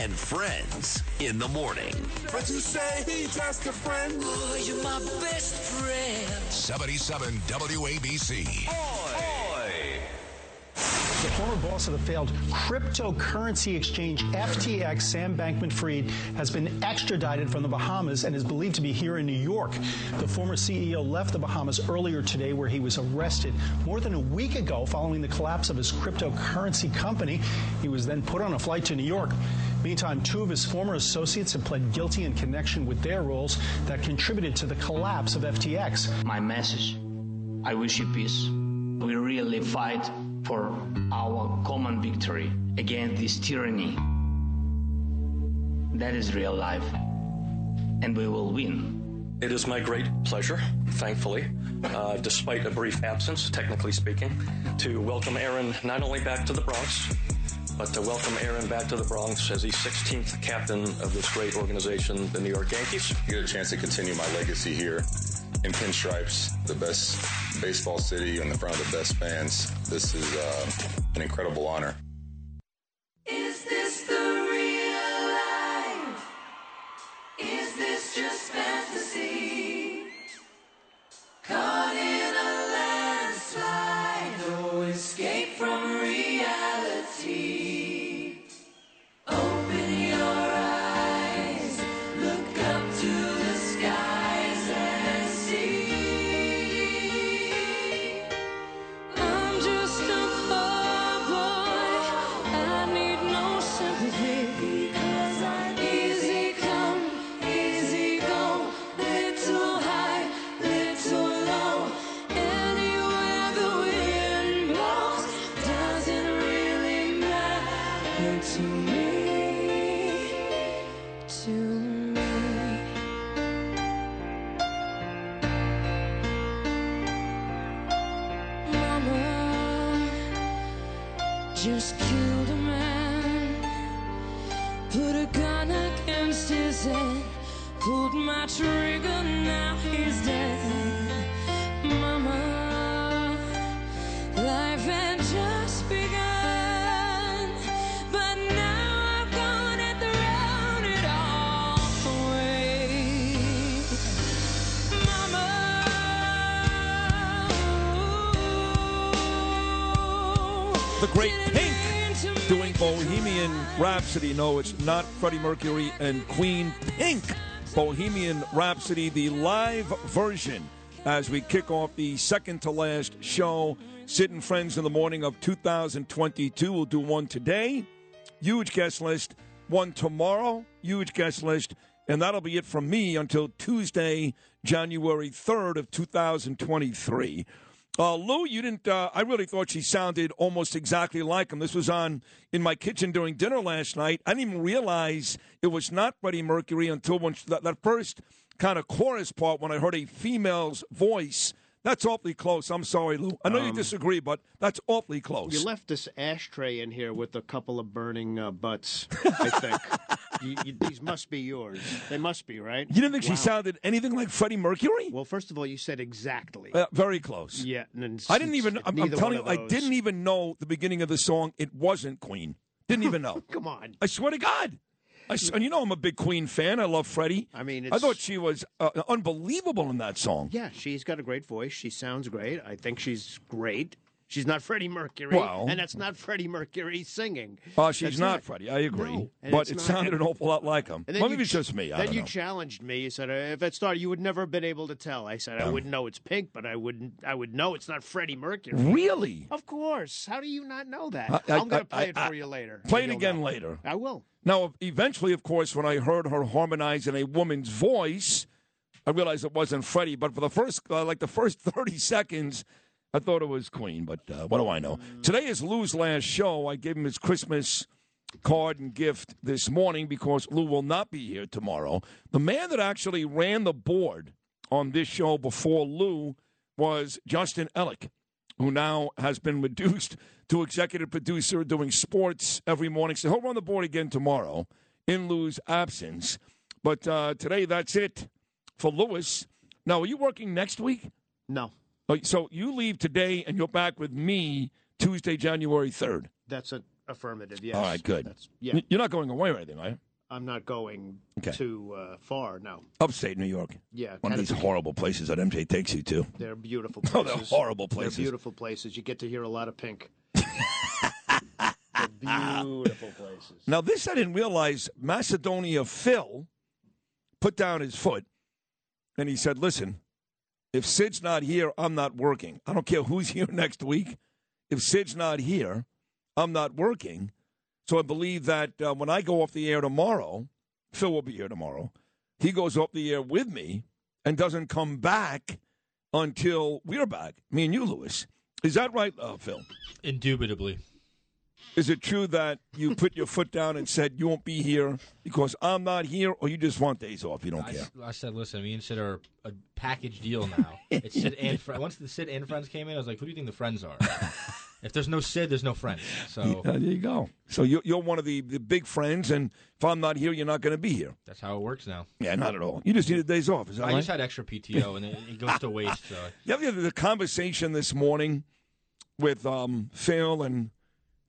and Friends in the morning. But you say he's just a friend. Oh, you're my best friend. 77 WABC. The former boss of the failed cryptocurrency exchange FTX, Sam Bankman Fried, has been extradited from the Bahamas and is believed to be here in New York. The former CEO left the Bahamas earlier today, where he was arrested more than a week ago following the collapse of his cryptocurrency company. He was then put on a flight to New York. Meantime, two of his former associates have pled guilty in connection with their roles that contributed to the collapse of FTX. My message I wish you peace. We really fight for our common victory against this tyranny. That is real life. And we will win. It is my great pleasure, thankfully, uh, despite a brief absence, technically speaking, to welcome Aaron not only back to the Bronx, but to welcome Aaron back to the Bronx as the 16th captain of this great organization, the New York Yankees. You get a chance to continue my legacy here in pinstripes, the best baseball city in the front of the best fans. This is uh, an incredible honor. Rhapsody. No, it's not Freddie Mercury and Queen. Pink, Bohemian Rhapsody, the live version as we kick off the second to last show. Sid and Friends in the morning of 2022. We'll do one today. Huge guest list. One tomorrow. Huge guest list. And that'll be it from me until Tuesday, January 3rd of 2023. Uh, Lou, you didn't. Uh, I really thought she sounded almost exactly like him. This was on in my kitchen during dinner last night. I didn't even realize it was not Freddie Mercury until when she, that, that first kind of chorus part when I heard a female's voice. That's awfully close. I'm sorry, Lou. I know you Um, disagree, but that's awfully close. You left this ashtray in here with a couple of burning uh, butts. I think you, you, these must be yours. They must be, right? You didn't think she sounded anything like Freddie Mercury? Well, first of all, you said exactly. Uh, very close. Yeah, I didn't even. I'm, I'm telling you, I didn't even know the beginning of the song. It wasn't Queen. Didn't even know. Come on. I swear to God. I and you know I'm a big Queen fan. I love Freddie. I mean, I thought she was uh, unbelievable in that song. Yeah, she's got a great voice. She sounds great. I think she's great. She's not Freddie Mercury, Well- and that's not Freddie Mercury singing. Uh, she's That's not, Freddie. I agree. No, but it not. sounded an awful lot like him. Well, you maybe it's just me. I then you know. challenged me. You said if it started, you would never have been able to tell. I said I Yeah. wouldn't know it's Pink, but I wouldn't. I would know it's not Freddie Mercury. Really? Of course. How do you not know that? I- I- am going to play I- it I- for you later. Play it again know. later. I will. Now, eventually, of course, when I heard her harmonize in a woman's voice, I realized it wasn't Freddie. But for the first, uh, like the first 30 seconds, I thought it was Queen. But uh, what do I know? Today is Lou's last show. I gave him his Christmas card and gift this morning because Lou will not be here tomorrow. The man that actually ran the board on this show before Lou was Justin Ellick, who now has been reduced to executive producer doing sports every morning. So he'll run the board again tomorrow in Lou's absence. But uh, today, that's it for Lewis. Now, are you working next week? No, So you leave today and you're back with me Tuesday, January 3rd. that's an affirmative. Yes. All right, good. That's, yeah, You're not going away or anything, right? I'm not going Okay. too uh, far. No. Upstate New York. Yeah, One of these Connecticut. horrible places that MJ takes you to. They're beautiful Oh, places. they're horrible places. They're beautiful places. You get to hear a lot of pink. Beautiful places. Now, this I didn't realize. Macedonia Phil put down his foot and he said, Listen, if Sid's not here, I'm not working. I don't care who's here next week. If Sid's not here, I'm not working. So I believe that uh, when I go off the air tomorrow, Phil will be here tomorrow. He goes off the air with me and doesn't come back until we're back, me and you, Lewis. Is that right, uh, Phil? Indubitably. Is it true that you put your foot down and said you won't be here because I'm not here, or you just want days off? You don't I, care. I said, listen, me and Sid are a package deal now. it's Sid and Fred. Once the Sid and friends came in, I was like, who do you think the friends are? if there's no Sid, there's no friends. So Yeah, there you go. So you're, you're one of the, the big friends, and if I'm not here, you're not going to be here. that's how it works now. Yeah, not at all. You just needed days off. Is that I right? just had extra PTO, and it, it goes to waste. So ever had the conversation this morning with um, Phil and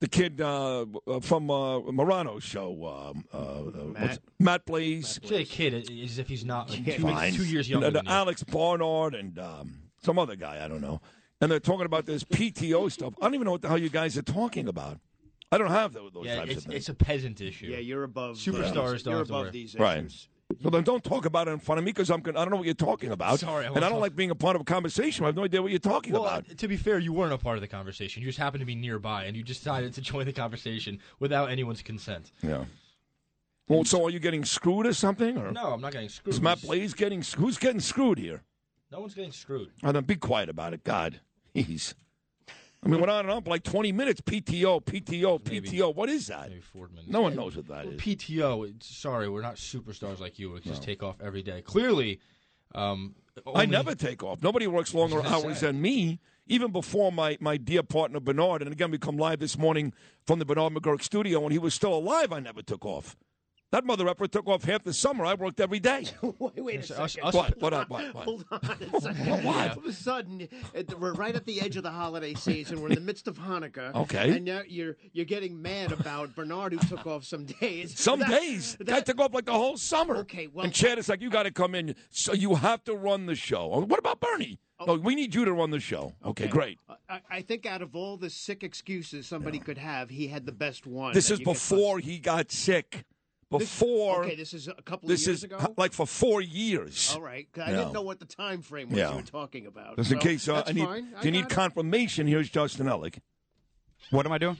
the kid uh, from uh, Morano's show, um, uh, uh, what's- Matt Blaze. say a kid as if he's not like, two, Fine. two years And, younger uh, than you. Alex Barnard and um, some other guy, I don't know. And they're talking about this PTO stuff. I don't even know what the hell you guys are talking about. I don't have those, those Yeah, types it's, of things. it's a peasant issue. Yeah, you're above Superstars these, don't You're above worry. these Right. So then don't talk about it in front of me because I'm gonna, I don't know what you're talking about. Sorry, I and I don't talk- like being a part of a conversation. I have no idea what you're talking Well, about. to be fair, you weren't a part of the conversation. You just happened to be nearby, and you decided to join the conversation without anyone's consent. Yeah. Well, so are you getting screwed or something? Or No, I'm not getting screwed. is Matt Blaze getting who's getting screwed here? No one's getting screwed. Oh, then be quiet about it. God, he's. I mean, went on and on for like 20 minutes. PTO, PTO, PTO. What is that? Maybe four. No one knows what that Well, is. PTO. Sorry, we're not superstars like you. We just take off every day. Clearly, um, I never take off. Nobody works longer I was gonna hours say. than me. Even before my, my dear partner Bernard, and again we come live this morning from the Bernard McGuirk studio. When he was still alive, I never took off. That mother effer took off half the summer. I worked every day. wait, wait a Yes, us- us- What? What up? What? What? Hold on a second. All of a sudden, we're right at the edge of the holiday season. We're in the midst of Hanukkah. Okay. And now you're you're getting mad about Bernard who took off some days. Some That- days. The guy that- took off like the whole summer. Okay, well- and Chad is like, you got to come in. So you have to run the show. Oh, What about Bernie? Oh, oh we need you to run the show. Okay, great. I, I think out of all the sick excuses somebody could have, he had the best one. This is before he got sick. This- Before. okay, this is a couple of this years is ago? like for four years. All right. I Yeah. didn't know what the time frame was Yeah. you were talking about. Just in case uh, that's I need, fine. if you need it. confirmation, here's Justin Ellick. What am I doing?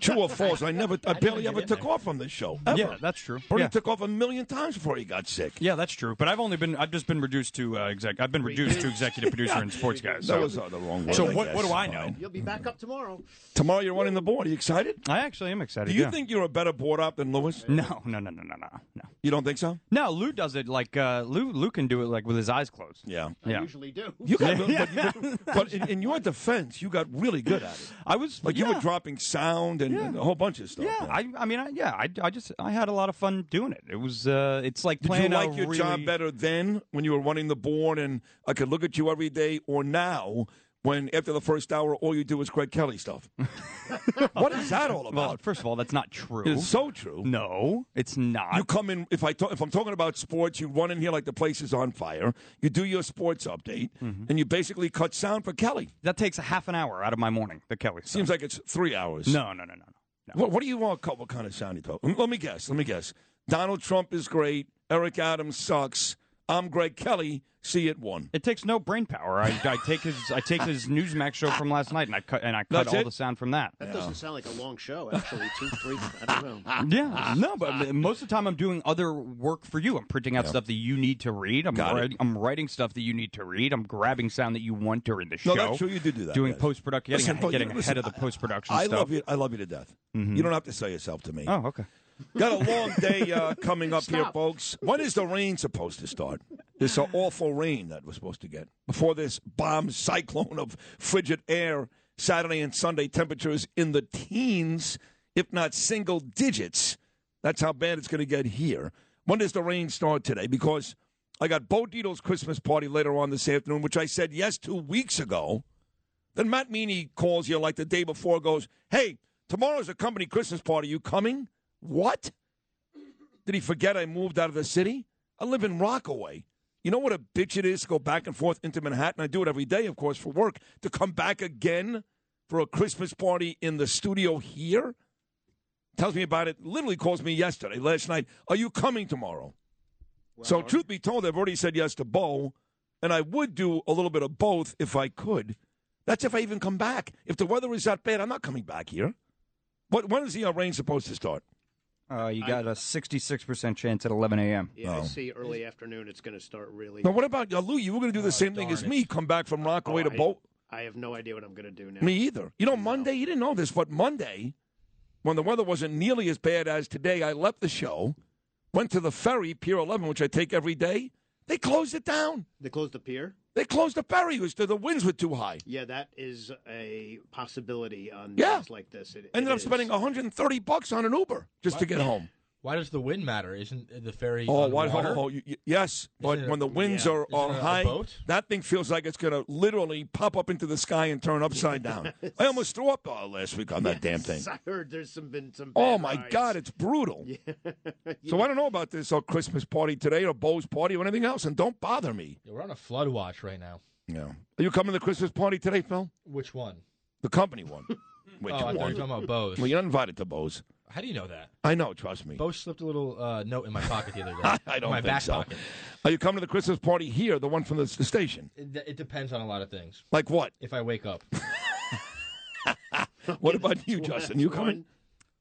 True or false? I never, I barely ever took off from this show. Ever. Yeah, that's true. Bernie Yeah. took off a million times before he got sick. Yeah, that's true. But I've only been I've just been reduced to uh, exec. I've been reduced to executive producer and sports guy. That So, was uh, the wrong word. so I what, what do I know? You'll be back up tomorrow. Tomorrow you're running the board. Are you excited? I actually am excited. Do you yeah. think you're a better board op than Lewis? No, no, no, no, no, no, no. You don't think so? No, Lou does it like uh, Lou. Lou can do it like with his eyes closed. Yeah. I Yeah. usually do. You got, Yeah. but, you- but in, in your defense, you got really good at it. I was Like you were dropping sound and, and a whole bunch of stuff. Yeah, I, I mean, I, yeah, I, I just, I had a lot of fun doing it. It was, uh, it's like Did you like your really, job better then when you were running the board and I could look at you every day, or now when after the first hour all you do is Greg Kelly stuff? what is that all about? Well, first of all, that's not true. it's so true. no, it's not. You come in if I talk, if I'm talking about sports, you run in here like the place is on fire. You do your sports update, Mm-hmm. and you basically cut sound for Kelly. that takes a half an hour out of my morning. The Kelly stuff. Seems like it's three hours. no, no, no, no, no. no. What, what do you want? What kind of sound you talk? Let me guess. Let me guess. Donald Trump is great. Eric Adams sucks. I'm Greg Kelly. See you at one. It takes no brain power. I, I take his I take his Newsmax show from last night and I cut and I cut That's all it? the sound from that. That doesn't sound like a long show, actually. Two, three, I don't know. Yeah, no, but most of the time I'm doing other work for you. I'm printing out Yeah. stuff that you need to read. I'm Got it. writing, I'm writing stuff that you need to read. I'm grabbing sound that you want during the show. No, that's true. You do do that. Doing yes. post production, getting, Listen, Paul, getting you- ahead listen, of the post production I stuff. love you. I love you to death. Mhm. You don't have to sell yourself to me. Oh, okay. Got a long day uh, coming up here, folks. When is the rain supposed to start? This uh, awful rain that we're supposed to get before this bomb cyclone of frigid air. Saturday and Sunday temperatures in the teens, if not single digits. That's how bad it's going to get here. When does the rain start today? Because I got Bo Dietl's Christmas party later on this afternoon, which I said yes two weeks ago. Then Matt Meany calls you like the day before, goes, Hey, tomorrow's a company Christmas party. You coming? What? Did he forget I moved out of the city? I live in Rockaway. You know what a bitch it is to go back and forth into Manhattan? I do it every day, of course, for work. To come back again for a Christmas party in the studio here? Tells me about it, literally calls me yesterday, last night. Are you coming tomorrow? so, truth be told, I've already said yes to Bo, and I would do a little bit of both if I could. That's if I even come back. If the weather is that bad, I'm not coming back here. What, when is the rain supposed to start? Uh, you got a 66% chance at 11 a.m. Yeah, I Oh. see early afternoon it's going to start really. Now, what about uh, Lou? You were going to do the same thing as darn me. Come back from Rockaway Oh, to I- Bo. I have no idea what I'm going to do now. Me either. You know, Monday, you didn't know this, but Monday, when the weather wasn't nearly as bad as today, I left the show, went to the ferry, Pier 11, which I take every day. They closed it down. They closed the pier? They closed the ferry because the, winds were too high. Yeah, that is a possibility on Yeah. days like this. It, Ended it up is. spending 130 bucks on an Uber just to get home. Why does the wind matter? Isn't the ferry Oh, on what? water? Oh, oh, y- y- yes, but Isn't it when a- the winds yeah. are, Isn't are high, boat? that thing feels like it's going to literally pop up into the sky and turn upside down. I almost threw up uh, last week on that damn thing. I heard there's some been some. Oh my rides. God, it's brutal. So I don't know about this uh, Christmas party today or Bo's party or anything else, and don't bother me. Yeah, we're on a flood watch right now. Yeah. Are you coming to the Christmas party today, Phil? Which one? The company one. Which oh, I thought you one? were talking about Bo's. Well, you're not invited to Bo's. How do you know that? I know. Trust me. Bose slipped a little uh, note in my pocket the other day. I, I don't my think back so. pocket. Are you coming to the Christmas party here, the one from the, the station? It, it depends on a lot of things. Like what? If I wake up. What about you, Justin? You coming?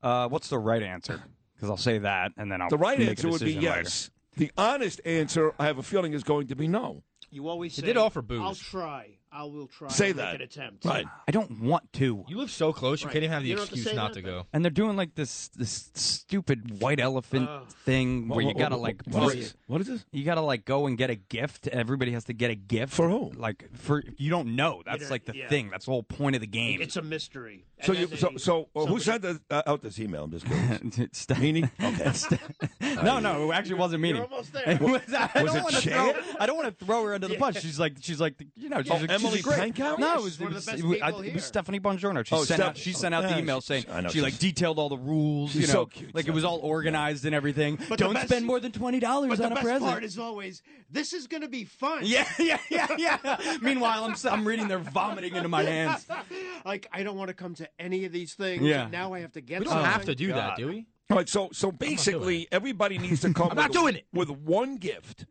Uh, what's the right answer? Because I'll say that, and then I'll The right make a answer would be decision later. yes. The honest answer, I have a feeling, is going to be no. You always say, did offer booze. I'll try. I will try. Say I'll that. Make an attempt. Right. I don't want to. You live so close, you Right. can't even have the You don't have to excuse say not that, to go. And they're doing like this this stupid white elephant Ugh. thing where you What- gotta what- like what vote- is, what is this? you gotta like go and get a gift. Everybody has to get a gift For who? Like for you don't know. That's don't- like the yeah. thing. That's the whole point of the game. It's a mystery. So, And you, then so, they- so uh, who somebody- sent the, uh, out this email? I'm just curious. It's the- Meany? Okay. no, no, it actually wasn't me. You're almost there. Was, I Was don't it want to Chad? throw. I don't want to throw her under the bus. She's like, she's like, you know, she's, Oh, a, she's Emily great. Pankow? No, Yes, it was, one it of was, the best it was, I- it was. Stephanie Bongiorno. She Oh, sent Steph- out, she sent out yeah, the email she's- saying I know she like detailed all the rules. She's you know, so cute, like it was all Stephanie. organized and everything. But don't best- spend more than twenty dollars But the on a best present. part is always this is going to be fun. yeah, yeah, yeah, yeah. Meanwhile, I'm I'm reading, they're vomiting into my hands. like I don't want to come to any of these things. Yeah. and now I have to get. We don't have to something. do that, do we? All right, so so basically, everybody needs to come I'm with, not doing it. with one gift,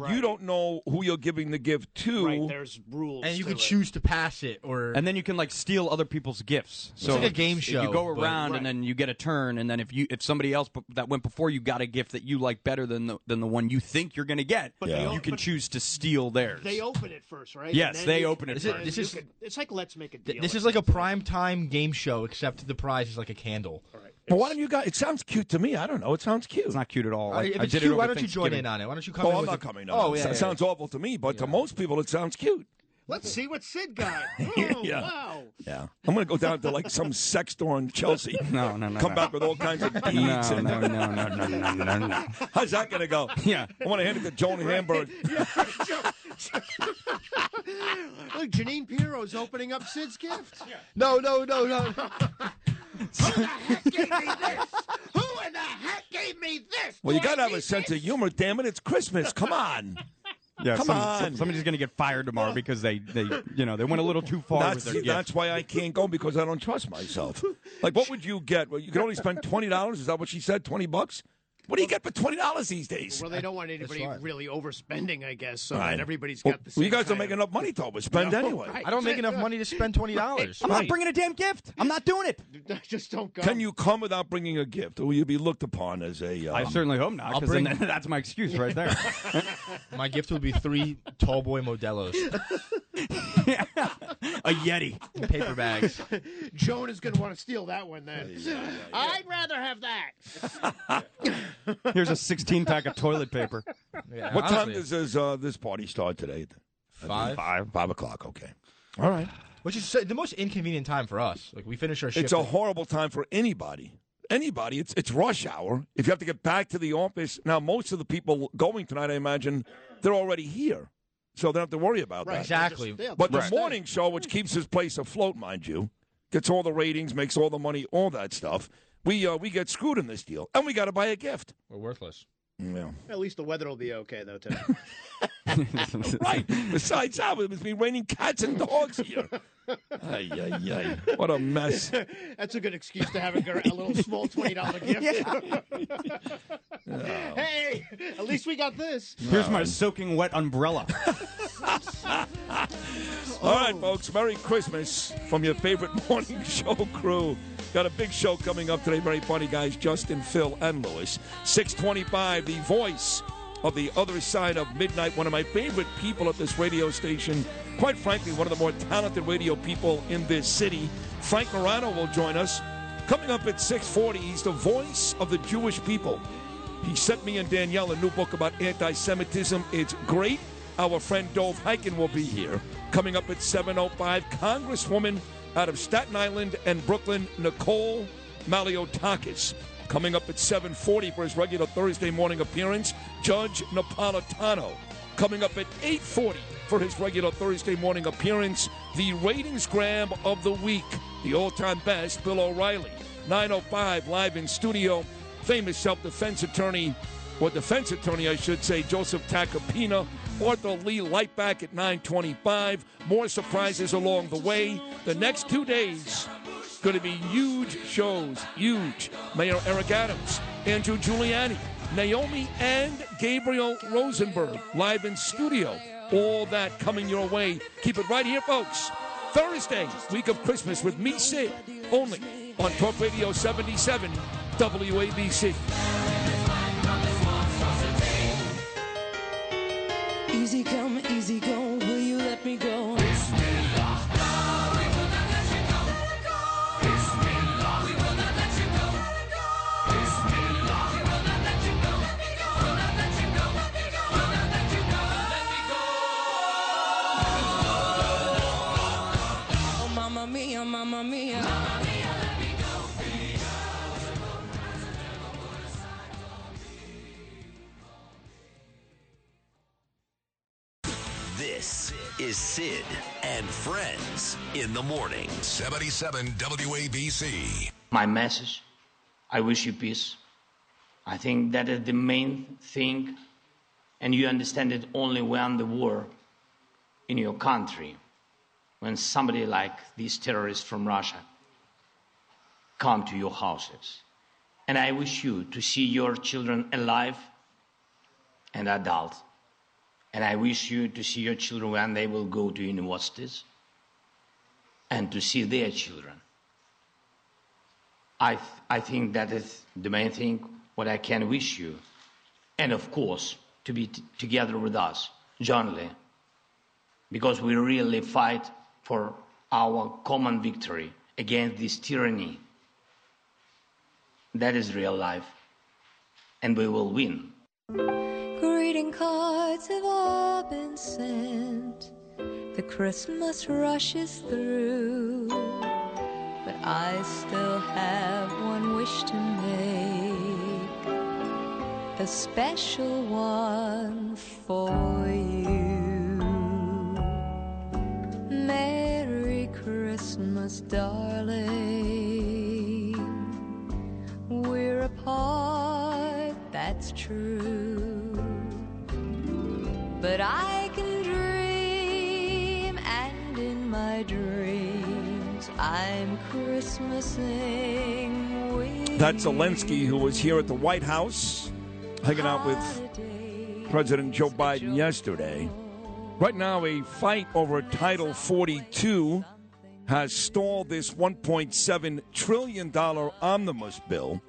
but you don't know who you're giving the gift to. Right, there's rules. And you to can it. choose to pass it or. And then you can like steal other people's gifts. So like a game show. you show, go but- around Right. and then you get a turn, and then if you if somebody else that went before you got a gift that you like better than the than the one you think you're going to get, But Yeah. you o- can choose to steal theirs. They open it first, right? Yes, they you- open it Is it- and this is- can- it's like let's make a deal. this is like a prime time game show, except the prize is like a candle. All right. Well, why don't you guys? It sounds cute to me. I don't know. It sounds cute. It's not cute at all. Uh, I, if I did cute, it why don't you join in on it? Why don't you come Oh, in I'm with not a- coming. No, Oh It yeah, so- yeah. sounds awful to me, but to most people, it sounds cute. Let's see what Sid got. Oh, Yeah. wow. Yeah, I'm going to go down to like some sex store in Chelsea. No, no, no. Come no. back with all kinds of beads. No, and, no, no, no, no, no, no, no. How's that going to go? Yeah. I want to hand it to Joan Hamburg. Look, Jeanine Pirro's opening up Sid's gift. No, no, no, no. no. Who the heck gave me this? Who in the heck gave me this? Well, you got to have need a sense of humor. Damn it, it's Christmas. Come on. Yeah, Come some- on. somebody's going to get fired tomorrow because they, they, you know, they went a little too far That's, with their gift. that's why I can't go because I don't trust myself. Like, what would you get? Well, you can only spend twenty dollars. Is that what she said? Twenty bucks? What do you get for twenty dollars these days? Well, they don't want anybody right. really overspending, I guess, so Right. that everybody's Well, got the well, same you guys don't make of- enough money to overspend No, anyway. right. I don't make enough money to spend twenty dollars. I'm not bringing a damn gift. I'm not doing it. Just don't go. Can you come without bringing a gift, or will you be looked upon as a? Um, I certainly hope not. I'll 'cause bring- that's my excuse right there. My gift will be three tall boy Modelos a Yeti. in paper bags. Joan is going to want to steal that one then. I'd rather have that. Here's a 16 pack of toilet paper. Yeah, What time honestly. does this, uh, this party start today? Five? Five. Five o'clock. Okay. All right. Which is so- the most inconvenient time for us. Like we finish our shift. It's a at- horrible time for anybody. Anybody. It's it's rush hour. If you have to get back to the office now, most of the people going tonight, I imagine, they're already here, so they don't have to worry about Right. that. Exactly. Yeah, But the right. morning show, which keeps this place afloat, mind you, gets all the ratings, makes all the money, all that stuff. We uh, we get screwed in this deal, and we got to buy a gift. We're worthless. Yeah. At least the weather will be okay, though, too. right. Besides that, it's been raining cats and dogs here. ay, ay, ay. What a mess. That's a good excuse to have a, gr- a little small $20 gift. hey, at least we got this. Here's my um, soaking wet umbrella. All right, folks. Merry Christmas from your favorite morning show crew. Got a big show coming up today. Very funny guys, Justin, Phil, and Lewis. 625, the voice of the other side of midnight. One of my favorite people at this radio station. Quite frankly, one of the more talented radio people in this city. Frank Morano will join us. Coming up at 640, he's the voice of the Jewish people. He sent me and Danielle a new book about anti Semitism. It's great. Our friend Dov Hikind will be here. Coming up at 7.05, Congresswoman out of Staten Island and Brooklyn, Nicole Malliotakis. Coming up at 7.40 for his regular Thursday morning appearance, Judge Napolitano. Coming up at 8.40 for his regular Thursday morning appearance, the ratings grab of the week, the all-time best, Bill O'Reilly. 9.05 live in studio, famous self-defense attorney, or defense attorney, I should say, Joseph Tacopina. Arthur Lih Lightback at 925. More surprises along the way. The next two days, going to be huge shows. Huge. Mayor Eric Adams, Andrew Giuliani, Naomi and Gabriel Rosenberg live in studio. All that coming your way. Keep it right here, folks. Thursday, week of Christmas with me, Sid, only on Talk Radio 77 WABC. Easy come, easy go, mia, mamma mia. This is Sid and Friends in the morning. 77 WABC. My message I wish you peace. I think that is the main thing, and you understand it only when the war in your country, when somebody like these terrorists from Russia come to your houses. And I wish you to see your children alive and adult. And I wish you to see your children when they will go to universities and to see their children. I, th- I think that is the main thing what I can wish you. And of course, to be t- together with us, jointly, because we really fight for our common victory against this tyranny. That is real life. And we will win. Greeting cards have all been sent. The Christmas rush is through. But I still have one wish to make. A special one for you. Christmas, darling. We're apart, that's true. But I can dream, and in my dreams, I'm Christmasing with That's Zelensky, who was here at the White House hanging out with President Joe Biden yesterday. Right now, a fight over Title 42 has stalled this $1.7 trillion omnibus bill.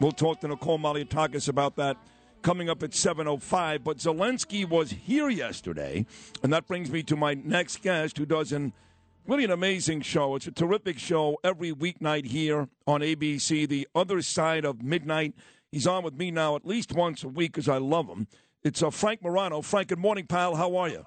We'll talk to Nicole Malliotakis about that coming up at 7.05. But Zelensky was here yesterday, and that brings me to my next guest who does an really an amazing show. It's a terrific show every weeknight here on ABC, the other side of midnight. He's on with me now at least once a week because I love him. It's uh, Frank Morano. Frank, good morning, pal. How are you?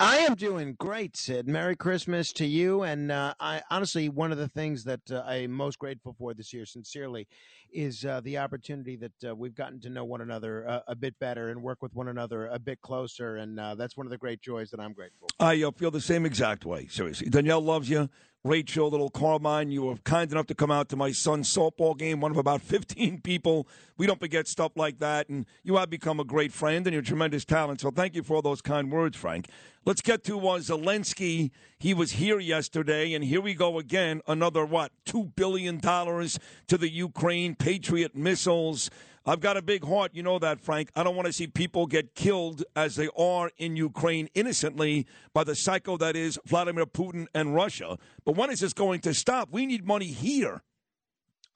I am doing great, Sid. Merry Christmas to you. And uh, I honestly, one of the things that uh, I'm most grateful for this year, sincerely, is uh, the opportunity that uh, we've gotten to know one another uh, a bit better and work with one another a bit closer. And uh, that's one of the great joys that I'm grateful. For. I feel the same exact way. Seriously, Danielle loves you. Rachel, little Carmine, you were kind enough to come out to my son's softball game, one of about 15 people. We don't forget stuff like that. And you have become a great friend and you're a tremendous talent. So thank you for all those kind words, Frank. Let's get to uh, Zelensky. He was here yesterday, and here we go again. Another, what, $2 billion to the Ukraine, Patriot missiles. I've got a big heart. You know that, Frank. I don't want to see people get killed as they are in Ukraine innocently by the psycho that is Vladimir Putin and Russia. But when is this going to stop? We need money here.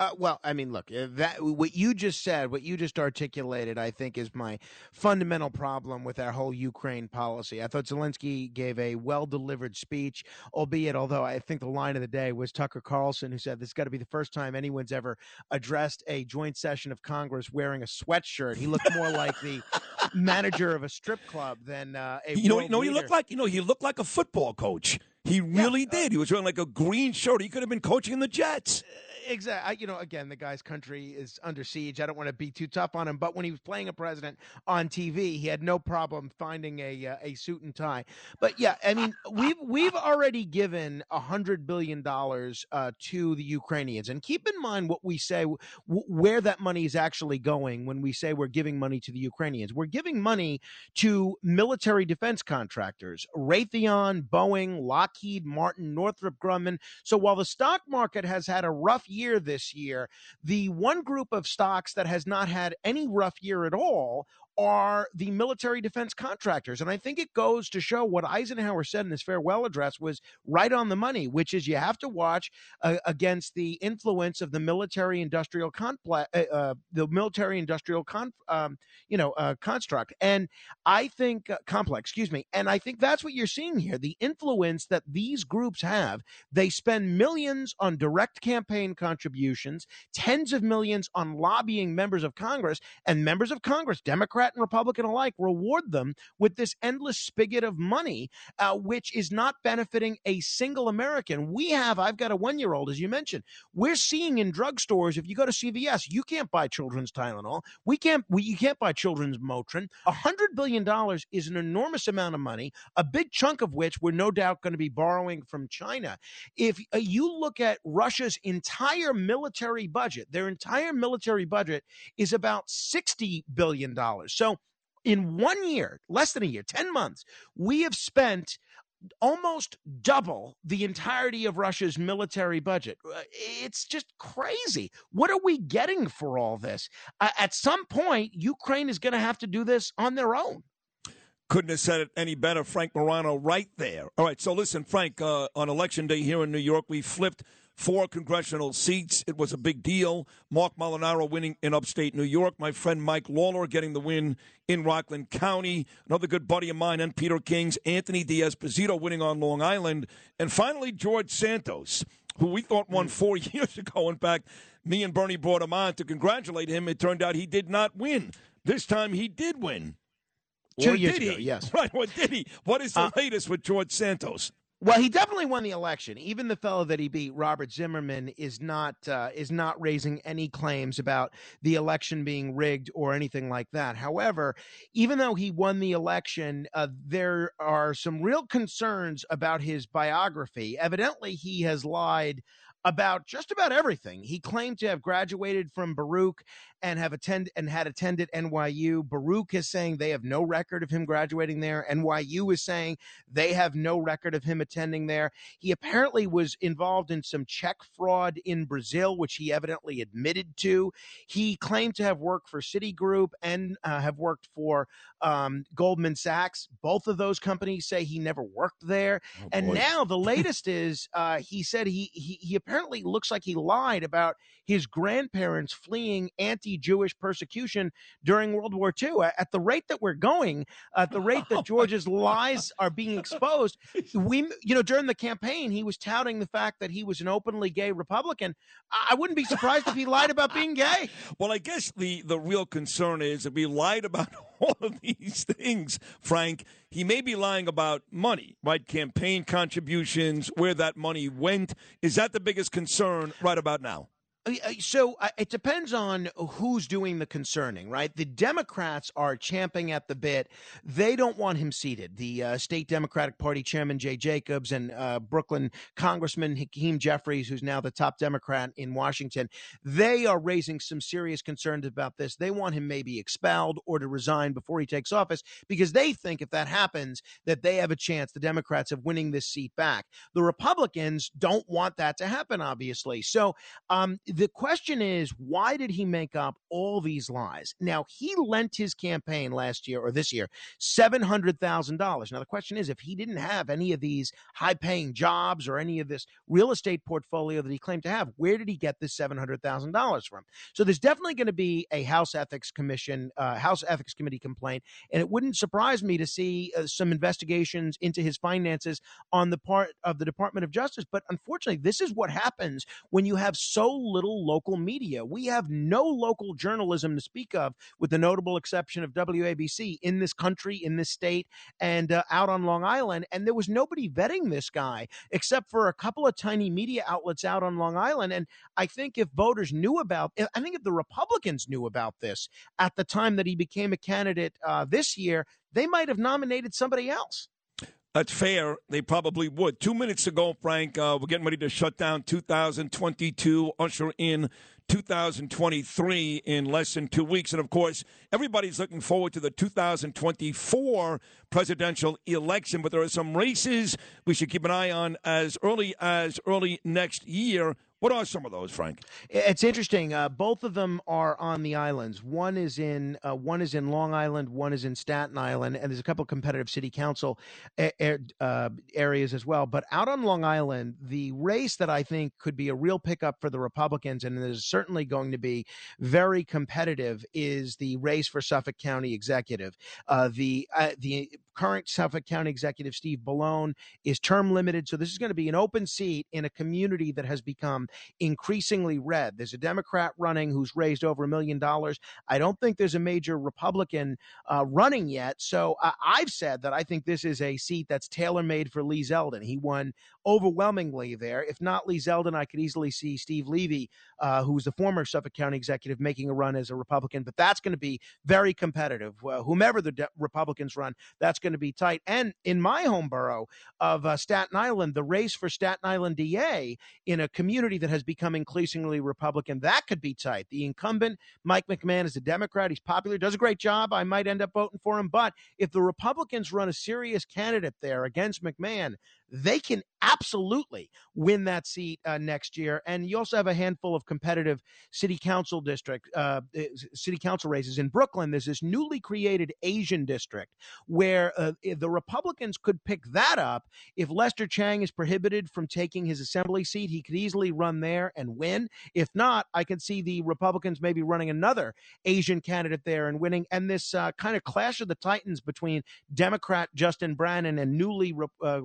Uh, well, I mean, look, uh, that what you just said, what you just articulated, I think is my fundamental problem with our whole Ukraine policy. I thought Zelensky gave a well-delivered speech, albeit although I think the line of the day was Tucker Carlson, who said this has got to be the first time anyone's ever addressed a joint session of Congress wearing a sweatshirt. He looked more like the manager of a strip club than uh, a. You know, you know, he looked like you know, he looked like a football coach. He really did. He was wearing like a green shirt. He could have been coaching the Jets. exactly. You know, again, the guy's country is under siege. I don't want to be too tough on him, but when he was playing a president on TV, he had no problem finding a uh, a suit and tie. But yeah, I mean, we've we've already given a hundred billion dollars uh, to the Ukrainians, and keep in mind what we say, w- where that money is actually going. When we say we're giving money to the Ukrainians, we're giving money to military defense contractors, Raytheon, Boeing, Lockheed Martin, Northrop Grumman. So while the stock market has had a rough year this year, the one group of stocks that has not had any rough year at all are the military defense contractors. And I think it goes to show what Eisenhower said in his farewell address was right on the money, which is you have to watch uh, against the influence of the military industrial complex, uh, uh, the military industrial con, um, you know, uh, construct. And I think uh, complex, excuse me. And I think that's what you're seeing here. The influence that these groups have, they spend millions on direct campaign contributions, tens of millions on lobbying members of Congress, and members of Congress, Democrat and Republican alike, reward them with this endless spigot of money, uh, which is not benefiting a single American. We have, I've got a one year old, as you mentioned. We're seeing in drugstores, if you go to CVS, you can't buy children's Tylenol. We can't, we, you can't buy children's Motrin. A hundred billion dollars is an enormous amount of money, a big chunk of which we're no doubt going to be borrowing from China. If uh, you look at Russia's entire military budget, their entire military budget is about $60 billion. So in one year, less than a year, 10 months, we have spent almost double the entirety of Russia's military budget. Uh, It's just crazy. What are we getting for all this? Uh, at some point, Ukraine is going to have to do this on their own. Couldn't have said it any better, Frank Morano, right there. All right, so listen, Frank, uh, on election day here in New York, we flipped four congressional seats. It was a big deal. Marc Molinaro winning in upstate New York. My friend Mike Lawler getting the win in Rockland County. Another good buddy of mine and Peter King's Anthony D'Esposito winning on Long Island. And finally, George Santos, who we thought won four years ago. In fact, me and Bernie brought him on to congratulate him. It turned out he did not win. This time he did win. Two Or years did ago, he? yes. Right, what did he? What is the Uh, latest with George Santos? Well, he definitely won the election. Even the fellow that he beat, Robert Zimmerman, is not uh, is not raising any claims about the election being rigged or anything like that. However, even though he won the election, uh, there are some real concerns about his biography. Evidently, he has lied about just about everything. He claimed to have graduated from Baruch and have attended and had attended NYU. Baruch is saying they have no record of him graduating there. NYU is saying they have no record of him attending there. He apparently was involved in some check fraud in Brazil, which he evidently admitted to. He claimed to have worked for Citigroup and uh, have worked for um, Goldman Sachs. Both of those companies say he never worked there. Oh, and boy. now the latest is uh, he said he, he he apparently looks like he lied about his grandparents fleeing anti-Jewish persecution during World War II. At the rate that we're going, at the rate that George's lies are being exposed, we you know during the campaign he was touting the fact that he was an openly gay Republican. I I wouldn't be surprised if he lied about being gay. Well, I guess the, the real concern is if he lied about all of these things, Frank, he may be lying about money, right? Campaign contributions, where that money went. Is that the biggest concern right about now? Uh, uh, So uh, it depends on who's doing the concerning, right? The Democrats are champing at the bit. They don't want him seated. The uh, state Democratic Party chairman, Jay Jacobs, and uh, Brooklyn Congressman Hakeem Jeffries, who's now the top Democrat in Washington, they are raising some serious concerns about this. They want him maybe expelled or to resign before he takes office because they think if that happens, that they have a chance, the Democrats, of winning this seat back. The Republicans don't want that to happen, obviously. So um, the question is, why did he make up all these lies? Now, he lent his campaign last year or this year $700,000. Now, the question is, if he didn't have any of these high paying jobs or any of this real estate portfolio that he claimed to have, where did he get this $700,000 from? So there's definitely going to be a House Ethics Commission, uh, House Ethics Committee complaint. And it wouldn't surprise me to see uh, some investigations into his finances on the part of the Department of Justice. But unfortunately, this is what happens when you have so little local media. We have no local journalism to speak of, with the notable exception of WABC in this country, in this state, and uh, out on Long Island. And there was nobody vetting this guy except for a couple of tiny media outlets out on Long Island. And I think if voters knew about, I think if the Republicans knew about this at the time that he became a candidate uh, this year, they might have nominated somebody else. That's fair. They probably would. Two minutes ago, Frank, uh, we're getting ready to shut down 2022, usher in 2023 in less than two weeks. And of course, everybody's looking forward to the 2024 presidential election. But there are some races we should keep an eye on as early as early next year. What are some of those, Frank? It's interesting. Uh, both of them are on the islands. One is in uh, one is in Long Island. One is in Staten Island, and there's a couple of competitive city council uh, areas as well. But out on Long Island, the race that I think could be a real pickup for the Republicans, and is certainly going to be very competitive, is the race for Suffolk County executive. Uh, the uh, the current Suffolk County executive Steve Bellone is term limited, so this is going to be an open seat in a community that has become increasingly red. There's a Democrat running who's raised over a million dollars. I don't think there's a major Republican uh, running yet. So I've said that I think this is a seat that's tailor made for Lee Zeldin. He won overwhelmingly there. If not Lee Zeldin, I could easily see Steve Levy, uh, who's the former Suffolk County executive, making a run as a Republican. But that's going to be very competitive. Whomever the de- Republicans run, that's going to be tight. And in my home borough of uh, Staten Island, the race for Staten Island DA in a community that has become increasingly Republican, that could be tight. The incumbent, Mike McMahon, is a Democrat. He's popular, does a great job. I might end up voting for him. But if the Republicans run a serious candidate there against McMahon, they can absolutely win that seat uh, next year. And you also have a handful of competitive city council district, uh, uh, city council races in Brooklyn. There's this newly created Asian district where uh, the Republicans could pick that up. If Lester Chang is prohibited from taking his assembly seat, he could easily run there and win. If not, I can see the Republicans maybe running another Asian candidate there and winning. And this uh, kind of clash of the titans between Democrat Justin Brannan and newly re- uh,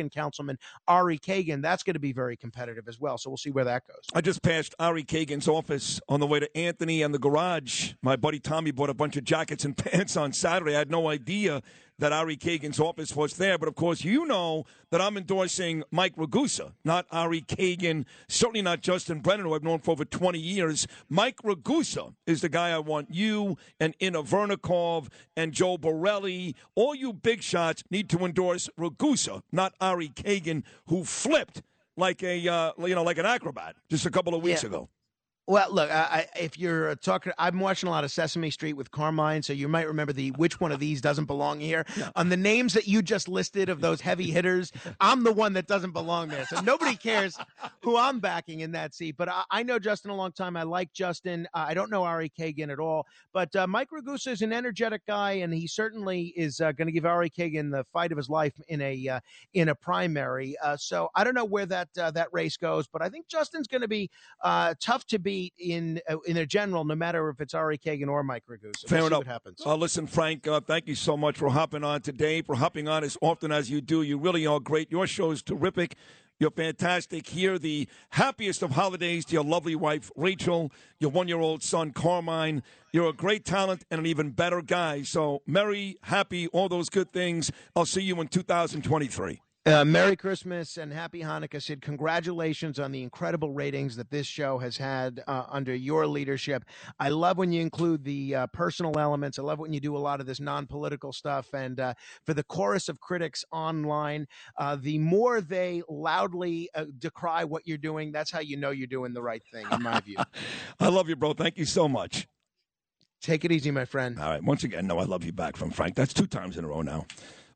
Republican councilman Ari Kagan, that's going to be very competitive as well. So we'll see where that goes. I just passed Ari Kagan's office on the way to Anthony and the garage. My buddy Tommy bought a bunch of jackets and pants on Saturday. I had no idea that Ari Kagan's office was there. But of course, you know that I'm endorsing Mike Ragusa, not Ari Kagan, certainly not Justin Brannan, who I've known for over 20 years. Mike Ragusa is the guy I want you and Inna Vernikov and Joe Borelli. All you big shots need to endorse Ragusa, not Ari Kagan, who flipped like a uh, you know like an acrobat just a couple of weeks Yeah. ago. Well, look, I, I, if you're talking, I'm watching a lot of Sesame Street with Carmine, so you might remember the which one of these doesn't belong here. On the names that you just listed of those heavy hitters, I'm the one that doesn't belong there. So nobody cares who I'm backing in that seat. But I, I know Justin a long time. I like Justin. Uh, I don't know Ari Kagan at all, but uh, Mike Ragusa is an energetic guy, and he certainly is uh, going to give Ari Kagan the fight of his life in a uh, in a primary. Uh, so I don't know where that uh, that race goes, but I think Justin's going to be uh, tough to in uh, in a general, no matter if it's Ari Kagan or Mike Ragusa. Fair we'll enough. what happens. Uh, listen, Frank, uh, thank you so much for hopping on today, for hopping on as often as you do. You really are great. Your show is terrific. You're fantastic. Here, the happiest of holidays to your lovely wife, Rachel, your one year old son, Carmine. You're a great talent and an even better guy. So, merry, happy, all those good things. I'll see you in 2023. Uh, Merry Christmas and Happy Hanukkah, Sid. Congratulations on the incredible ratings that this show has had uh, under your leadership. I love when you include the uh, personal elements. I love when you do a lot of this non political stuff. And uh, for the chorus of critics online, uh, the more they loudly uh, decry what you're doing, that's how you know you're doing the right thing, in my view. I love you, bro. Thank you so much. Take it easy, my friend. All right. Once again, no, I love you back from Frank. That's two times in a row now.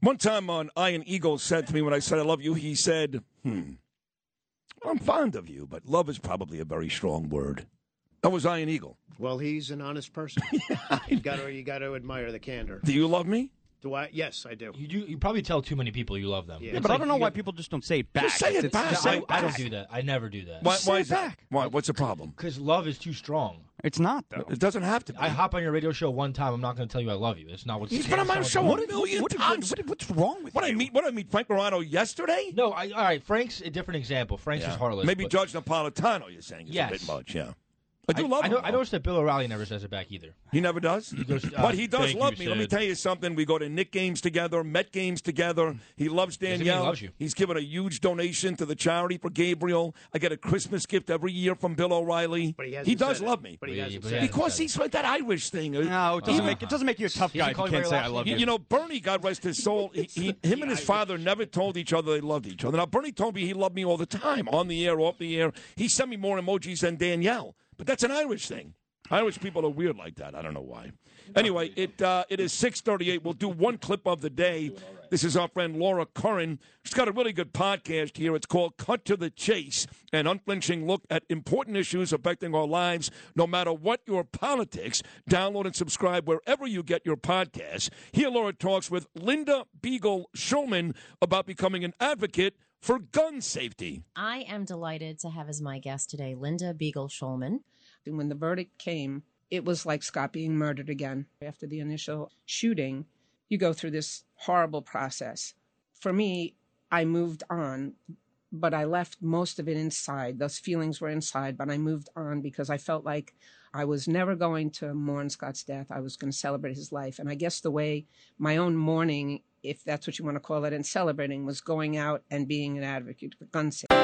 One time on Iron Eagle said to me when I said I love you, he said, hmm, I'm fond of you, but love is probably a very strong word. That was Iron Eagle. Well, he's an honest person. you got to you got to admire the candor. Do you love me? Do I? Yes, I do. You do. You probably tell too many people you love them. Yeah, Yeah, It's but I like don't know you why get- people just don't say it back. Just say it It's- back. it's- Say I, it I don't back. do that. I never do that. Why, Say why it is that? back. Why? What's the problem? Because love is too strong. It's not though. It doesn't have to be. I hop on your radio show one time. I'm not going to tell you I love you. It's not what's. He's been on my show a million what- times. what- what's wrong with What I you? meet? What I meet Frank Morano yesterday? No, I, all right. Frank's a different example. Frank's Yeah. is heartless. Maybe but Judge Napolitano. You're saying is Yes. a bit much. Yeah. I do love I, him. know, I though. noticed that Bill O'Reilly never says it back either. He never does. goes, uh, but he does love you, me. Let me tell you something. We go to Knick games together, Met games together. He loves Doesn't he Danielle. loves you. He's given a huge donation to the charity for Gabriel. I get a Christmas gift every year from Bill O'Reilly. But he hasn't does said it. love me. But he Yeah, hasn't but he it. because he's like that Irish thing. No, it doesn't Uh, make it doesn't make you a tough He guy doesn't if call you you can't say I love You, you. you know, Bernie, God rest his soul, he, he, him and his father never told each other they loved each other. Now, Bernie told me he loved me all the time, on the air, off the air. He sent me more emojis than Danielle, but that's an Irish thing. Irish people are weird like that. I don't know why. Anyway, it uh, it is six thirty eight. We'll do one clip of the day. This is our friend Laura Curran. She's got a really good podcast here. It's called Cut to the Chase, an unflinching look at important issues affecting our lives, no matter what your politics. Download and subscribe wherever you get your podcasts. Here, Laura talks with Linda Beigel Schulman about becoming an advocate for gun safety. I am delighted to have as my guest today Linda Beigel Schulman. And when the verdict came, it was like Scott being murdered again. After the initial shooting, you go through this horrible process. For me, I moved on, but I left most of it inside. Those feelings were inside, but I moved on because I felt like I was never going to mourn Scott's death. I was going to celebrate his life. And I guess the way my own mourning, if that's what you want to call it, and celebrating was going out and being an advocate for gun safety.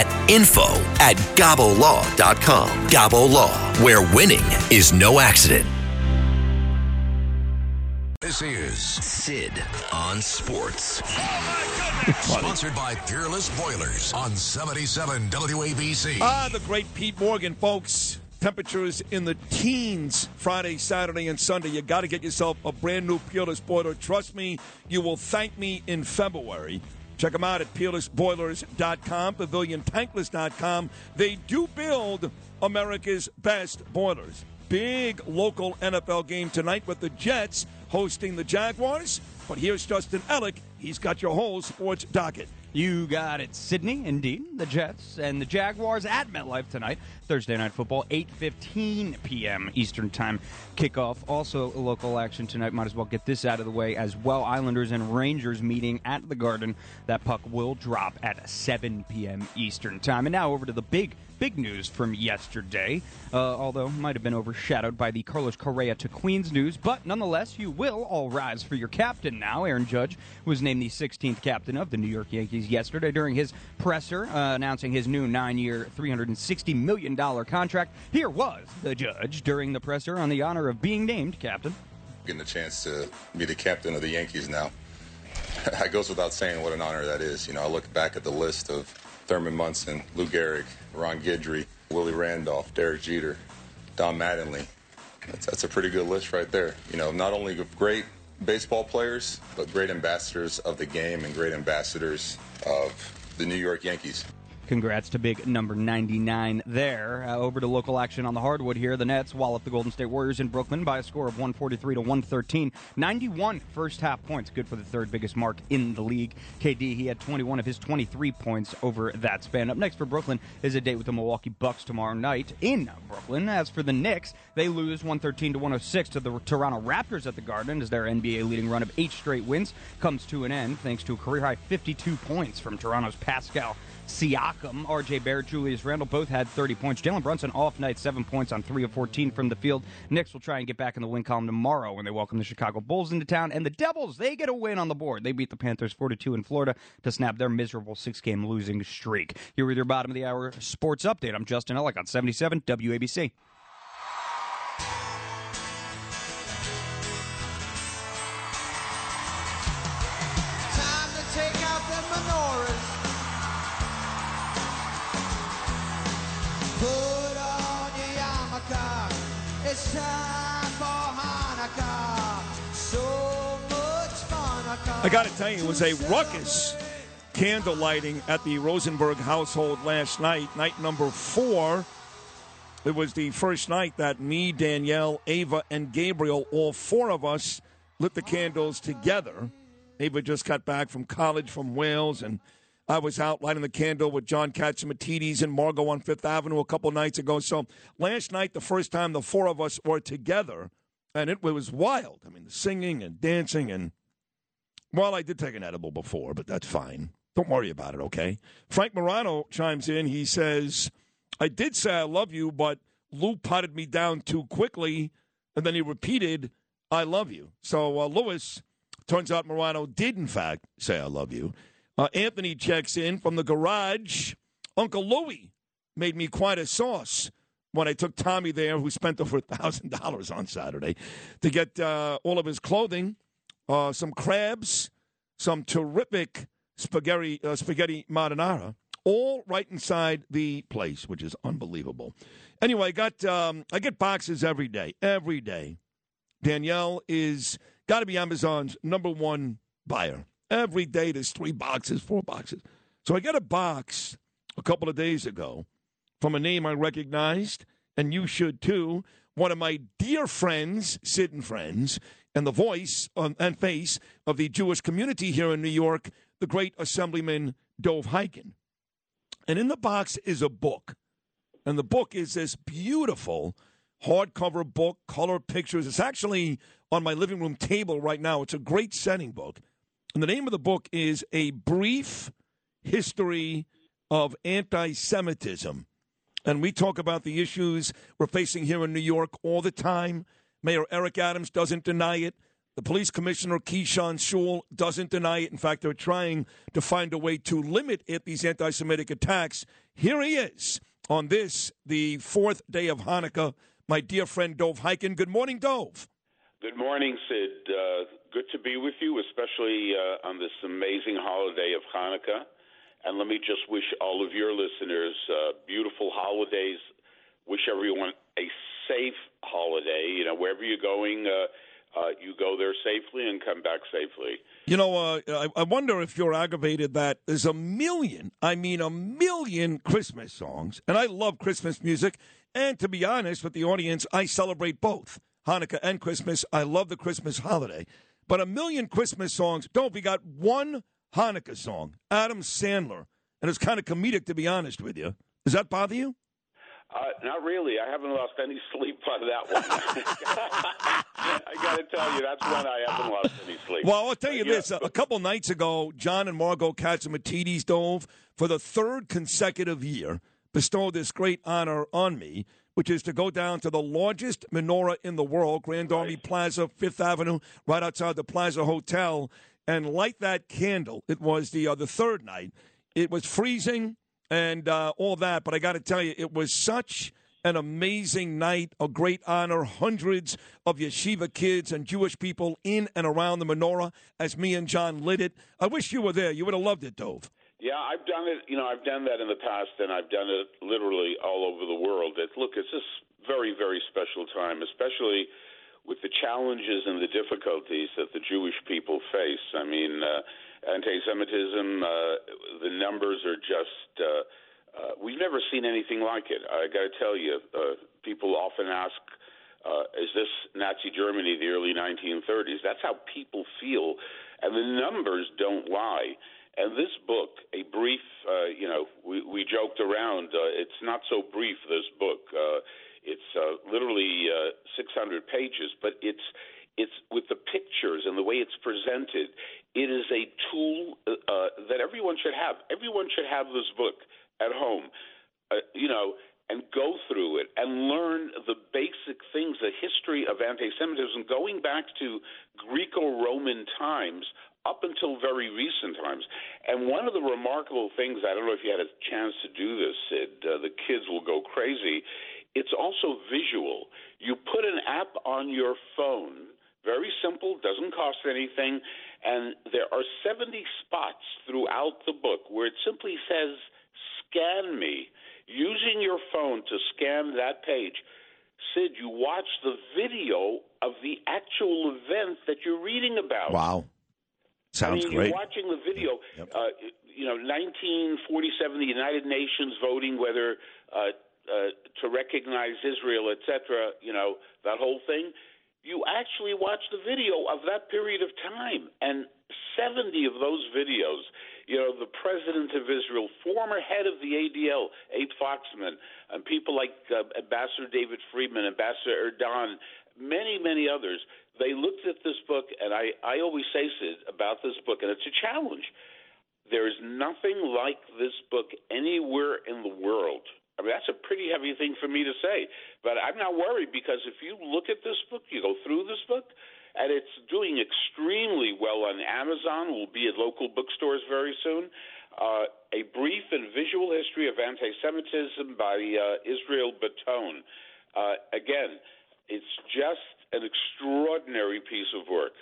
info at gabolaw.com. Gabo Law, where winning is no accident. This is Sid on Sports. sponsored by Peerless Boilers on 77 WABC. Ah, the great Pete Morgan, folks. Temperatures in the teens Friday, Saturday, and Sunday. You got to get yourself a brand new Peerless boiler. Trust me, you will thank me in February. Check them out at peerlessboilers.com, paviliontankless.com. They do build America's best boilers. Big local NFL game tonight with the Jets hosting the Jaguars. But here's Justin Ellick. He's got your whole sports docket. You got it, Sydney. Indeed, the Jets and the Jaguars at MetLife tonight. Thursday night football, 8:15 p.m. Eastern Time kickoff. Also, local action tonight. Might as well get this out of the way as well. Islanders and Rangers meeting at the Garden. That puck will drop at 7 p.m. Eastern Time. And now over to the big big news from yesterday, uh, although might have been overshadowed by the Carlos Correa to Queens news. But nonetheless, you will all rise for your captain now. Aaron Judge was named the 16th captain of the New York Yankees yesterday during his presser uh, announcing his new nine-year, $360 million contract. Here was the Judge during the presser on the honor of being named captain. Getting the chance to be the captain of the Yankees now. it goes without saying what an honor that is. You know, I look back at the list of Thurman Munson, Lou Gehrig, Ron Guidry, Willie Randolph, Derek Jeter, Don Mattingly. That's, that's a pretty good list right there. You know, not only great baseball players, but great ambassadors of the game and great ambassadors of the New York Yankees. Congrats to big number 99 there. Uh, over to local action on the hardwood here. The Nets wallop the Golden State Warriors in Brooklyn by a score of 143 to 113. 91 first half points, good for the third biggest mark in the league. KD, he had 21 of his 23 points over that span. Up next for Brooklyn is a date with the Milwaukee Bucks tomorrow night in Brooklyn. As for the Knicks, they lose 113 to 106 to the Toronto Raptors at the Garden as their NBA leading run of eight straight wins comes to an end thanks to a career high 52 points from Toronto's Pascal Siakam, RJ Barrett, Julius Randle both had 30 points. Jalen Brunson off night, seven points on three of 14 from the field. Knicks will try and get back in the win column tomorrow when they welcome the Chicago Bulls into town. And the Devils, they get a win on the board. They beat the Panthers 4 2 in Florida to snap their miserable six game losing streak. Here with your bottom of the hour sports update. I'm Justin Ellick on 77 WABC. I got to tell you, it was a ruckus candle lighting at the Rosenberg household last night, night number four. It was the first night that me, Danielle, Ava, and Gabriel, all four of us, lit the candles together. Ava just got back from college from Wales, and I was out lighting the candle with John Catsimatidis and Margot on Fifth Avenue a couple nights ago. So last night, the first time the four of us were together, and it was wild. I mean, the singing and dancing, and well, I did take an edible before, but that's fine. Don't worry about it, okay? Frank Morano chimes in. He says, I did say I love you, but Lou potted me down too quickly, and then he repeated, I love you. So, uh, Lewis, turns out Morano did, in fact, say I love you. Uh, Anthony checks in from the garage. Uncle Louie made me quite a sauce when I took Tommy there, who spent over a $1,000 on Saturday, to get uh, all of his clothing, uh, some crabs, some terrific spaghetti, uh, spaghetti marinara, all right inside the place, which is unbelievable. Anyway, I got um, I get boxes every day, every day. Danielle is got to be Amazon's number one buyer. Every day there's three boxes, four boxes. So I got a box a couple of days ago from a name I recognized, and you should too. One of my dear friends, Sid and Friends, and the voice um, and face of the Jewish community here in New York, the great Assemblyman Dov Hikind. And in the box is a book. And the book is this beautiful hardcover book, color pictures. It's actually on my living room table right now. It's a great setting book. And the name of the book is A Brief History of Anti Semitism. And we talk about the issues we're facing here in New York all the time. Mayor Eric Adams doesn't deny it. The police commissioner, Keechant Sewell, doesn't deny it. In fact, they're trying to find a way to limit it, these anti Semitic attacks. Here he is on this, the fourth day of Hanukkah. My dear friend Dov Hikind. Good morning, Dov. Good morning, Sid. Uh, good to be with you, especially uh, on this amazing holiday of Hanukkah. And let me just wish all of your listeners uh, beautiful holidays. Wish everyone a safe holiday. You know, wherever you're going, uh, uh, you go there safely and come back safely. You know, uh, I, I wonder if you're aggravated that there's a million, I mean, a million Christmas songs. And I love Christmas music. And to be honest with the audience, I celebrate both Hanukkah and Christmas. I love the Christmas holiday. But a million Christmas songs. Don't we got one Hanukkah song, Adam Sandler. And it's kind of comedic, to be honest with you. Does that bother you? Uh, not really. I haven't lost any sleep on that one. I got to tell you, that's one I haven't lost any sleep. Well, I'll tell you Uh, yeah, this. A, a couple nights ago, John and Margo Catsimatidis Dov for the third consecutive year bestowed this great honor on me, which is to go down to the largest menorah in the world, Grand Army Plaza, Fifth Avenue, right outside the Plaza Hotel, and light that candle. It was the uh, the third night. It was freezing and uh, all that, but I got to tell you, it was such an amazing night, a great honor. Hundreds of yeshiva kids and Jewish people in and around the menorah as me and John lit it. I wish you were there. You would have loved it, Dov. Yeah, I've done it. You know, I've done that in the past, and I've done it literally all over the world. It, look, it's this very, very special time, especially with the challenges and the difficulties that the Jewish people face. I mean, uh, anti-Semitism, uh, the numbers are just. Uh, uh, we've never seen anything like it. I got to tell you, uh, people often ask, uh, "Is this Nazi Germany, the early 1930s?" That's how people feel, and the numbers don't lie. And this book, a brief, uh, you know, we, we joked around. Uh, it's not so brief. This book, uh, it's uh, literally uh, 600 pages, but it's it's with the pictures and the way it's presented. It is a tool uh, uh, that everyone should have. Everyone should have this book at home. Uh, you know, and go through it and learn the basic things, the history of anti-Semitism, going back to Greco-Roman times up until very recent times. And one of the remarkable things, I don't know if you had a chance to do this, Sid, uh, the kids will go crazy. It's also visual. You put an app on your phone, very simple, doesn't cost anything, and there are 70 spots throughout the book where it simply says, scan me. Using your phone to scan that page, Sid, you watch the video of the actual event that you're reading about. Wow. Sounds I mean, great. You're watching the video. Uh, you know, 1947, the United Nations voting whether uh, uh, to recognize Israel, etc. You know, that whole thing. You actually watch the video of that period of time, and 70 of those videos. You know, the president of Israel, former head of the ADL, Abe Foxman, and people like uh, Ambassador David Friedman, Ambassador Erdan, many, many others they looked at this book, and I, I always say, about this book, and it's a challenge. There is nothing like this book anywhere in the world. I mean, that's a pretty heavy thing for me to say, but I'm not worried because if you look at this book, you go through this book, and it's doing extremely well on Amazon. Will be at local bookstores very soon. Uh, a brief and visual history of anti-Semitism by uh, Israel Batone. Uh, again, it's just an extraordinary piece of work.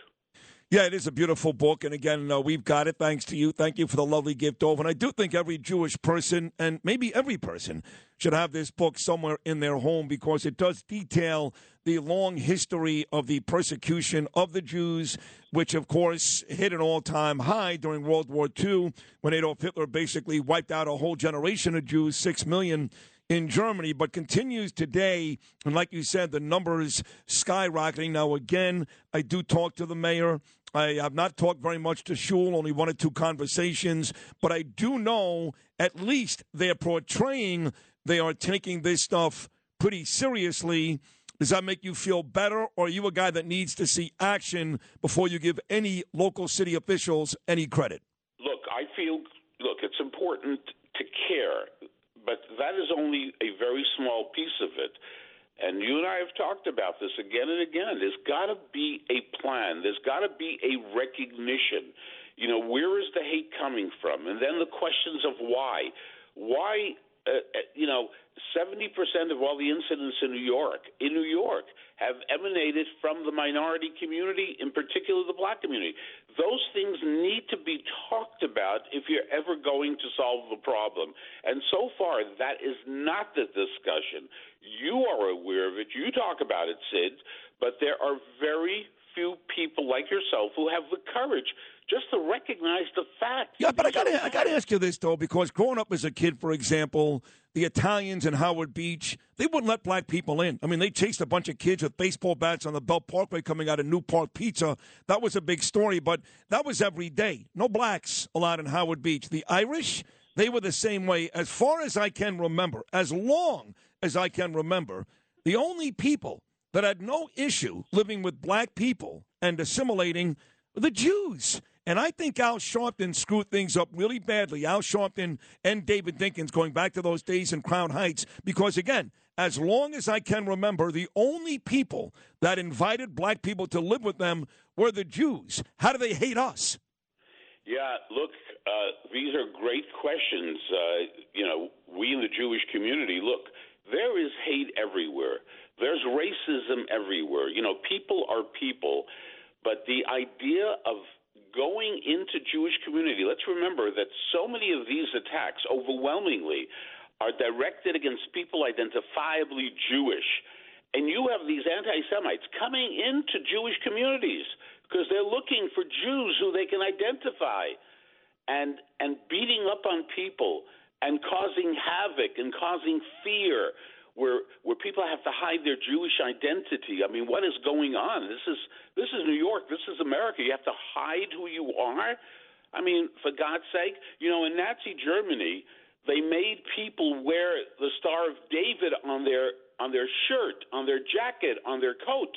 Yeah, it is a beautiful book, and again, uh, we've got it thanks to you. Thank you for the lovely gift, Dov. And I do think every Jewish person, and maybe every person, should have this book somewhere in their home because it does detail the long history of the persecution of the Jews, which, of course, hit an all time high during World War II when Adolf Hitler basically wiped out a whole generation of Jews, six million in Germany, but continues today. And like you said, the numbers skyrocketing. Now, again, I do talk to the mayor. I have not talked very much to Sewell, only one or two conversations, but I do know at least they're portraying they are taking this stuff pretty seriously. Does that make you feel better, or are you a guy that needs to see action before you give any local city officials any credit? Look, I feel, look, it's important to care but that is only a very small piece of it. And you and I have talked about this again and again. There's got to be a plan. There's got to be a recognition. You know, where is the hate coming from? And then the questions of why. Why, uh, uh you know, 70% of all the incidents in New York, in New York, have emanated from the minority community, in particular the black community. Those things need to be talked about if you're ever going to solve the problem. And so far, that is not the discussion. You are aware of it. You talk about it, Sid, but there are very few people like yourself who have the courage just to recognize the fact. Yeah, but I got I got to ask you this though, because growing up as a kid, for example, the Italians in Howard Beach, they wouldn't let black people in. I mean, they chased a bunch of kids with baseball bats on the Belt Parkway coming out of New Park Pizza. That was a big story, but that was every day. No blacks allowed in Howard Beach. The Irish, they were the same way. As far as I can remember, as long as I can remember, the only people that had no issue living with black people and assimilating were the Jews. And I think Al Sharpton screwed things up really badly. Al Sharpton and David Dinkins going back to those days in Crown Heights, because again, as long as I can remember, the only people that invited black people to live with them were the Jews. How do they hate us? Yeah, look, uh, these are great questions. Uh, you know, we in the Jewish community, look, there is hate everywhere. There's racism everywhere. You know, people are people, but the idea of going into Jewish community, let's remember that so many of these attacks, overwhelmingly, are directed against people identifiably Jewish. And you have these anti Semites coming into Jewish communities because they're looking for Jews who they can identify and and beating up on people and causing havoc and causing fear where where people have to hide their Jewish identity. I mean, what is going on? This is this is New York. This is America. You have to hide who you are. I mean, for God's sake, you know, in Nazi Germany, they made people wear the Star of David on their on their shirt, on their jacket, on their coat.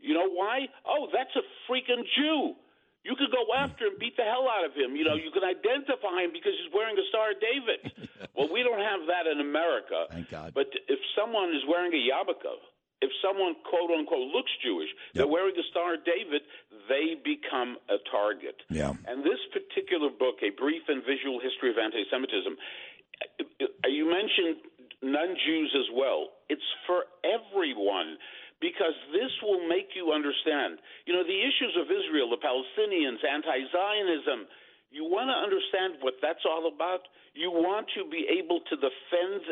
You know why? Oh, that's a freaking Jew. You could go after him, beat the hell out of him. You know, you can identify him because he's wearing a Star of David. well, we don't have that in America. Thank God. But if someone is wearing a yarmulke, if someone quote unquote looks Jewish, they're wearing a Star of David, they become a target. Yeah. And this particular book, A Brief and Visual History of Anti-Semitism, uh, you mentioned non-Jews as well. It's for everyone because this will make you understand. You know, the issues of Israel, the Palestinians, anti Zionism, you want to understand what that's all about. You want to be able to defend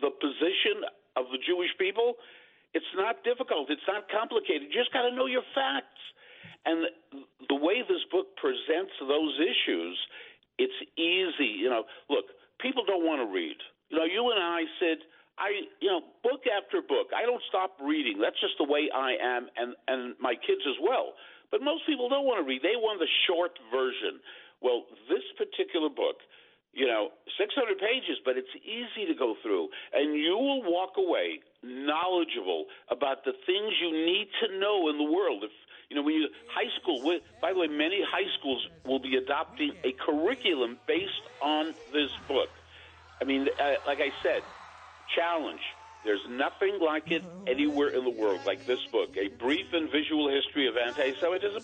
the position of the Jewish people. It's not difficult, it's not complicated. You just got to know your facts. And the way this book presents those issues, it's easy. You know, look, people don't want to read. You know, you and I said, I, you know, book after book. I don't stop reading. That's just the way I am, and and my kids as well. But most people don't want to read. They want the short version. Well, this particular book, you know, 600 pages, but it's easy to go through, and you will walk away knowledgeable about the things you need to know in the world. If you know, when you high school. By the way, many high schools will be adopting a curriculum based on this book. I mean, uh, like I said, challenge. There's nothing like it anywhere in the world, like this book, A Brief and Visual History of Anti-Semitism.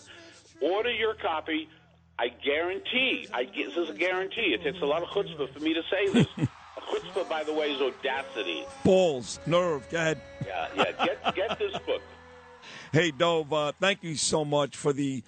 Order your copy. I guarantee, I, this is a guarantee. It takes a lot of chutzpah for me to say this. chutzpah, by the way, is audacity. Balls, nerve, go ahead. Yeah, yeah. Get, get this book. Hey, Dov, uh, thank you so much for the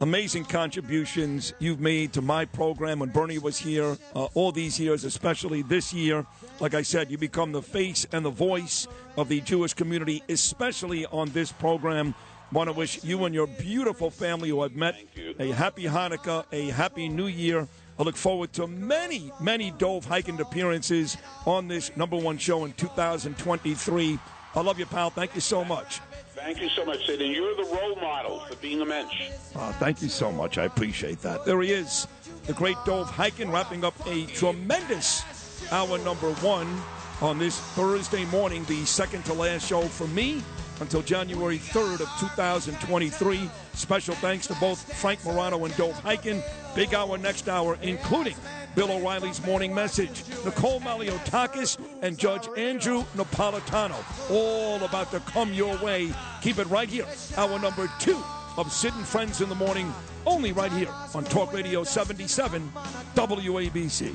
amazing contributions you've made to my program when Bernie was here uh, all these years, especially this year. Like I said, you become the face and the voice of the Jewish community, especially on this program. Want to wish you and your beautiful family who I've met a happy Hanukkah, a happy New Year. I look forward to many, many Dov Hikind appearances on this number one show in 2023. I love you, pal. Thank you so much. Thank you so much, Sid. And you're the role model for being a mensch. Uh, thank you so much. I appreciate that. There he is, the great Dov Hikind, wrapping up a tremendous hour number one on this Thursday morning, the second to last show for me until January 3rd of 2023. Special thanks to both Frank Morano and Dov Hikind. Big hour next hour, including Bill O'Reilly's morning message, Nicole Malliotakis, and Judge Andrew Napolitano. All about to come your way. Keep it right here. Our number two of Sid and Friends in the Morning, only right here on Talk Radio 77 WABC.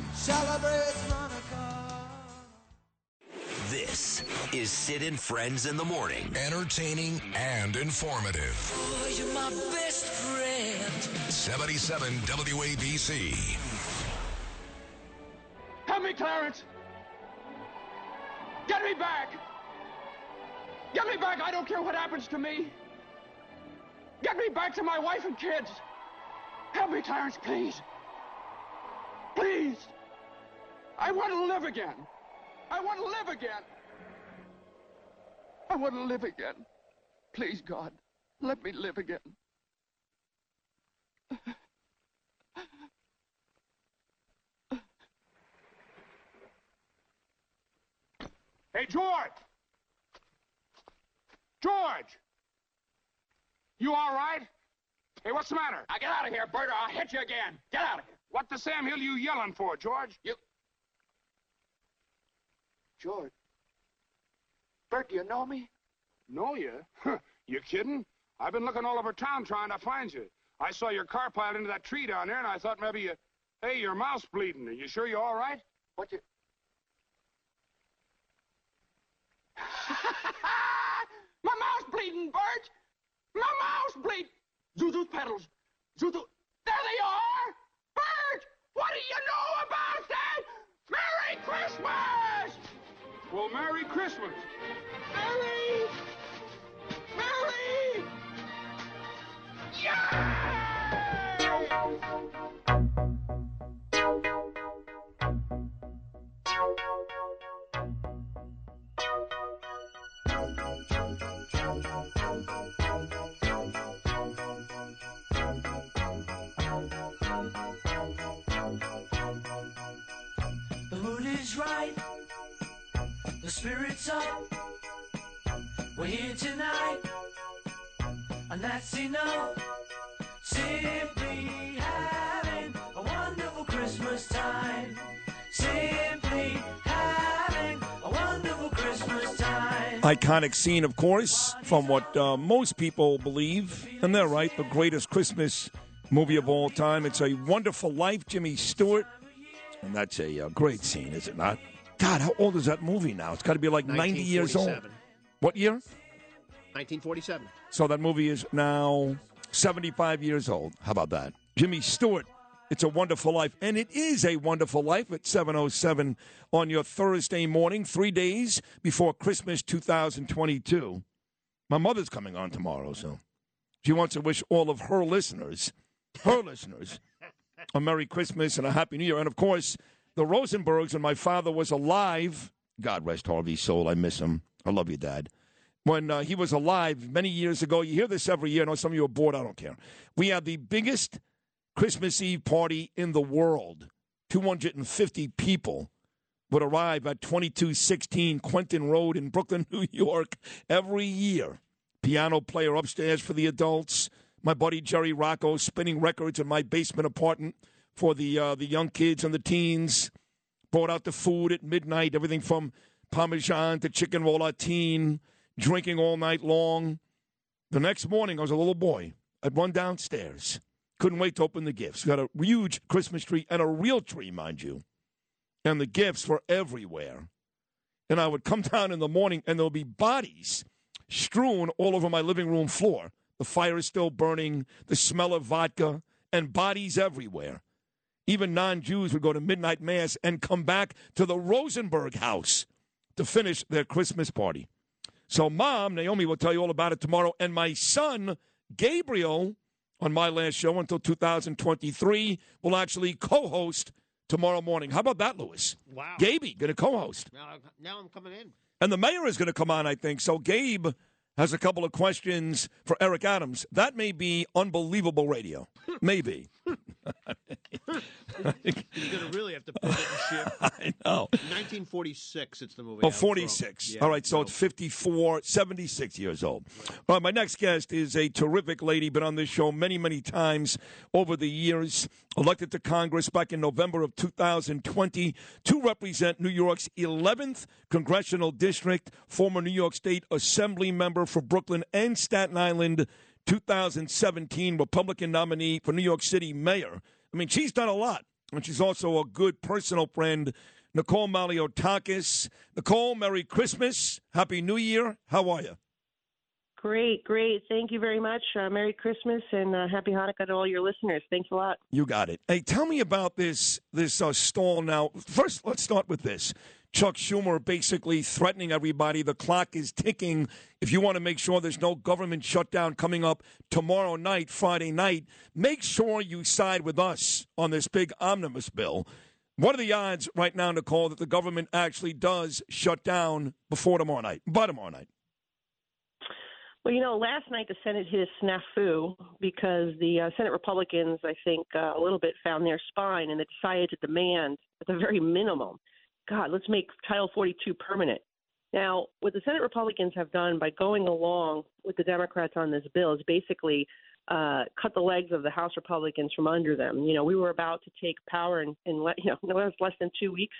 This is Sid and Friends in the Morning. Entertaining and informative. Oh, you're my best friend. 77 WABC. Help me, Clarence! Get me back! Get me back! I don't care what happens to me! Get me back to my wife and kids! Help me, Clarence, please! Please! I want to live again! I want to live again! I want to live again. Please, God, let me live again. Hey, George! George! You all right? Hey, what's the matter? Now get out of here, Bert, or I'll hit you again. Get out of here. What the Sam Hill are you yelling for, George? You. George. Bert, do you know me? Know you? Huh. You kidding? I've been looking all over town trying to find you. I saw your car piled into that tree down there, and I thought maybe you... Hey, your mouth's bleeding. Are you sure you're all right? What you... My mouth's bleeding, Bert! My mouth's bleeding! Zuzu pedals! Zuzu... There they are! Bert! What do you know about that? Merry Christmas! Well, Merry Christmas. Merry! Merry! The The spirit's up. We're here tonight. And that's enough. Simply having a wonderful Christmas time. Simply having a wonderful Christmas time. Iconic scene, of course, from what uh, most people believe, and they're right, the greatest Christmas movie of all time. It's A Wonderful Life, Jimmy Stewart. And that's a uh, great scene, is it not? God, how old is that movie now? It's got to be like 90 years old. What year? 1947. So that movie is now 75 years old. How about that? Jimmy Stewart, It's a Wonderful Life. And it is a wonderful life at 707 on your Thursday morning, three days before Christmas 2022. My mother's coming on tomorrow, so she wants to wish all of her listeners, her listeners, a Merry Christmas and a Happy New Year. And of course, the Rosenbergs, when my father was alive, God rest Harvey's soul, I miss him. I love you, Dad. When uh, he was alive many years ago, you hear this every year. I know some of you are bored, I don't care. We had the biggest Christmas Eve party in the world. 250 people would arrive at 2216 Quentin Road in Brooklyn, New York, every year. Piano player upstairs for the adults. My buddy Jerry Rocco spinning records in my basement apartment for the uh, the young kids and the teens. Brought out the food at midnight, everything from Parmesan to chicken rollatine, drinking all night long. The next morning, I was a little boy. I'd run downstairs. Couldn't wait to open the gifts. We Got a huge Christmas tree and a real tree, mind you. And the gifts were everywhere. And I would come down in the morning and there'll be bodies strewn all over my living room floor. The fire is still burning, the smell of vodka, and bodies everywhere. Even non Jews would go to midnight mass and come back to the Rosenberg house to finish their Christmas party. So, mom, Naomi will tell you all about it tomorrow. And my son, Gabriel, on my last show until 2023, will actually co host tomorrow morning. How about that, Lewis? Wow. Gaby, going to co host. Now, now I'm coming in. And the mayor is going to come on, I think. So Gabe has a couple of questions for Eric Adams. That may be unbelievable radio. Maybe. You're going to really have to pivot and shift. I know. 1946, it's the movie. Oh, I 46. Yeah, All right, so it's 54, 76 years old. All right, my next guest is a terrific lady, been on this show many, many times over the years. Elected to Congress back in November of 2020 to represent New York's 11th congressional district, former New York State Assembly member for Brooklyn and Staten Island, 2017 Republican nominee for New York City mayor. I mean, she's done a lot, and she's also a good personal friend. Nicole Malliotakis. Nicole, Merry Christmas. Happy New Year. How are you? Great, great. Thank you very much. Uh, Merry Christmas and uh, Happy Hanukkah to all your listeners. Thanks a lot. You got it. Hey, tell me about this this uh, stall now. First, let's start with this. Chuck Schumer basically threatening everybody. The clock is ticking. If you want to make sure there's no government shutdown coming up tomorrow night, Friday night, make sure you side with us on this big omnibus bill. What are the odds right now, Nicole, that the government actually does shut down before tomorrow night? By tomorrow night. Well, you know, last night the Senate hit a snafu because the uh, Senate Republicans, I think, uh, a little bit found their spine and they decided to demand, at the very minimum, God, let's make Title 42 permanent. Now, what the Senate Republicans have done by going along with the Democrats on this bill is basically uh, cut the legs of the House Republicans from under them. You know, we were about to take power in, in le- you know less less than two weeks,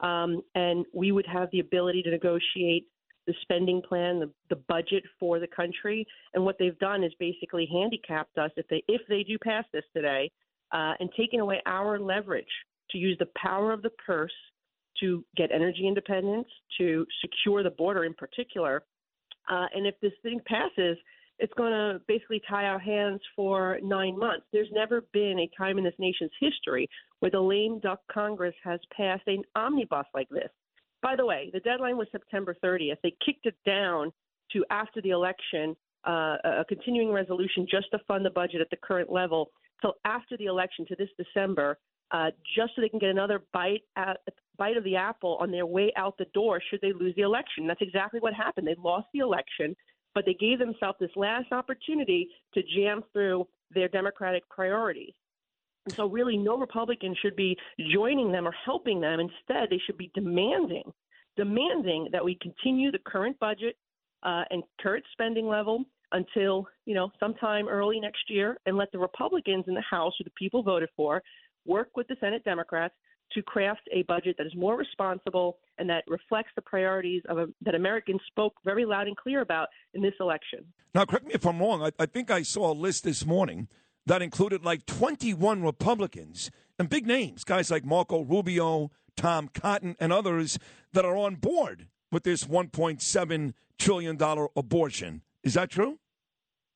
um, and we would have the ability to negotiate the spending plan, the, the budget for the country. And what they've done is basically handicapped us if they if they do pass this today, uh, and taken away our leverage to use the power of the purse to get energy independence, to secure the border in particular. Uh, and if this thing passes, it's going to basically tie our hands for nine months. There's never been a time in this nation's history where the lame duck Congress has passed an omnibus like this. By the way, the deadline was September 30th. They kicked it down to after the election, uh, a continuing resolution just to fund the budget at the current level till after the election to this December, uh, just so they can get another bite at, bite of the apple on their way out the door should they lose the election. That's exactly what happened. They lost the election, but they gave themselves this last opportunity to jam through their Democratic priorities. And so, really, no Republican should be joining them or helping them. Instead, they should be demanding, demanding that we continue the current budget uh, and current spending level until you know sometime early next year, and let the Republicans in the House, who the people voted for, work with the Senate Democrats to craft a budget that is more responsible and that reflects the priorities of a, that Americans spoke very loud and clear about in this election. Now, correct me if I'm wrong. I, I think I saw a list this morning that included like 21 Republicans and big names, guys like Marco Rubio, Tom Cotton, and others that are on board with this 1.7 trillion dollar abortion. Is that true?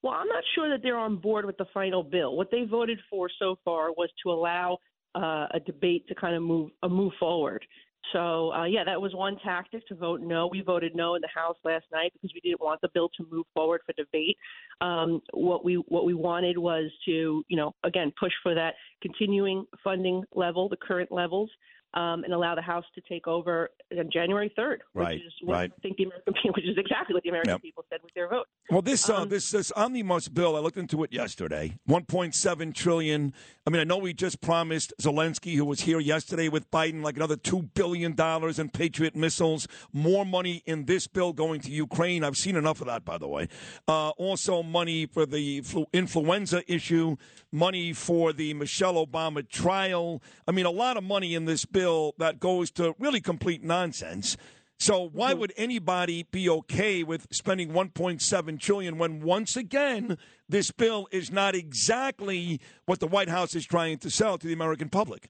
Well, I'm not sure that they're on board with the final bill. What they voted for so far was to allow uh, a debate to kind of move a uh, move forward. So uh, yeah, that was one tactic to vote no. We voted no in the House last night because we didn't want the bill to move forward for debate. Um, what we what we wanted was to you know again push for that continuing funding level, the current levels, um, and allow the House to take over on January 3rd, right, which is what right. I think the American people, which is exactly what the American Yep. people said with their vote. Well, this uh, Um, this this omnibus bill, I looked into it yesterday. 1.7 trillion. I mean, I know we just promised Zelensky, who was here yesterday with Biden, like another two billion dollars in Patriot missiles. More money in this bill going to Ukraine. I've seen enough of that, by the way. Uh, also, money for the flu- influenza issue. Money for the Michelle Obama trial. I mean, a lot of money in this bill that goes to really complete nonsense. So why would anybody be okay with spending 1.7 trillion when once again this bill is not exactly what the White House is trying to sell to the American public?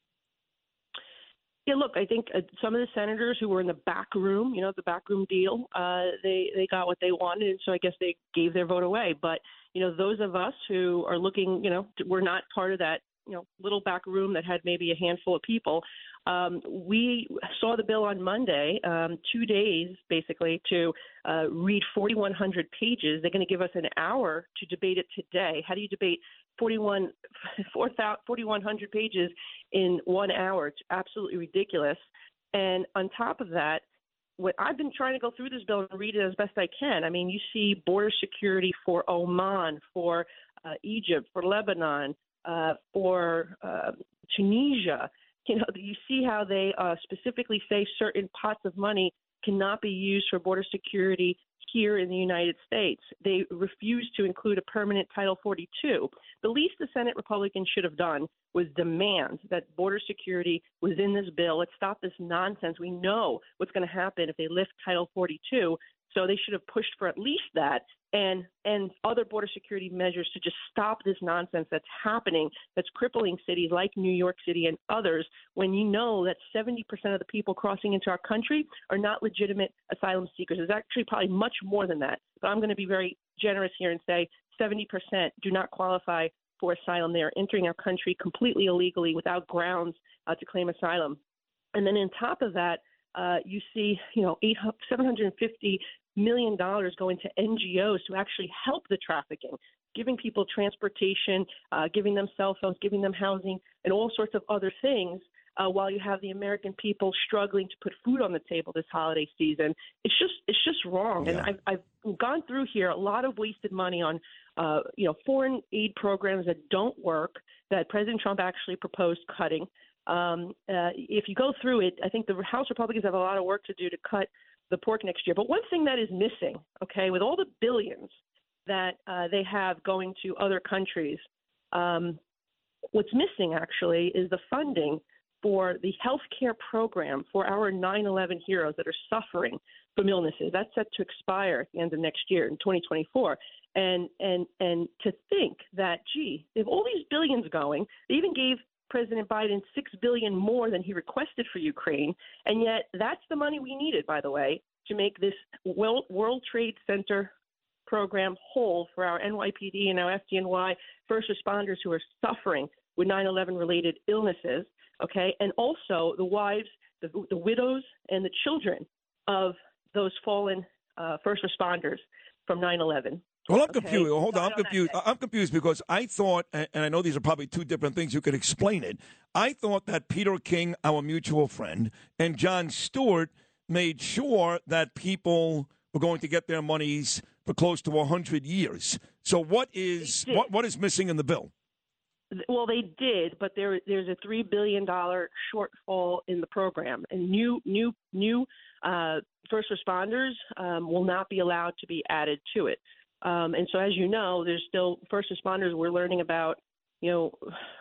Yeah, look, I think uh, some of the senators who were in the back room, you know, the backroom deal, uh, they they got what they wanted, and so I guess they gave their vote away. But you know, those of us who are looking, you know, we're not part of that, you know, little back room that had maybe a handful of people. Um, we saw the bill on Monday, um, two days basically to uh, read 4,100 pages. They're going to give us an hour to debate it today. How do you debate 41, 4,000 4,100 pages in one hour? It's absolutely ridiculous. And on top of that, what I've been trying to go through this bill and read it as best I can. I mean, you see border security for Oman, for uh, Egypt, for Lebanon, uh, for uh, Tunisia. You know, you see how they uh, specifically say certain pots of money cannot be used for border security here in the United States. They refuse to include a permanent Title 42. The least the Senate Republicans should have done was demand that border security was in this bill. Let's stop this nonsense. We know what's going to happen if they lift Title 42. So they should have pushed for at least that and and other border security measures to just stop this nonsense that's happening that's crippling cities like New York City and others when you know that 70% of the people crossing into our country are not legitimate asylum seekers. It's actually probably much more than that. But I'm going to be very generous here and say 70% do not qualify for asylum. They are entering our country completely illegally without grounds uh, to claim asylum. And then on top of that, uh, you see, you know, 800, 750 million dollars going to NGOs to actually help the trafficking, giving people transportation, uh, giving them cell phones, giving them housing, and all sorts of other things. Uh, while you have the American people struggling to put food on the table this holiday season, it's just it's just wrong. And I've, I've gone through here a lot of wasted money on uh, you know foreign aid programs that don't work that President Trump actually proposed cutting. Um, uh, if you go through it, I think the House Republicans have a lot of work to do to cut the pork next year. But one thing that is missing, okay, with all the billions that uh, they have going to other countries. Um, what's missing actually is the funding for the healthcare program for our 9/11 heroes that are suffering from illnesses. That's set to expire at the end of next year in 2024. And and and to think that gee, they have all these billions going. They even gave President Biden six billion more than he requested for Ukraine, and yet that's the money we needed, by the way, to make this World, Trade Center program whole for our NYPD and our FDNY first responders who are suffering with 9/11 related illnesses. Okay, and also the wives, the, the widows, and the children of those fallen uh, first responders from 9/11. Well, I'm confused. Hold on, I'm confused. I'm confused because I thought, and I know these are probably two different things. You could explain it. I thought that Peter King, our mutual friend, and Jon Stewart made sure that people were going to get their monies for close to 100 years. So, what is what what is missing in the bill? Well, they did, but there there's a three billion dollar shortfall in the program, and new new new uh, first responders um, will not be allowed to be added to it. Um, and so, as you know, there's still first responders we're learning about, you know,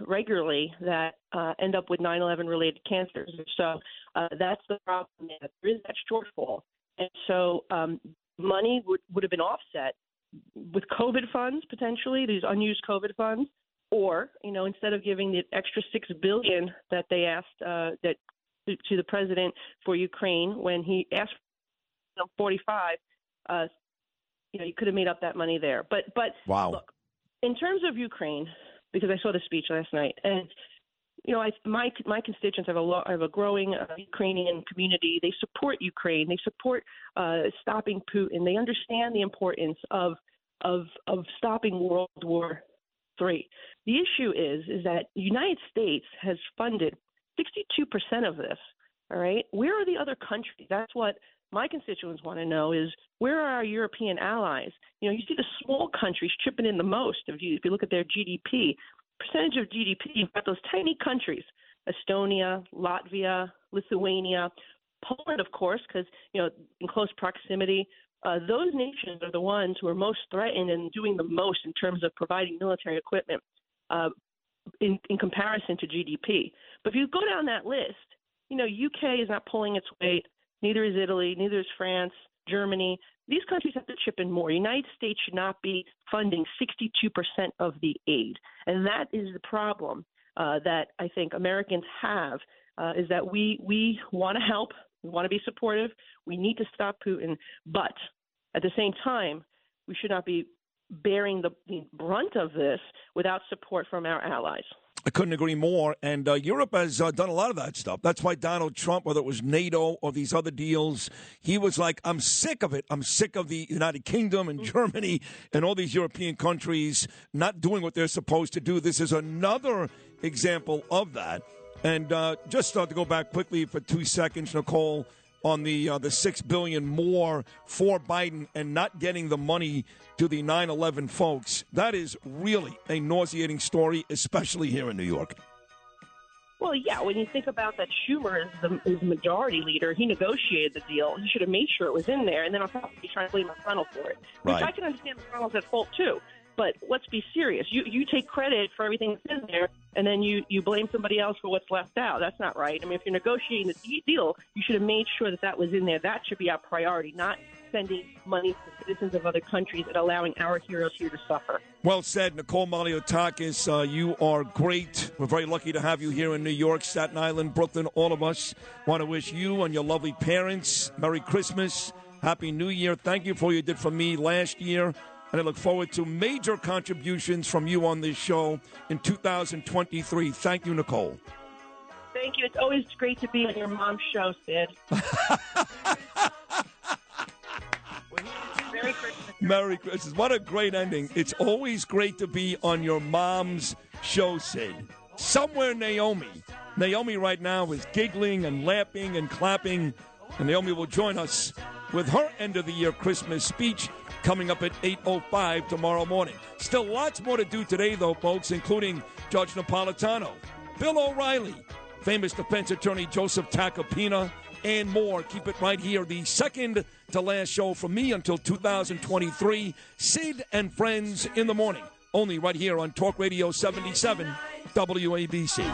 regularly that uh, end up with 9/11 related cancers. So uh, that's the problem. There is that shortfall, and so um, money would would have been offset with COVID funds potentially these unused COVID funds, or you know, instead of giving the extra six billion that they asked uh, that to, to the president for Ukraine when he asked for 45. Uh, you know, you could have made up that money there. But but wow. look, in terms of Ukraine, because I saw the speech last night, and you know, I, my my constituents have a lot, have a growing uh, Ukrainian community. They support Ukraine. They support uh, stopping Putin. They understand the importance of of of stopping World War Three. The issue is is that the United States has funded 62 percent of this. All right, where are the other countries? That's what my constituents want to know is where are our European allies? You know, you see the small countries chipping in the most. If you if you look at their GDP percentage of GDP, you've got those tiny countries: Estonia, Latvia, Lithuania, Poland, of course, because you know in close proximity. Uh, those nations are the ones who are most threatened and doing the most in terms of providing military equipment uh, in, in comparison to GDP. But if you go down that list, you know, UK is not pulling its weight. Neither is Italy. Neither is France, Germany. These countries have to chip in more. United States should not be funding 62% of the aid, and that is the problem uh, that I think Americans have. Uh, is that we we want to help, we want to be supportive, we need to stop Putin, but at the same time, we should not be bearing the, the brunt of this without support from our allies. I couldn't agree more. And uh, Europe has uh, done a lot of that stuff. That's why Donald Trump, whether it was NATO or these other deals, he was like, I'm sick of it. I'm sick of the United Kingdom and Germany and all these European countries not doing what they're supposed to do. This is another example of that. And uh, just uh, to go back quickly for two seconds, Nicole, on the uh, the six billion more for Biden and not getting the money to the 9/11 folks. That is really a nauseating story, especially here in New York. Well, yeah, when you think about that Schumer is the, is majority leader, he negotiated the deal. He should have made sure it was in there, and then on top of it, he's trying to blame McConnell for it. Which Right. I can understand McConnell's at fault too. But let's be serious. You you take credit for everything that's in there, and then you you blame somebody else for what's left out. That's not right. I mean, if you're negotiating de- deal, you should have made sure that that was in there. That should be our priority, not sending money to citizens of other countries and allowing our heroes here to suffer. Well said, Nicole Malliotakis. Uh, you are great. We're very lucky to have you here in New York, Staten Island, Brooklyn. All of us want to wish you and your lovely parents Merry Christmas, Happy New Year. Thank you for what you did for me last year. And I look forward to major contributions from you on this show in 2023. Thank you, Nicole. Thank you. It's always great to be on your mom's show, Sid. Merry Christmas. Merry Christmas. What a great ending. It's always great to be on your mom's show, Sid. Somewhere, Naomi. Naomi right now is giggling and laughing and clapping. And Naomi will join us with her end of the year Christmas speech coming up at 8.05 tomorrow morning. Still lots more to do today, though, folks, including Judge Napolitano, Bill O'Reilly, famous defense attorney Joseph Tacopina, and more. Keep it right here. The second to last show from me until 2023. Sid and Friends in the morning. Only right here on Talk Radio 77 WABC.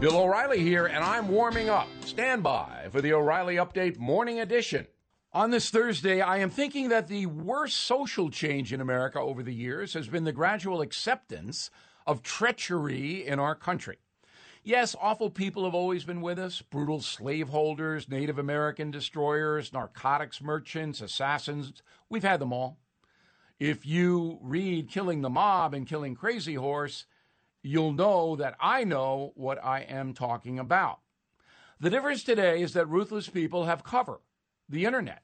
Bill O'Reilly here, and I'm warming up. Stand by for the O'Reilly Update Morning Edition. On this Thursday, I am thinking that the worst social change in America over the years has been the gradual acceptance of treachery in our country. Yes, awful people have always been with us brutal slaveholders, Native American destroyers, narcotics merchants, assassins. We've had them all. If you read Killing the Mob and Killing Crazy Horse, you'll know that I know what I am talking about. The difference today is that ruthless people have cover the internet.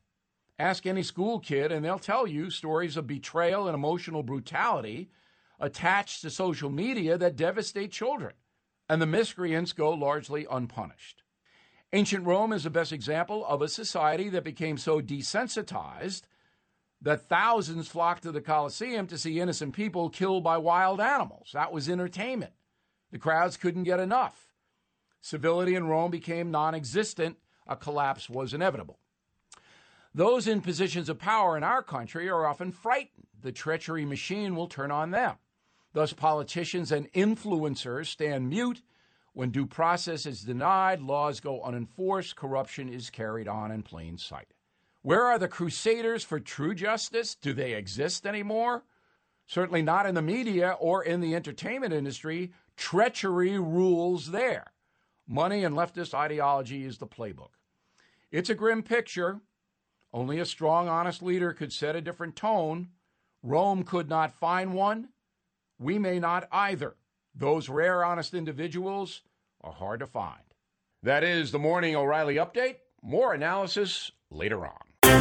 Ask any school kid, and they'll tell you stories of betrayal and emotional brutality attached to social media that devastate children, and the miscreants go largely unpunished. Ancient Rome is the best example of a society that became so desensitized that thousands flocked to the Colosseum to see innocent people killed by wild animals. That was entertainment. The crowds couldn't get enough. Civility in Rome became non existent. A collapse was inevitable. Those in positions of power in our country are often frightened. The treachery machine will turn on them. Thus, politicians and influencers stand mute when due process is denied, laws go unenforced, corruption is carried on in plain sight. Where are the crusaders for true justice? Do they exist anymore? Certainly not in the media or in the entertainment industry. Treachery rules there. Money and leftist ideology is the playbook. It's a grim picture. Only a strong, honest leader could set a different tone. Rome could not find one. We may not either. Those rare, honest individuals are hard to find. That is the Morning O'Reilly Update. More analysis later on.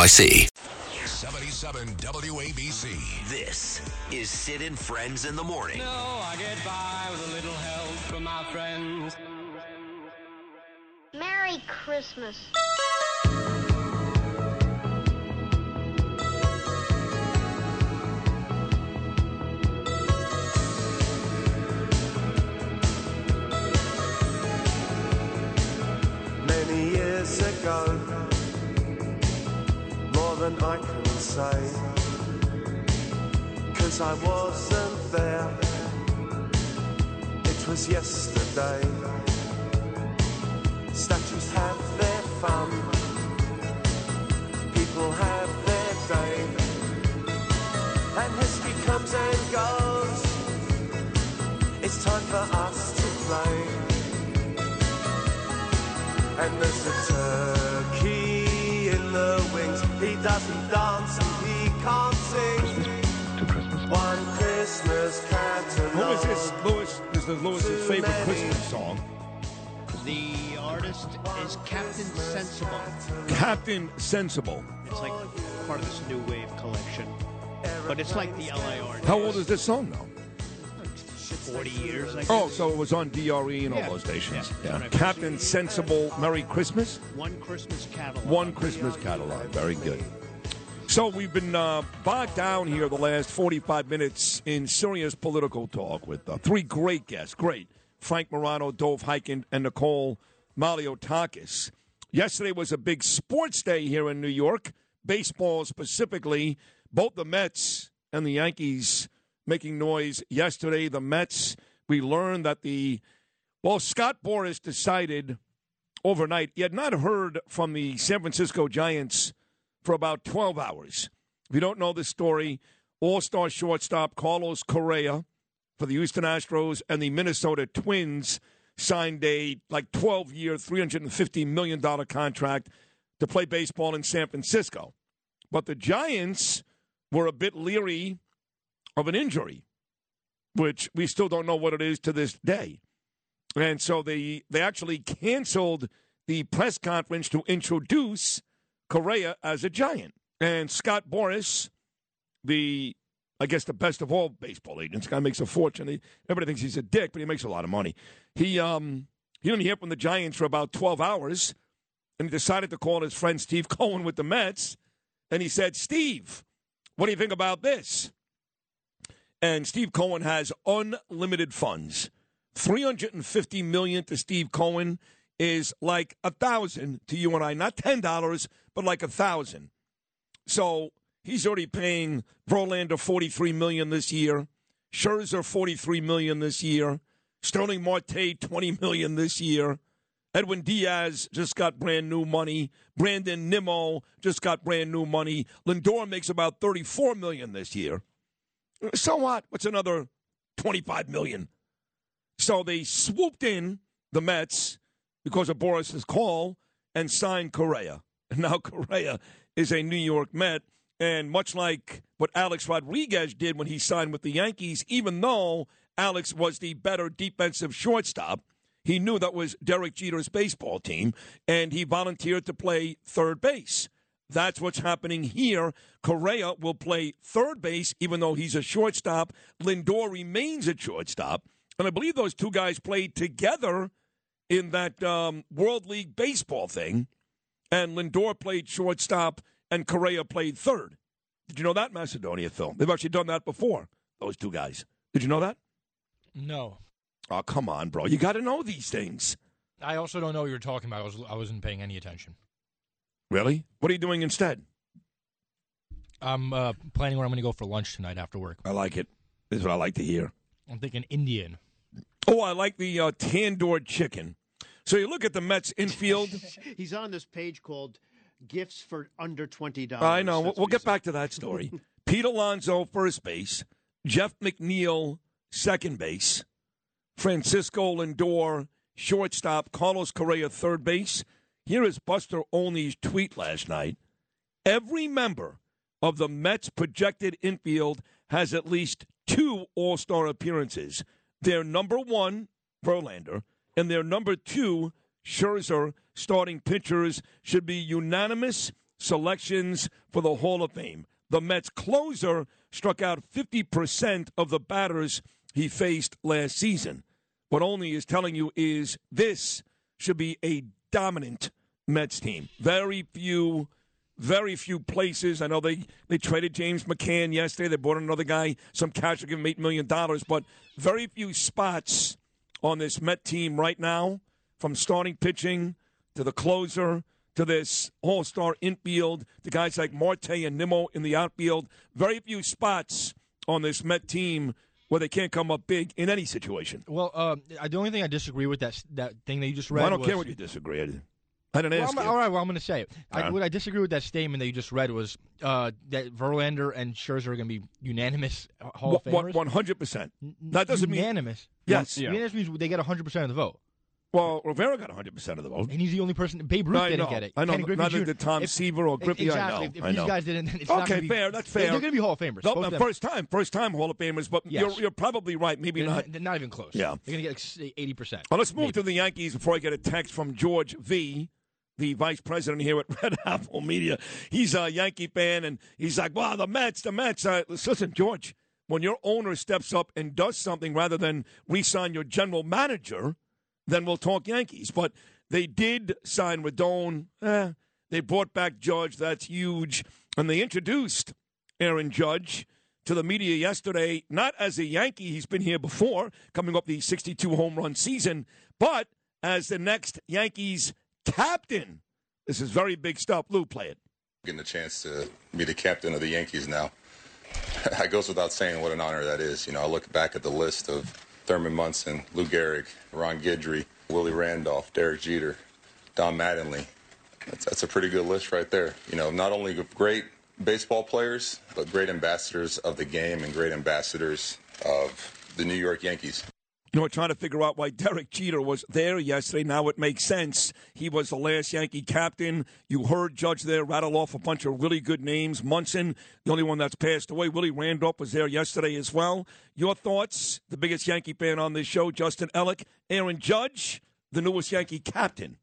NYC. 77 WABC. This is Sid and Friends in the Morning. No, I get by with a little help from my friends. Merry Christmas. Many years ago, more than I can say, cause I wasn't there. It was yesterday. Statues have their fun, people have dance and he can't sing. One Christmas catalog. Who is this, Lewis? This is Lewis's favorite Christmas song. The artist is Captain Sensible. Captain Sensible. It's like part of this new wave collection. But it's like the LA artist. How old is this song, though? 40 years, I oh, guess. Oh, so it was on DRE and all those stations. Yeah. Yeah. Captain Sensible, Merry Christmas. One Christmas catalog. One Christmas catalog. Very good. So we've been uh, bogged down here the last 45 minutes in serious political talk with uh, three great guests. Great. Frank Morano, Dov Hikind, and Nicole Malliotakis. Yesterday was a big sports day here in New York. Baseball specifically. Both the Mets and the Yankees making noise yesterday. The Mets, we learned that the, well, Scott Boras decided overnight he had not heard from the San Francisco Giants for about 12 hours. If you don't know this story, all star shortstop Carlos Correa for the Houston Astros and the Minnesota Twins signed a like 12 year, $350 million contract to play baseball in San Francisco. But the Giants were a bit leery of an injury, which we still don't know what it is to this day. And so they they actually canceled the press conference to introduce Correa as a Giant. And Scott Boras, the I guess the best of all baseball agents, guy makes a fortune. Everybody thinks he's a dick, but he makes a lot of money. He um he didn't hear from the Giants for about twelve hours, and he decided to call his friend Steve Cohen with the Mets, and he said, "Steve, what do you think about this?" And Steve Cohen has unlimited funds. 350 million to Steve Cohen is like a thousand to you and I, not ten dollars, but like a thousand. So he's already paying Verlander 43 million this year, Scherzer 43 million this year, Starling Marte 20 million this year. Edwin Diaz just got brand new money. Brandon Nimmo just got brand new money. Lindor makes about 34 million this year. So what? What's another 25 million? So they swooped in the Mets because of Boras's call and signed Correa. And now Correa is a New York Met. And much like what Alex Rodriguez did when he signed with the Yankees, even though Alex was the better defensive shortstop, he knew that was Derek Jeter's baseball team, and he volunteered to play third base. That's what's happening here. Correa will play third base, even though he's a shortstop. Lindor remains a shortstop. And I believe those two guys played together in that um, World League Baseball thing. And Lindor played shortstop, and Correa played third. Did you know that, Macedonia, Phil? They've actually done that before, those two guys. Did you know that? No. Oh, come on, bro. You got to know these things. I also don't know what you were talking about. I, was, I wasn't paying any attention. Really? What are you doing instead? I'm uh, planning where I'm going to go for lunch tonight after work. I like it. This is what I like to hear. I'm thinking Indian. Oh, I like the uh, tandoor chicken. So you look at the Mets infield. He's on this page called "Gifts for Under Twenty Dollars." I know. We'll, we'll get back to that story. Pete Alonso, first base. Jeff McNeil, second base. Francisco Lindor, shortstop. Carlos Correa, third base. Here is Buster Olney's tweet last night. Every member of the Mets' projected infield has at least two All Star appearances. Their number one, Verlander, and their number two, Scherzer, starting pitchers should be unanimous selections for the Hall of Fame. The Mets closer struck out 50% of the batters he faced last season. What Olney is telling you is this should be a dominant Mets team. Very few very few places. I know they, they traded James McCann yesterday. They bought another guy, some cash to give him $8 million, but very few spots on this Met team right now, from starting pitching to the closer to this all star infield to guys like Marte and Nimmo in the outfield. Very few spots on this Met team where they can't come up big in any situation. Well, uh, the only thing I disagree with that that thing that you just read. Well, I don't was, care what you disagree. I didn't well, ask I'm, you. All right, well, I'm going to say it. I, Uh. what I disagree with that statement that you just read was uh, that Verlander and Scherzer are going to be unanimous Hall of Famers. one hundred percent. That doesn't mean unanimous. Yes. unanimous means they get 100 percent of the vote. Well, Rivera got 100 percent of the vote. And he's the only person. Babe Ruth No, I didn't know. get it. I know. Kenny Griffey Neither Jr. did Tom If- Seaver or Griffey. I Exactly. know. If, I these know. guys didn't, it's okay, gonna be, fair. That's they- fair. They're going to be Hall of Famers. No, uh, first time, first time Hall of Famers, but Yes. you're, you're probably right. Maybe They're not. Not, not even close. Yeah. They're going to get like 80 percent. Well, let's move to the Yankees before I get a text from George V, the vice president here at Red Apple Media. He's a Yankee fan, and he's like, "Wow, the Mets, the Mets." Uh, listen, George, when your owner steps up and does something rather than re-sign your general manager, then we'll talk Yankees. But they did sign Rodón. Eh, they brought back Judge. That's huge, and they introduced Aaron Judge to the media yesterday, not as a Yankee, he's been here before, coming up the 62 home run season, but as the next Yankees captain. This is very big stuff. Lou, play it. Getting a chance to be the captain of the Yankees now. it goes without saying what an honor that is. You know, I look back at the list of Thurman Munson, Lou Gehrig, Ron Guidry, Willie Randolph, Derek Jeter, Don Mattingly. That's, that's a pretty good list right there. You know, not only great baseball players, but great ambassadors of the game and great ambassadors of the New York Yankees. You know, trying to figure out why Derek Jeter was there yesterday. Now it makes sense. He was the last Yankee captain. You heard Judge there rattle off a bunch of really good names. Munson, the only one that's passed away. Willie Randolph was there yesterday as well. Your thoughts? The biggest Yankee fan on this show, Justin Ellick. Aaron Judge, the newest Yankee captain.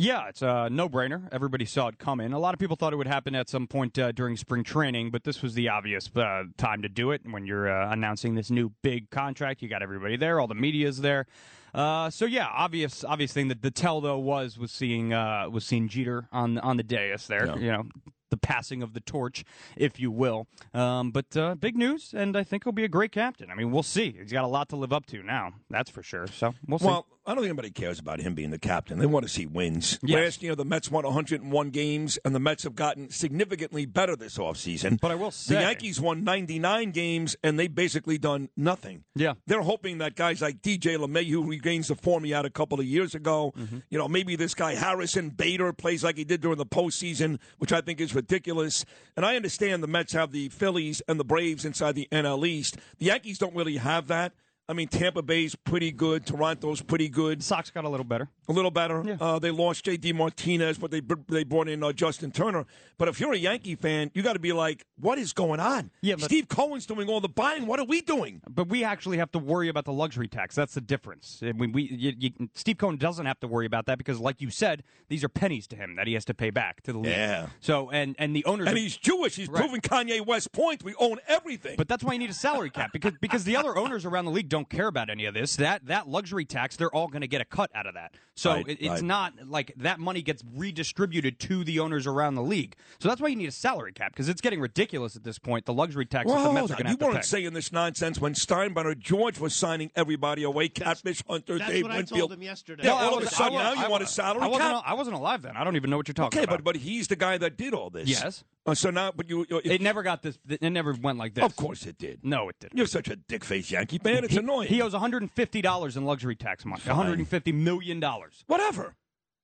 Yeah, it's a no-brainer. Everybody saw it coming. A lot of people thought it would happen at some point uh, during spring training, but this was the obvious uh, time to do it. When you're uh, announcing this new big contract, you got everybody there, all the media's there. Uh, so yeah, obvious, obvious thing. that the tell though was was seeing uh, was seeing Jeter on on the dais there. Yeah. You know, the passing of the torch, if you will. Um, but uh, big news, and I think he'll be a great captain. I mean, we'll see. He's got a lot to live up to now. That's for sure. So we'll see. Well, I don't think anybody cares about him being the captain. They want to see wins. Yes. Last year, the Mets won 101 games, and the Mets have gotten significantly better this offseason. But I will say- the Yankees won 99 games, and they've basically done nothing. Yeah. They're hoping that guys like DJ LeMahieu regains the form he had a couple of years ago. Mm-hmm. You know, maybe this guy Harrison Bader plays like he did during the postseason, which I think is ridiculous. And I understand the Mets have the Phillies and the Braves inside the NL East. The Yankees don't really have that. I mean, Tampa Bay's pretty good. Toronto's pretty good. Sox got a little better. A little better. Uh, they lost J.D. Martinez, but they they brought in uh, Justin Turner. But if you're a Yankee fan, you got to be like, what is going on? Yeah, but- Steve Cohen's doing all the buying. What are we doing? But we actually have to worry about the luxury tax. That's the difference. I mean, we you, you, Steve Cohen doesn't have to worry about that because, like you said, these are pennies to him that he has to pay back to the league. Yeah. So and and the owners And are- he's Jewish. He's Right. proving Kanye West point. We own everything. But that's why you need a salary cap because because the other owners around the league don't care about any of this. That that luxury tax, they're all going to get a cut out of that. So Right, it, it's right. not like that money gets redistributed to the owners around the league. So that's why you need a salary cap because it's getting ridiculous at this point. The luxury tax that the Mets are going to You have weren't pay. saying this nonsense when Steinbrenner George was signing everybody away. Catfish Hunter, that's Dave what I Winfield. told him yesterday. Yeah, No, I all of a sudden I now you I want a salary I wasn't, cap. I wasn't alive then. I don't even know what you're talking Okay, about. but but he's the guy that did all this. Yes. Uh, so now, but you, you it never got this. It never went like this. Of course it did. No, it didn't. You're such a dick face Yankee fan. It's he, annoying. He owes 150 dollars in luxury tax money. Fine. 150 million dollars. Whatever.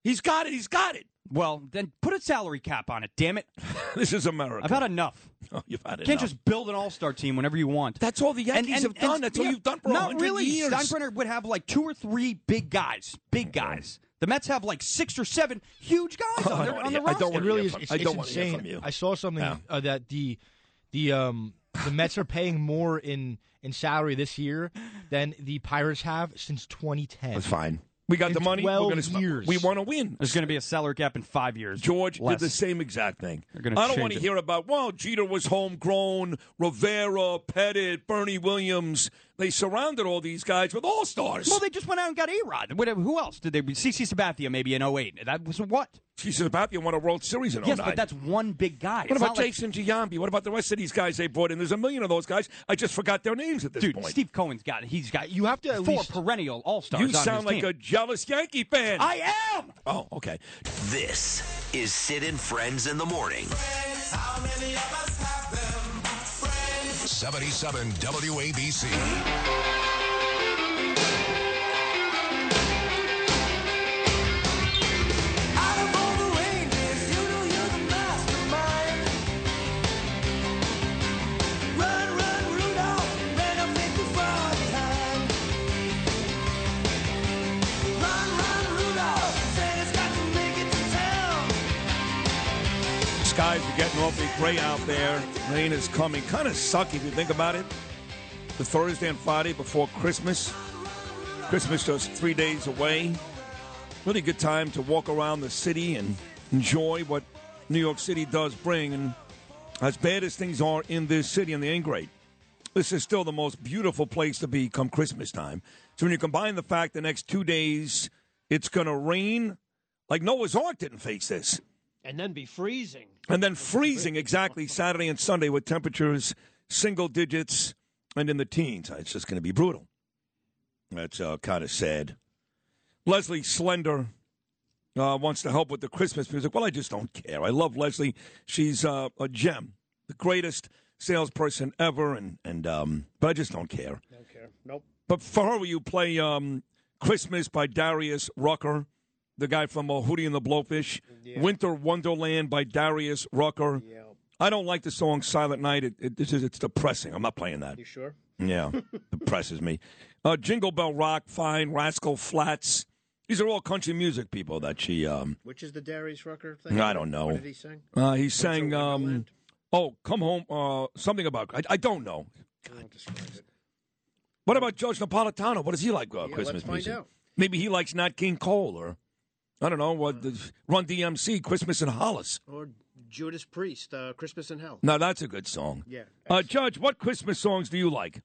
He's got it. He's got it. Well, then put a salary cap on it. Damn it! This is America. I've had enough. Oh, you've had Can't just build an all-star team whenever you want. That's all the Yankees have done. That's all you've done for Not hundred really. years. Steinbrenner would have like two or three big guys. Big guys. The Mets have like six or seven huge guys on, their, on the roster. it really is. It's, I don't wanna hear insane. from you. I saw something Yeah. uh, that the the um the Mets are paying more in in salary this year than the Pirates have since 2010. That's fine. We got In the money. We're gonna, years. We want to win. There's going to be a salary gap in five years. George Less. did the same exact thing. I don't want to hear about, well, Jeter was homegrown, Rivera, Pettitte, Bernie Williams. They surrounded all these guys with all stars. Well, they just went out and got A Rod. Who else did they? CC Sabathia maybe in 08. That was what? Jesus Sabathia won a World Series in oh Yes, but that's one big guy. What It's about not like- Jason Giambi? What about the rest of these guys they brought in? There's a million of those guys. I just forgot their names at this Dude, point. Steve Cohen's got it. He's got You have to at four least- perennial All Stars. you on sound his like team. a jealous Yankee fan. I am. Oh, okay. This is Sid and Friends in the Morning. 77 WABC. Skies are getting awfully gray out there. Rain is coming. Kind of sucky if you think about it. The Thursday and Friday before Christmas. Christmas just three days away. Really good time to walk around the city and enjoy what New York City does bring. And as bad as things are in this city, and they ain't great, this is still the most beautiful place to be come Christmas time. So when you combine the fact the next two days it's going to rain, like Noah's Ark didn't face this. And then be freezing. And then freezing exactly Saturday and Sunday with temperatures single digits and in the teens. It's just going to be brutal. That's uh, kind of sad. Leslie Slender uh, wants to help with the Christmas music. Well, I just don't care. I love Leslie. She's uh, a gem, the greatest salesperson ever, and and um, but I just don't care. Don't care. Nope. But for her, will you play um, Christmas by Darius Rucker, the guy from uh, Hootie and the Blowfish? Yeah. Winter Wonderland by Darius Rucker. Yeah. I don't like the song Silent Night. It, it, it's, it's depressing. I'm not playing that. You sure? Yeah, depresses me. Uh, Jingle Bell Rock, fine. Rascal Flatts. These are all country music people that she. Um, Which is the Darius Rucker thing? I don't know. What did he sing? Uh, he sang. Um, oh, come home. Uh, something about. I, I don't know. I won't describe it. What about George Napolitano? What does he like? Uh, Yeah, Christmas let's find music. out. Maybe he likes Nat King Cole or I don't know what the Run DMC Christmas in Hollis. Or Judas Priest, uh, Christmas in Hell. Now that's a good song. Yeah. Uh, Judge, what Christmas songs do you like?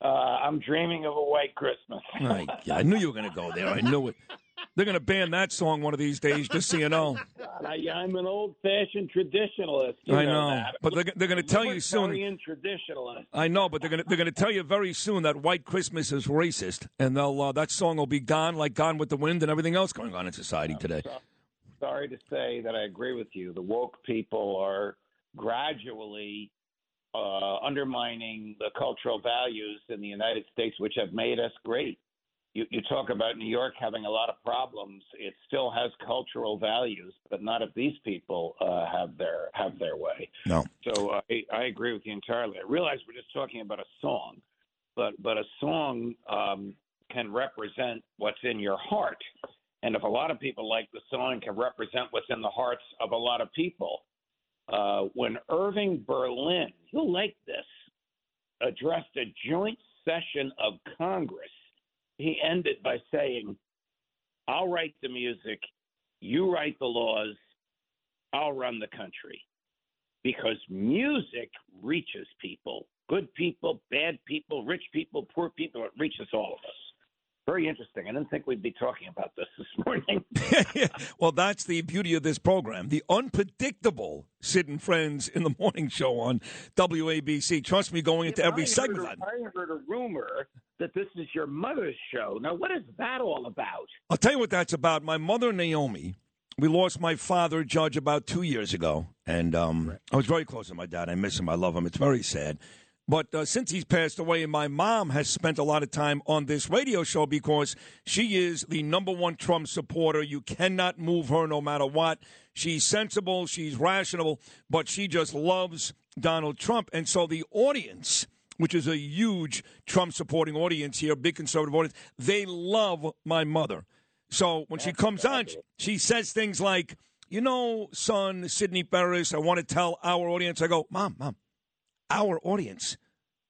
Uh, I'm dreaming of a white Christmas. I, I knew you were going to go there. I knew it. They're going to ban that song one of these days, just so you know. I, I'm an old-fashioned traditionalist. You I know, know, that. but they're, they're going to tell you soon. Traditionalist. I know, but they're going to they're going to tell you very soon that White Christmas is racist, and they'll uh, that song will be gone, like Gone with the Wind, and everything else going on in society today. Sorry to say that I agree with you. The woke people are gradually uh, undermining the cultural values in the United States, which have made us great. You, you talk about New York having a lot of problems. It still has cultural values, but not if these people uh, have their have their way. No. So I, I agree with you entirely. I realize we're just talking about a song, but but a song um, can represent what's in your heart, and if a lot of people like the song, can represent what's in the hearts of a lot of people. Uh, when Irving Berlin, you'll like this, addressed a joint session of Congress, he ended by saying, "I'll write the music, you write the laws, I'll run the country." because music reaches people good people, bad people, rich people, poor people. It reaches all of us. Very interesting. I didn't think we'd be talking about this this morning. well, that's the beauty of this program. The unpredictable Sid and Friends in the morning show on WABC. Trust me, going into every I segment. Heard, I heard a rumor that this is your mother's show. Now, what is that all about? I'll tell you what that's about. My mother, Naomi, we lost my father, Judge, about two years ago. And um, I was very close to my dad. I miss him. I love him. It's very sad. But uh, since he's passed away, my mom has spent a lot of time on this radio show because she is the number one Trump supporter. You cannot move her no matter what. She's sensible, she's rational, but she just loves Donald Trump. And so the audience, which is a huge Trump supporting audience here, big conservative audience, they love my mother. So when she comes on, she says things like, you know, son, Sidney Ferris, I want to tell our audience. I go, Mom, Mom, our audience.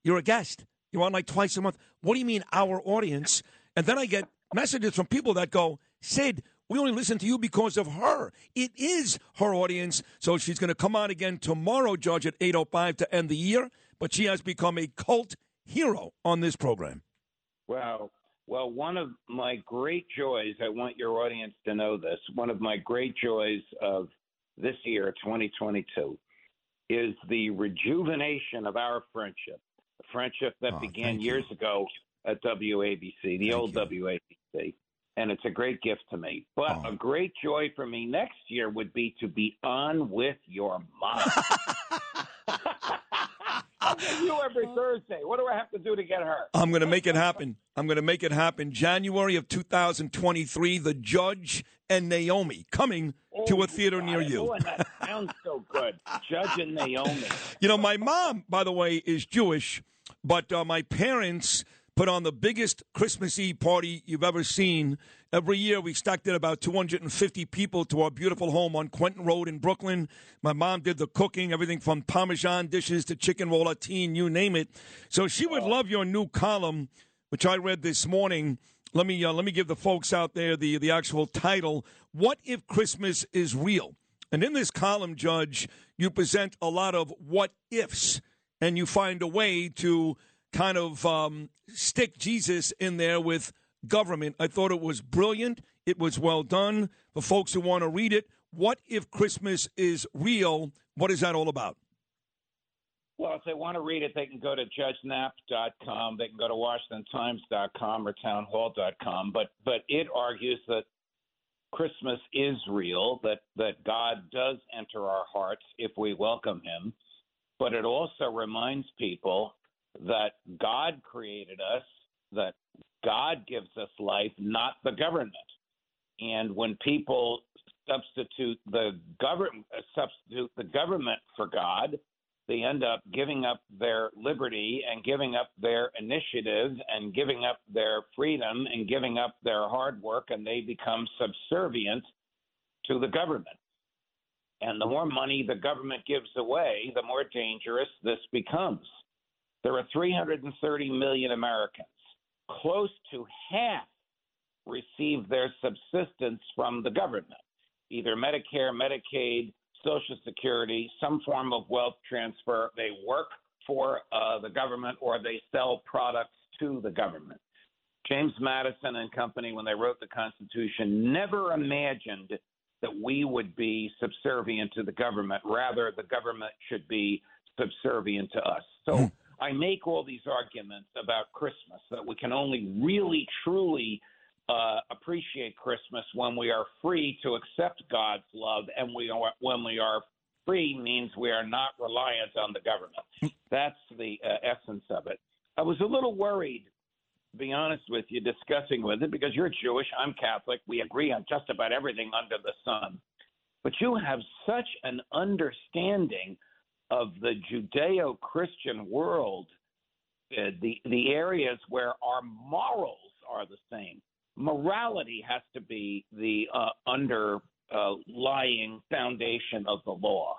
You're a guest. You're on like twice a month. What do you mean, our audience? And then I get messages from people that go, Sid, we only listen to you because of her. It is her audience. So she's going to come on again tomorrow, Judge, at 8.05 to end the year. But she has become a cult hero on this program. Wow. Well, one of my great joys, I want your audience to know this, one of my great joys of this year, 2022, is the rejuvenation of our friendship. Friendship that oh, began years ago at WABC, the old WABC. And it's a great gift to me. But oh. a great joy for me next year would be to be on with your mom. I'll get you every Thursday. What do I have to do to get her? I'm going to make it happen. I'm going to make it happen. January of 2023, The Judge and Naomi coming to a oh, theater near you. Oh, that sounds so good. Judge and Naomi. You know, my mom, by the way, is Jewish, but uh, my parents put on the biggest Christmas Eve party you've ever seen. Every year, we stacked in about 250 people to our beautiful home on Quentin Road in Brooklyn. My mom did the cooking, everything from Parmesan dishes to chicken rollatine, you name it. So she would love your new column, which I read this morning. Let me uh, let me give the folks out there the the actual title. What if Christmas is real? And in this column, Judge, you present a lot of what ifs, and you find a way to kind of um, stick Jesus in there with government. I thought it was brilliant. It was well done. For folks who want to read it, what if Christmas is real? What is that all about? Well, if they want to read it, they can go to judgenap.com. They can go to washingtontimes.com or townhall.com. But but it argues that Christmas is real, that that God does enter our hearts if we welcome Him. But it also reminds people that God created us, that God gives us life, not the government. And when people substitute the government substitute the government for God, they end up giving up their liberty and giving up their initiative and giving up their freedom and giving up their hard work, and they become subservient to the government. And the more money the government gives away, the more dangerous this becomes. There are 330 million Americans. Close to half receive their subsistence from the government, either Medicare, Medicaid, Social Security, some form of wealth transfer. They work for uh, the government or they sell products to the government. James Madison and company, when they wrote the Constitution, never imagined that we would be subservient to the government. Rather, the government should be subservient to us. So I make all these arguments about Christmas that we can only really, truly uh, appreciate Christmas when we are free to accept God's love, and we are, when we are free means we are not reliant on the government. That's the uh, essence of it. I was a little worried, be honest with you, discussing with it because you're Jewish, I'm Catholic. We agree on just about everything under the sun. But you have such an understanding of the Judeo Christian world, uh, the, the areas where our morals are the same. Morality has to be the uh, underlying foundation of the law.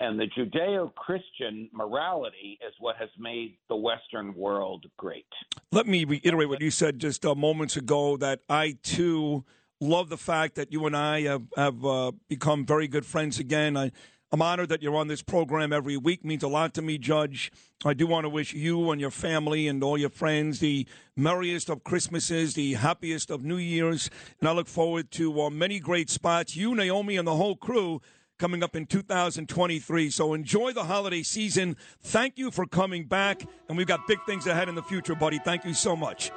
And the Judeo Christian morality is what has made the Western world great. Let me reiterate what you said just uh, moments ago that I too love the fact that you and I have, have uh, become very good friends again. I, I'm honored that you're on this program every week. It means a lot to me, Judge. I do want to wish you and your family and all your friends the merriest of Christmases, the happiest of New Year's, and I look forward to uh, many great spots. You, Naomi, and the whole crew coming up in 2023. So enjoy the holiday season. Thank you for coming back, and we've got big things ahead in the future, buddy. Thank you so much.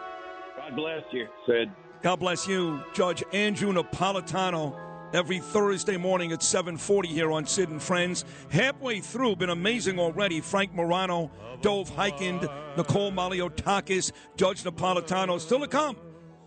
God bless you, Sid. God bless you, Judge Andrew Napolitano. Every Thursday morning at 7:40 here on Sid and Friends. Halfway through, been amazing already. Frank Morano, Dov Hikind, Nicole Malliotakis, Judge Napolitano. Still to come.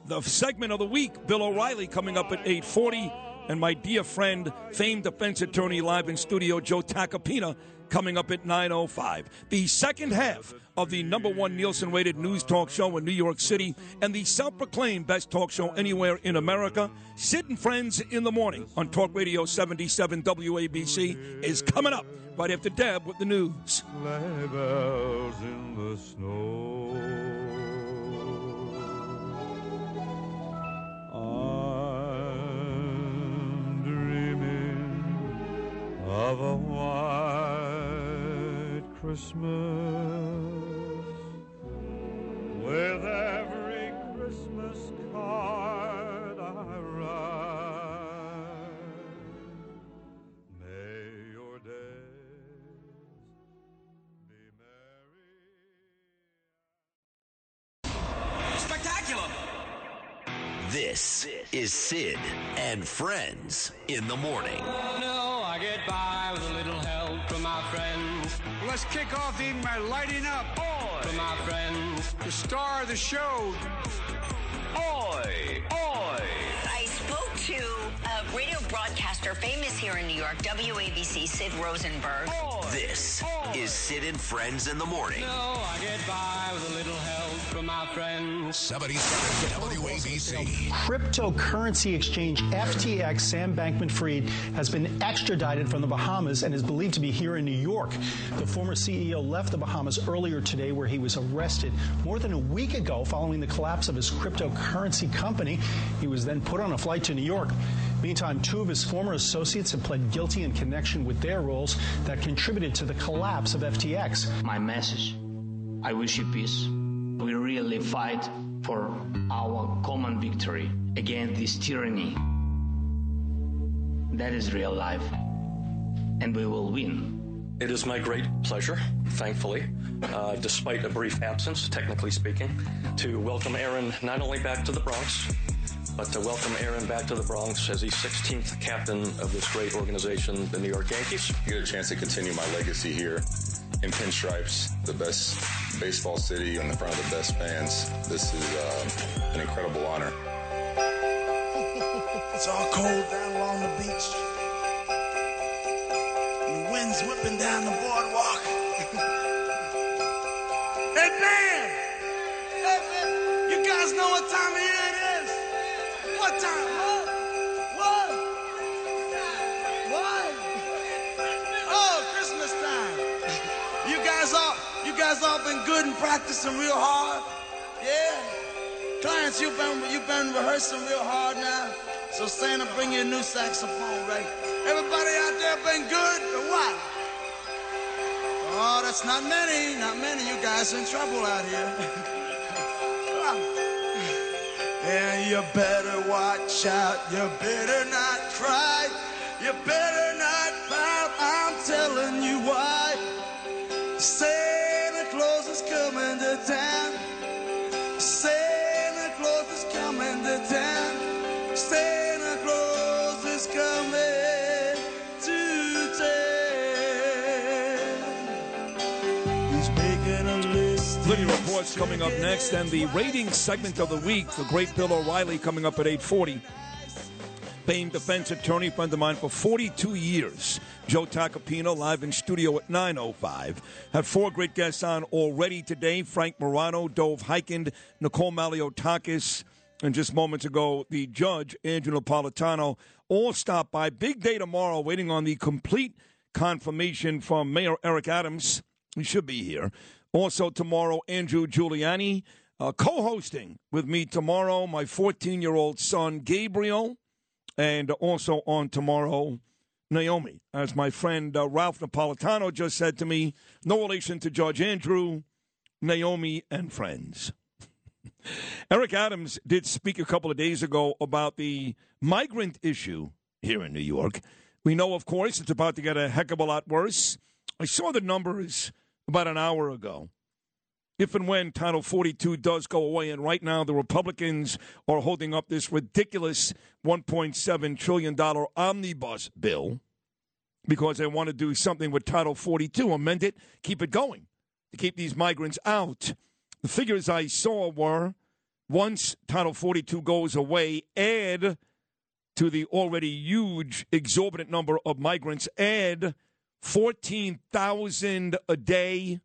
The segment of the week, Bill O'Reilly, coming up at 8:40 and my dear friend, famed defense attorney live in studio, Joe Tacopina, coming up at 9.05. The second half of the number one Nielsen rated news talk show in New York City and the self proclaimed best talk show anywhere in America, Sid and Friends in the Morning on Talk Radio 77 WABC is coming up right after Deb with the news. Bells in the snow. I'm of a white Christmas with every Christmas card I write. May your days Spectacular! This is Sid and Friends in the Morning. Oh, no, I get by friends. Let's kick off the evening by lighting up. Oi! From my friends. The star of the show. Oi! Oi! I spoke to a radio broadcaster famous here in New York, WABC, Sid Rosenberg. This is Sid and Friends in the Morning. No, I get by with a little help from my friends. 77 WABC. Cryptocurrency exchange FTX Sam Bankman Fried has been extradited from the Bahamas and is believed to be here in New York. The former CEO left the Bahamas earlier today, where he was arrested more than a week ago following the collapse of his cryptocurrency company. He was then put on a flight to New York. Meantime, two of his former associates have pled guilty in connection with their roles that contributed to the collapse of FTX. My message I wish you peace. We really fight for our common victory against this tyranny. That is real life. And we will win. It is my great pleasure, thankfully, uh, despite a brief absence, technically speaking, to welcome Aaron not only back to the Bronx, but to welcome Aaron back to the Bronx as the 16th captain of this great organization, the New York Yankees. You get a chance to continue my legacy here in pinstripes, the best baseball city in the front of the best fans. This is uh, an incredible honor. It's all cold down along the beach. The wind's whipping down the boardwalk. Hey, man! Hey, man! You guys know what time it is? What time? What? What? Oh, Christmas time. You guys all, you guys all been good and practicing real hard? Yeah? Clarence, you've been, you've been rehearsing real hard now. So Santa, bring you a new saxophone, right? Everybody out there been good or what? Oh, that's not many, not many. You guys in trouble out here. And you better watch out. You better not cry. You better not pout. I'm telling you why. Santa Coming up next, and the ratings segment of the week. The great Bill O'Reilly coming up at 8:40. Famed defense attorney, friend of mine for 42 years. Joe Tacopina live in studio at 9.05. Had four great guests on already today. Frank Morano, Dov Hikind, Nicole Malliotakis, and just moments ago, the judge, Andrew Napolitano, all stopped by. Big day tomorrow, waiting on the complete confirmation from Mayor Eric Adams. He should be here. Also tomorrow, Andrew Giuliani uh, co-hosting with me tomorrow. My 14-year-old son Gabriel, and also on tomorrow, Naomi. As my friend uh, Ralph Napolitano just said to me, no relation to Judge Andrew, Naomi and friends. Eric Adams did speak a couple of days ago about the migrant issue here in New York. We know, of course, it's about to get a heck of a lot worse. I saw the numbers about an hour ago. If and when Title 42 does go away, and right now the Republicans are holding up this ridiculous $1.7 trillion omnibus bill because they want to do something with Title 42, amend it, keep it going, to keep these migrants out. The figures I saw were once Title 42 goes away, add to the already huge, exorbitant number of migrants, add 14,000 a day,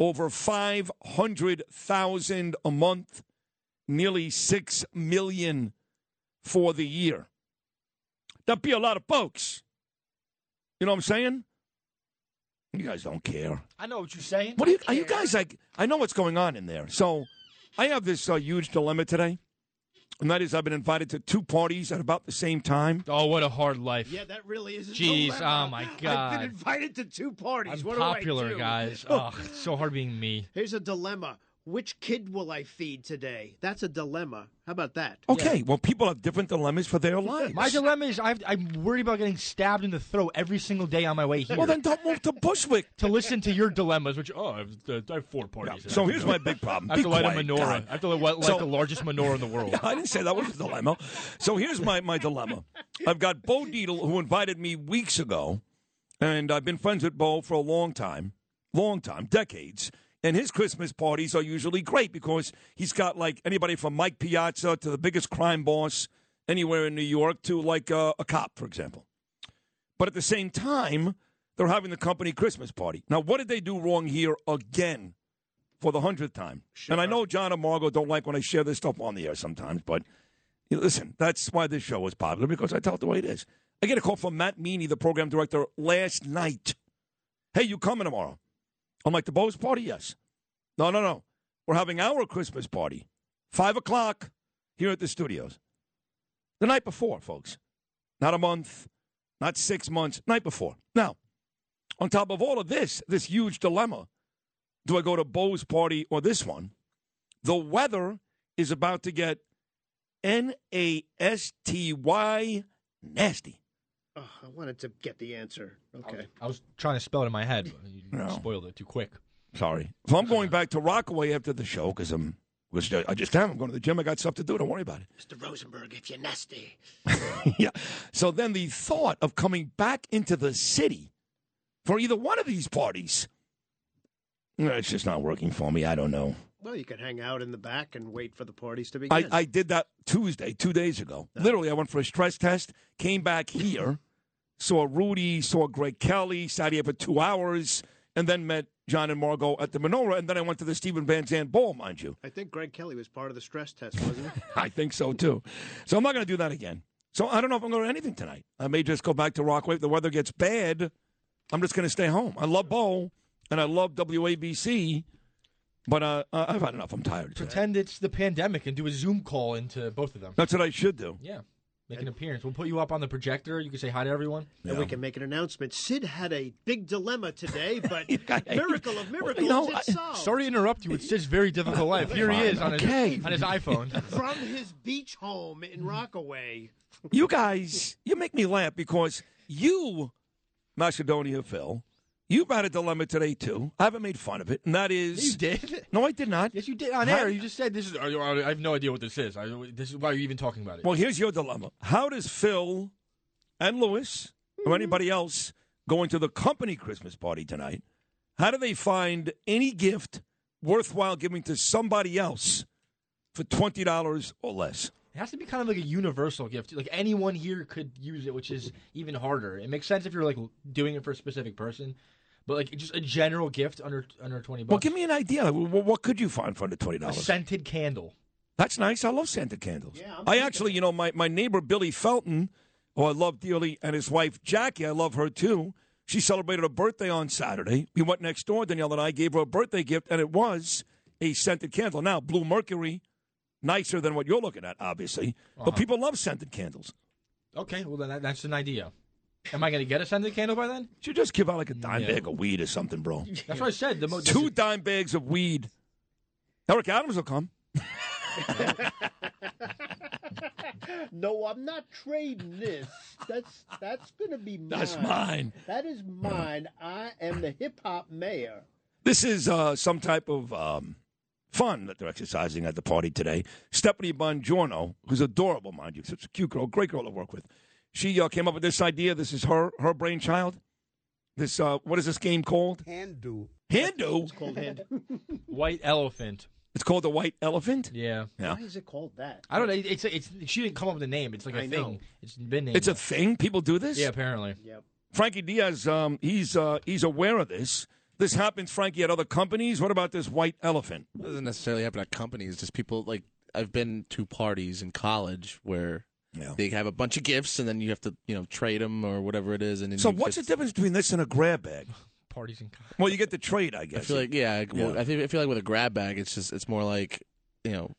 over 500,000 a month, nearly 6 million for the year. That'd be a lot of folks. You know what I'm saying? You guys don't care. I know what you're saying. What are you, are you guys like? I know what's going on in there. So I have this uh, huge dilemma today. And that is, I've been invited to two parties at about the same time. Oh, what a hard life. Yeah, that really is. A Jeez, dilemma. oh my god! I've God. been invited to two parties. I'm what do I popular, do? guys. Oh, it's so hard being me. Here's a dilemma. Which kid will I feed today? That's a dilemma. How about that? Okay, well, people have different dilemmas for their lives. My dilemma is I've, I'm worried about getting stabbed in the throat every single day on my way here. Well, then don't move to Bushwick. to listen to your dilemmas, which, oh, I have, uh, I have four parties. So here's my big problem. I have Be to light quiet, a menorah. God. I have to light, light So- the largest menorah in the world. I didn't say that was a dilemma. So here's my, my dilemma. I've got Bo Dietl, who invited me weeks ago, and I've been friends with Bo for a long time, long time, decades. And his Christmas parties are usually great because he's got like anybody from Mike Piazza to the biggest crime boss anywhere in New York to like uh, a cop, for example. But at the same time, they're having the company Christmas party. Now, what did they do wrong here again for the hundredth time? And I know John and Margo don't like when I share this stuff on the air sometimes, but listen, that's why this show is popular because I tell it the way it is. I get a call from Matt Meany, the program director, last night. Hey, you coming tomorrow? I'm like, the Bo's party? Yes. No, no, no. We're having our Christmas party. Five o'clock here at the studios. The night before, folks. Not a month, not six months, night before. Now, on top of all of this, this huge dilemma do I go to Bo's party or this one? The weather is about to get N A S T Y nasty. Oh, I wanted to get the answer. Okay. I was trying to spell it in my head. but You No. spoiled it too quick. Sorry. So I'm going back to Rockaway after the show because I'm. Which I just am. I'm going to the gym. I got stuff to do. Don't worry about it. Mr. Rosenberg, if you're nasty. yeah. So then the thought of coming back into the city for either one of these parties, eh, it's just not working for me. I don't know. Well, you can hang out in the back and wait for the parties to I, begin. I did that Tuesday, two days ago. Literally, I went for a stress test, came back here, saw Rudy, saw Greg Kelly, sat here for two hours, and then met John and Margo at the Menorah, and then I went to the Stephen Van Zandt Ball, mind you. I think Greg Kelly was part of the stress test, wasn't he? I think so too. So I'm not going to do that again. So I don't know if I'm going to do anything tonight. I may just go back to Rockaway. If the weather gets bad, I'm just going to stay home. I love Bo and I love WABC, but uh, uh, I've had enough. I'm tired. today. Pretend it's the pandemic and do a Zoom call into both of them. That's what I should do. Yeah. Make an appearance. We'll put you up on the projector. You can say hi to everyone. And we can make an announcement. Sid had a big dilemma today, but miracle of miracles, know, it's solved. Sorry to interrupt you. It's Sid's very difficult life. Here he is on his, Okay. on his iPhone. From his beach home in Rockaway. You guys, you make me laugh because you, Macedonia Phil, you've had a dilemma today too. I haven't made fun of it, and that is You did. No, I did not. Yes, you did on How- air. You just said this is. I have no idea what this is. I, this is why you're you even talking about it? Well, here's your dilemma. How does Phil and Lewis or mm-hmm. anybody else going to the company Christmas party tonight, how do they find any gift worthwhile giving to somebody else for $20 or less? It has to be kind of like a universal gift. Like anyone here could use it, which is even harder. It makes sense if you're like doing it for a specific person, but like just a general gift under under twenty bucks. Well, give me an idea. What, what could you find for under $20? a scented candle. That's nice. I love scented candles. Yeah, I actually, you know, my, my neighbor Billy Felton, who I love dearly, and his wife Jackie, I love her too. She celebrated her birthday on Saturday. We went next door. Danielle and I gave her a birthday gift, and it was a scented candle. Now, Blue Mercury, nicer than what you're looking at, obviously, Uh-huh. but people love scented candles. Okay, well then that's an idea. Am I going to get a scented candle by then? Should just give out like a dime Yeah. bag of weed or something, bro. That's what I said. The mo- Two dime bags of weed. Eric Adams will come. No, I'm not trading this. That's that's gonna be mine. That's mine. That is mine. I am the hip hop mayor. This is uh, some type of um, fun that they're exercising at the party today. Stephanie Bongiorno, who's adorable, mind you, such a cute girl, great girl to work with. She uh, came up with this idea. This is her her brainchild. This uh, what is this game called? Handu. Handu. It's called hand. White elephant. It's called the white elephant. Yeah. Yeah. Why is it called that? I don't know. It's it's she didn't come up with a name. It's like a I thing. know. It's been named. It's a thing. People do this. yeah. Apparently. Yep. Frankie Diaz, um, he's uh, he's aware of this. This happens, Frankie, at other companies. What about this white elephant? It doesn't necessarily happen at companies. Just people like I've been to parties in college where they have a bunch of gifts and then you have to you know trade them or whatever it is. And then So you what's the difference between this and a grab bag? Parties in. Well, you get the trade, I I guess. feel like yeah, well, Yeah. I think I feel like with a grab bag, it's just it's more like you know.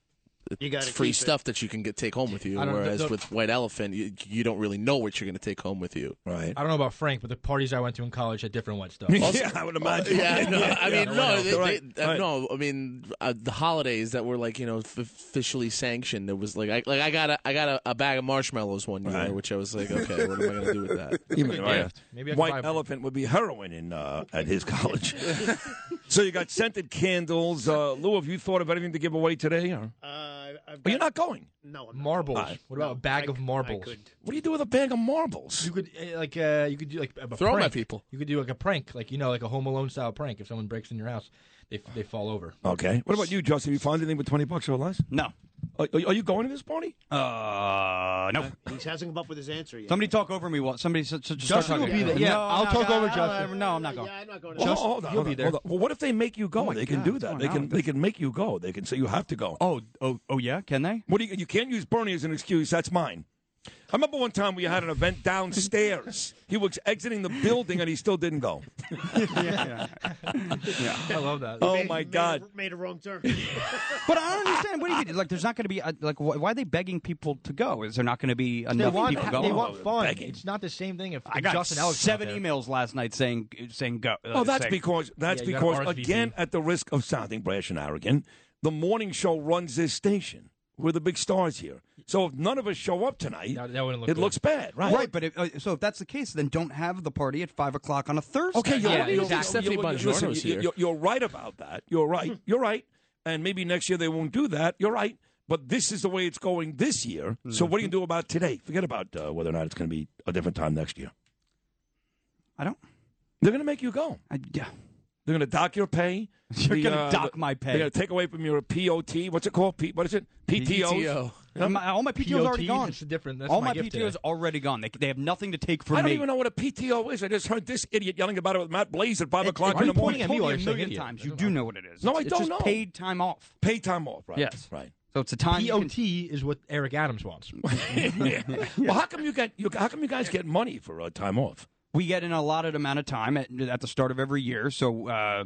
You gotta free keep it. stuff that you can get take home with you. I don't- the- Whereas the- with white elephant, you, you don't really know what you're going to take home with you. Right. I don't know about Frank, but the parties I went to in college had different white stuff. yeah, I would imagine. Yeah, no, I mean, Yeah, no, they, they- Right, uh, right. no. I mean, uh, the holidays that were like you know f- officially sanctioned. It was like, I, like I got a, I got a, a bag of marshmallows one year, Right. which I was like, okay, what am I going to do with that? Even Maybe I uh, white buy a- elephant would be heroin in uh, at his college. so you got scented candles. Uh, Lou, have you thought of anything to give away today? Or? Uh, I've Well, you're not going. No, I'm Marbles. Right. What about a bag of marbles? could. What do you do with a bag of marbles? You could uh, like uh, you could do like a, a Throw 'em prank. at people. You could do like a prank, like you know, like a Home Alone style prank. If someone breaks in your house, they they fall over. Okay. What about you, Justin? You find anything with twenty bucks or less? No. Are, are you going to this party? Uh, no. He hasn't come up with his answer yet. Somebody talk over me. What? Somebody s- s- just Justin start will be there. Yeah, No, I'll no, talk no, over Justin. No, I'm not going. Yeah, I'm not going. Well, To hold on, you'll hold be on, there. hold on. Well, what if they make you go? Oh my they can God, do that. They can they can make you go. They can say you have to go. Oh, oh, oh, yeah. Can they? What do you? You can't use Bernie as an excuse. That's mine. I remember one time we had an event downstairs. he was exiting the building and he still didn't go. Yeah. I love that. Oh Made- my made a- God! Made a wrong turn. But I don't understand. What do you mean? Like, there's not going to be uh, like, wh- why are they begging people to go? Is there not going to be They enough want people going? they going? want fun. begging. It's not the same thing if, I if got Justin Ellis seven emails last night saying saying go. uh, Well, that's saying- because that's Yeah, because again, at the risk of sounding brash and arrogant, the morning show runs this station. We're the big stars here. So if none of us show up tonight, That- that look it good. looks bad, right? Right, but if, uh, so if that's the case, then don't have the party at five o'clock on a Thursday. Okay, you're, Yeah, right. You're- exactly. Stephanie you're- Bongiorno's listen. You're, you're right about that. You're right. You're right. And maybe next year they won't do that. You're right. But this is the way it's going this year. So what do you do about today? Forget about uh, whether or not it's going to be a different time next year. I don't. They're going to make you go. I, yeah. They're going to dock your pay. You're gonna uh, dock the- my pay. They're going to take away from your POT. What's it called? P, what is it? PTOs. PTO. My- all my PTO is already gone. It's a different. That's all my, my, gift PTO today. is already gone. They, they have nothing to take for I don't me. even know what a PTO is. I just heard this idiot yelling about it with Matt Blaze at five o'clock Why in are the morning. pointing at me while you're saying million times? You do know what it is. No, I don't it's just know. paid time off. Paid time off, right? Yes. right. So it's a time. you POT is what Eric Adams wants. Well, how come you get? You, how come you guys get money for uh, time off? We get an allotted amount of time at, at the start of every year. So, uh,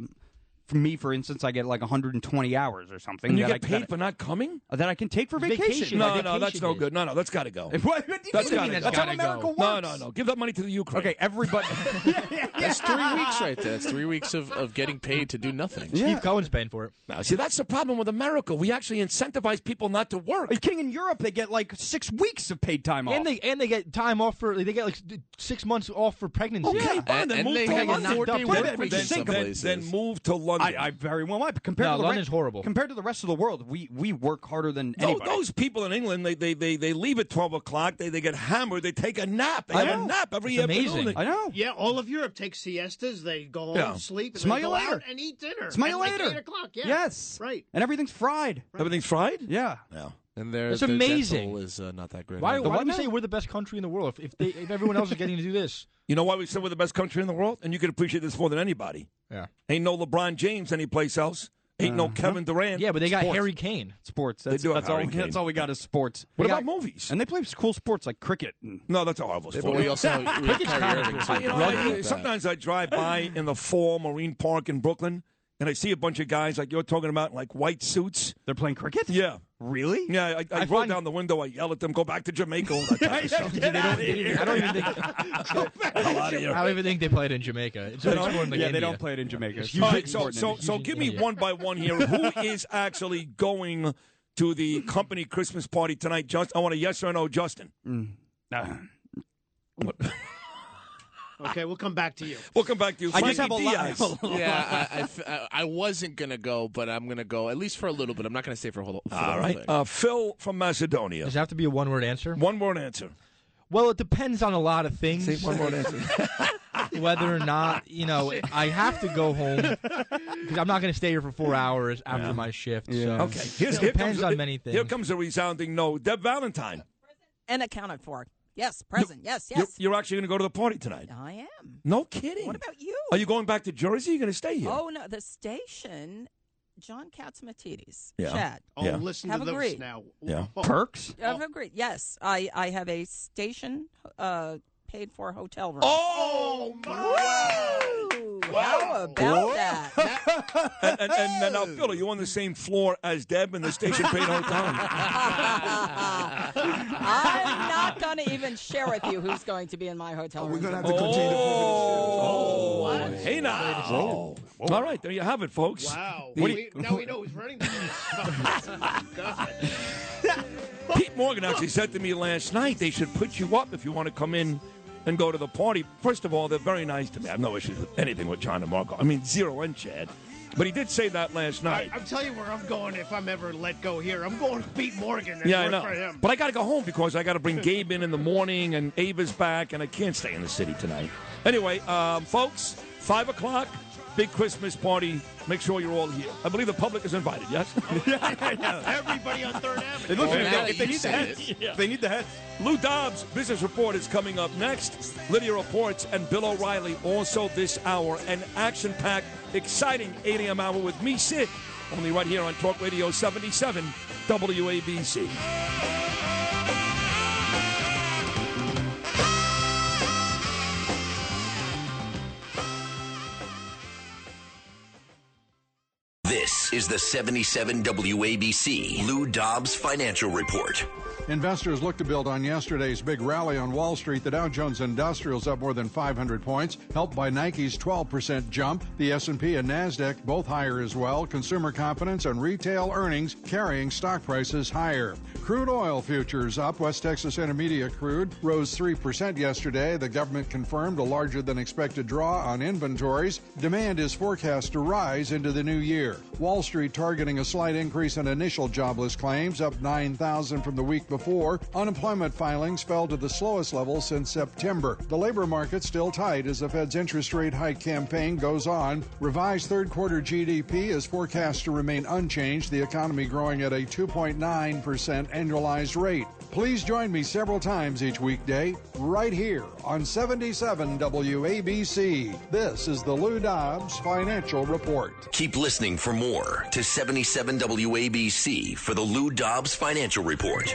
for me, for instance, I get like 120 hours or something. And you that get I, paid that, for not coming? Uh, that I can take for vacation. No, no, that's no good. No, no, that's got to go. What, what do you That's mean gotta that's go. gotta That's how America No, works. no, no. Give that money to the Ukraine. Okay, everybody. That's three weeks right there. That's three weeks of, of getting paid to do nothing. Steve Cohen's paying for it. Now, see, that's the problem with America. We actually incentivize people not to work. Are you kidding? In Europe, they get like six weeks of paid time off. And they and they get time off for they get like six months off for pregnancy. Okay, fine. Then move to London. knocked up Then- for then- it. then- some then- places. Then move to London. I, I very well might. But compared No, to the London's re- horrible. Compared to the rest of the world, we, we work harder than Tho- anybody. those people in England, they, they, they, they leave at 12 o'clock. They, they get hammered. They take a nap. They I have know. a nap every It's afternoon. amazing. I know. Yeah, all of Europe takes siestas. They go home, Yeah. sleep, and Smell then you go later. out and eat dinner. Smell you at like later. Eight o'clock. Yeah. Yes. Right. And everything's fried. Everything's fried? Yeah. Yeah. And their, It's their amazing. dental is uh, not that great. Why, either. why do we say we're the best country in the world if if, they, if everyone else is getting to do this? You know why we said we're the best country in the world? And you can appreciate this more than anybody. Yeah. Ain't no LeBron James anyplace else. Ain't no uh-huh. Kevin Durant. Yeah, but they got Sports. Harry Kane. Sports. They That's, do have that's all. Kane. That's all we got is sports. What We about got- movies? And they play cool sports like cricket. And, No, that's a horrible But sport. we also we have Cricket's Kyrie kind of Irving cool. too. I- you know, I- sometimes I drive by in the fall Marine Park in Brooklyn, and I see a bunch of guys like you're talking about, like white suits. they're playing cricket. Yeah. Really? Yeah, I, I, I roll find- down the window, I yell at them, go back to Jamaica, all that type of stuff. They don't, I don't even think. Out of here. I don't even think they played in Jamaica. It's They don't? like, yeah, they don't play it in Jamaica. It's All usually right, so so so give in me India. one by one here. Who is actually going to the company Christmas party tonight? Just I want a yes or no, Justin. Uh, Okay, we'll come back to you. We'll come back to you. I just have a lot. Diaz. Yeah, I, I f- I- I wasn't gonna go, but I'm gonna go at least for a little bit. I'm not gonna stay for a whole. For the All whole right, thing. uh, Phil from Macedonia. Does it have to be a one word answer? One word answer. Well, it depends on a lot of things. Say one word answer. Whether or not you know, I have to go home because I'm not going to stay here for four hours after my shift. So Okay, here's, it here depends comes, on many things. Here comes a resounding no. Deb Valentine. And accounted for. Yes, present. Yes, You're, yes. you're actually going to go to the party tonight. I am. No kidding. What about you? Are you going back to Jersey? Or are you going to stay here? Oh no, the station. John Catsimatidis. Yeah. Chad. Oh, Yeah. listen Have to those agreed. now. Yeah. Oh, Perks. I've agreed. Yes, I, I have a station uh, paid for hotel room. Oh, Woo! How about that? and, and, and, and now, Phil, are you on the same floor as Deb in the station paid hotel? I'm not going to even share with you who's going to be in my hotel oh, room. We're gonna have to continue. Oh, oh. hey now. All right, there you have it, folks. Wow. What do We- now we know who's running this. Pete Morgan actually said to me last night they should put you up if you want to come in and go to the party. First of all, they're very nice to me. I have no issues with anything with John and Margo. I mean, zero and Chad. But he did say that last night. I'm telling you where I'm going if I'm ever let go here. I'm going to Pete Morgan and yeah, I know. for him. But I got to go home because I got to bring Gabe in in the morning and Ava's back, and I can't stay in the city tonight. Anyway, um, folks, 5 o'clock, big Christmas party. Make sure you're all here. I believe the public is invited, yes? Everybody on Third Avenue. Well, if, they, if they need the heads, if they need the heads. Lou Dobbs' business report is coming up next. Lidia reports and Bill O'Reilly also this hour. An action packed, exciting 8 a.m. hour with me, Sid, only right here on Talk Radio 77 WABC. This is the 77 WABC Lou Dobbs Financial Report. Investors look to build on yesterday's big rally on Wall Street. The Dow Jones Industrial's up more than 500 points, helped by Nike's 12% jump. The S&P and Nasdaq both higher as well. Consumer confidence and retail earnings carrying stock prices higher. Crude oil futures up. West Texas Intermediate crude rose 3% yesterday. The government confirmed a larger than expected draw on inventories. Demand is forecast to rise into the new year. Wall Street targeting a slight increase in initial jobless claims, up 9,000 from the week before. Unemployment filings fell to the slowest level since September. The labor market still tight as the Fed's interest rate hike campaign goes on. Revised third quarter GDP is forecast to remain unchanged, the economy growing at a 2.9% annualized rate. Please join me several times each weekday right here on 77 WABC. This is the Lou Dobbs Financial Report. Keep listening for more to 77 WABC for the Lou Dobbs Financial Report.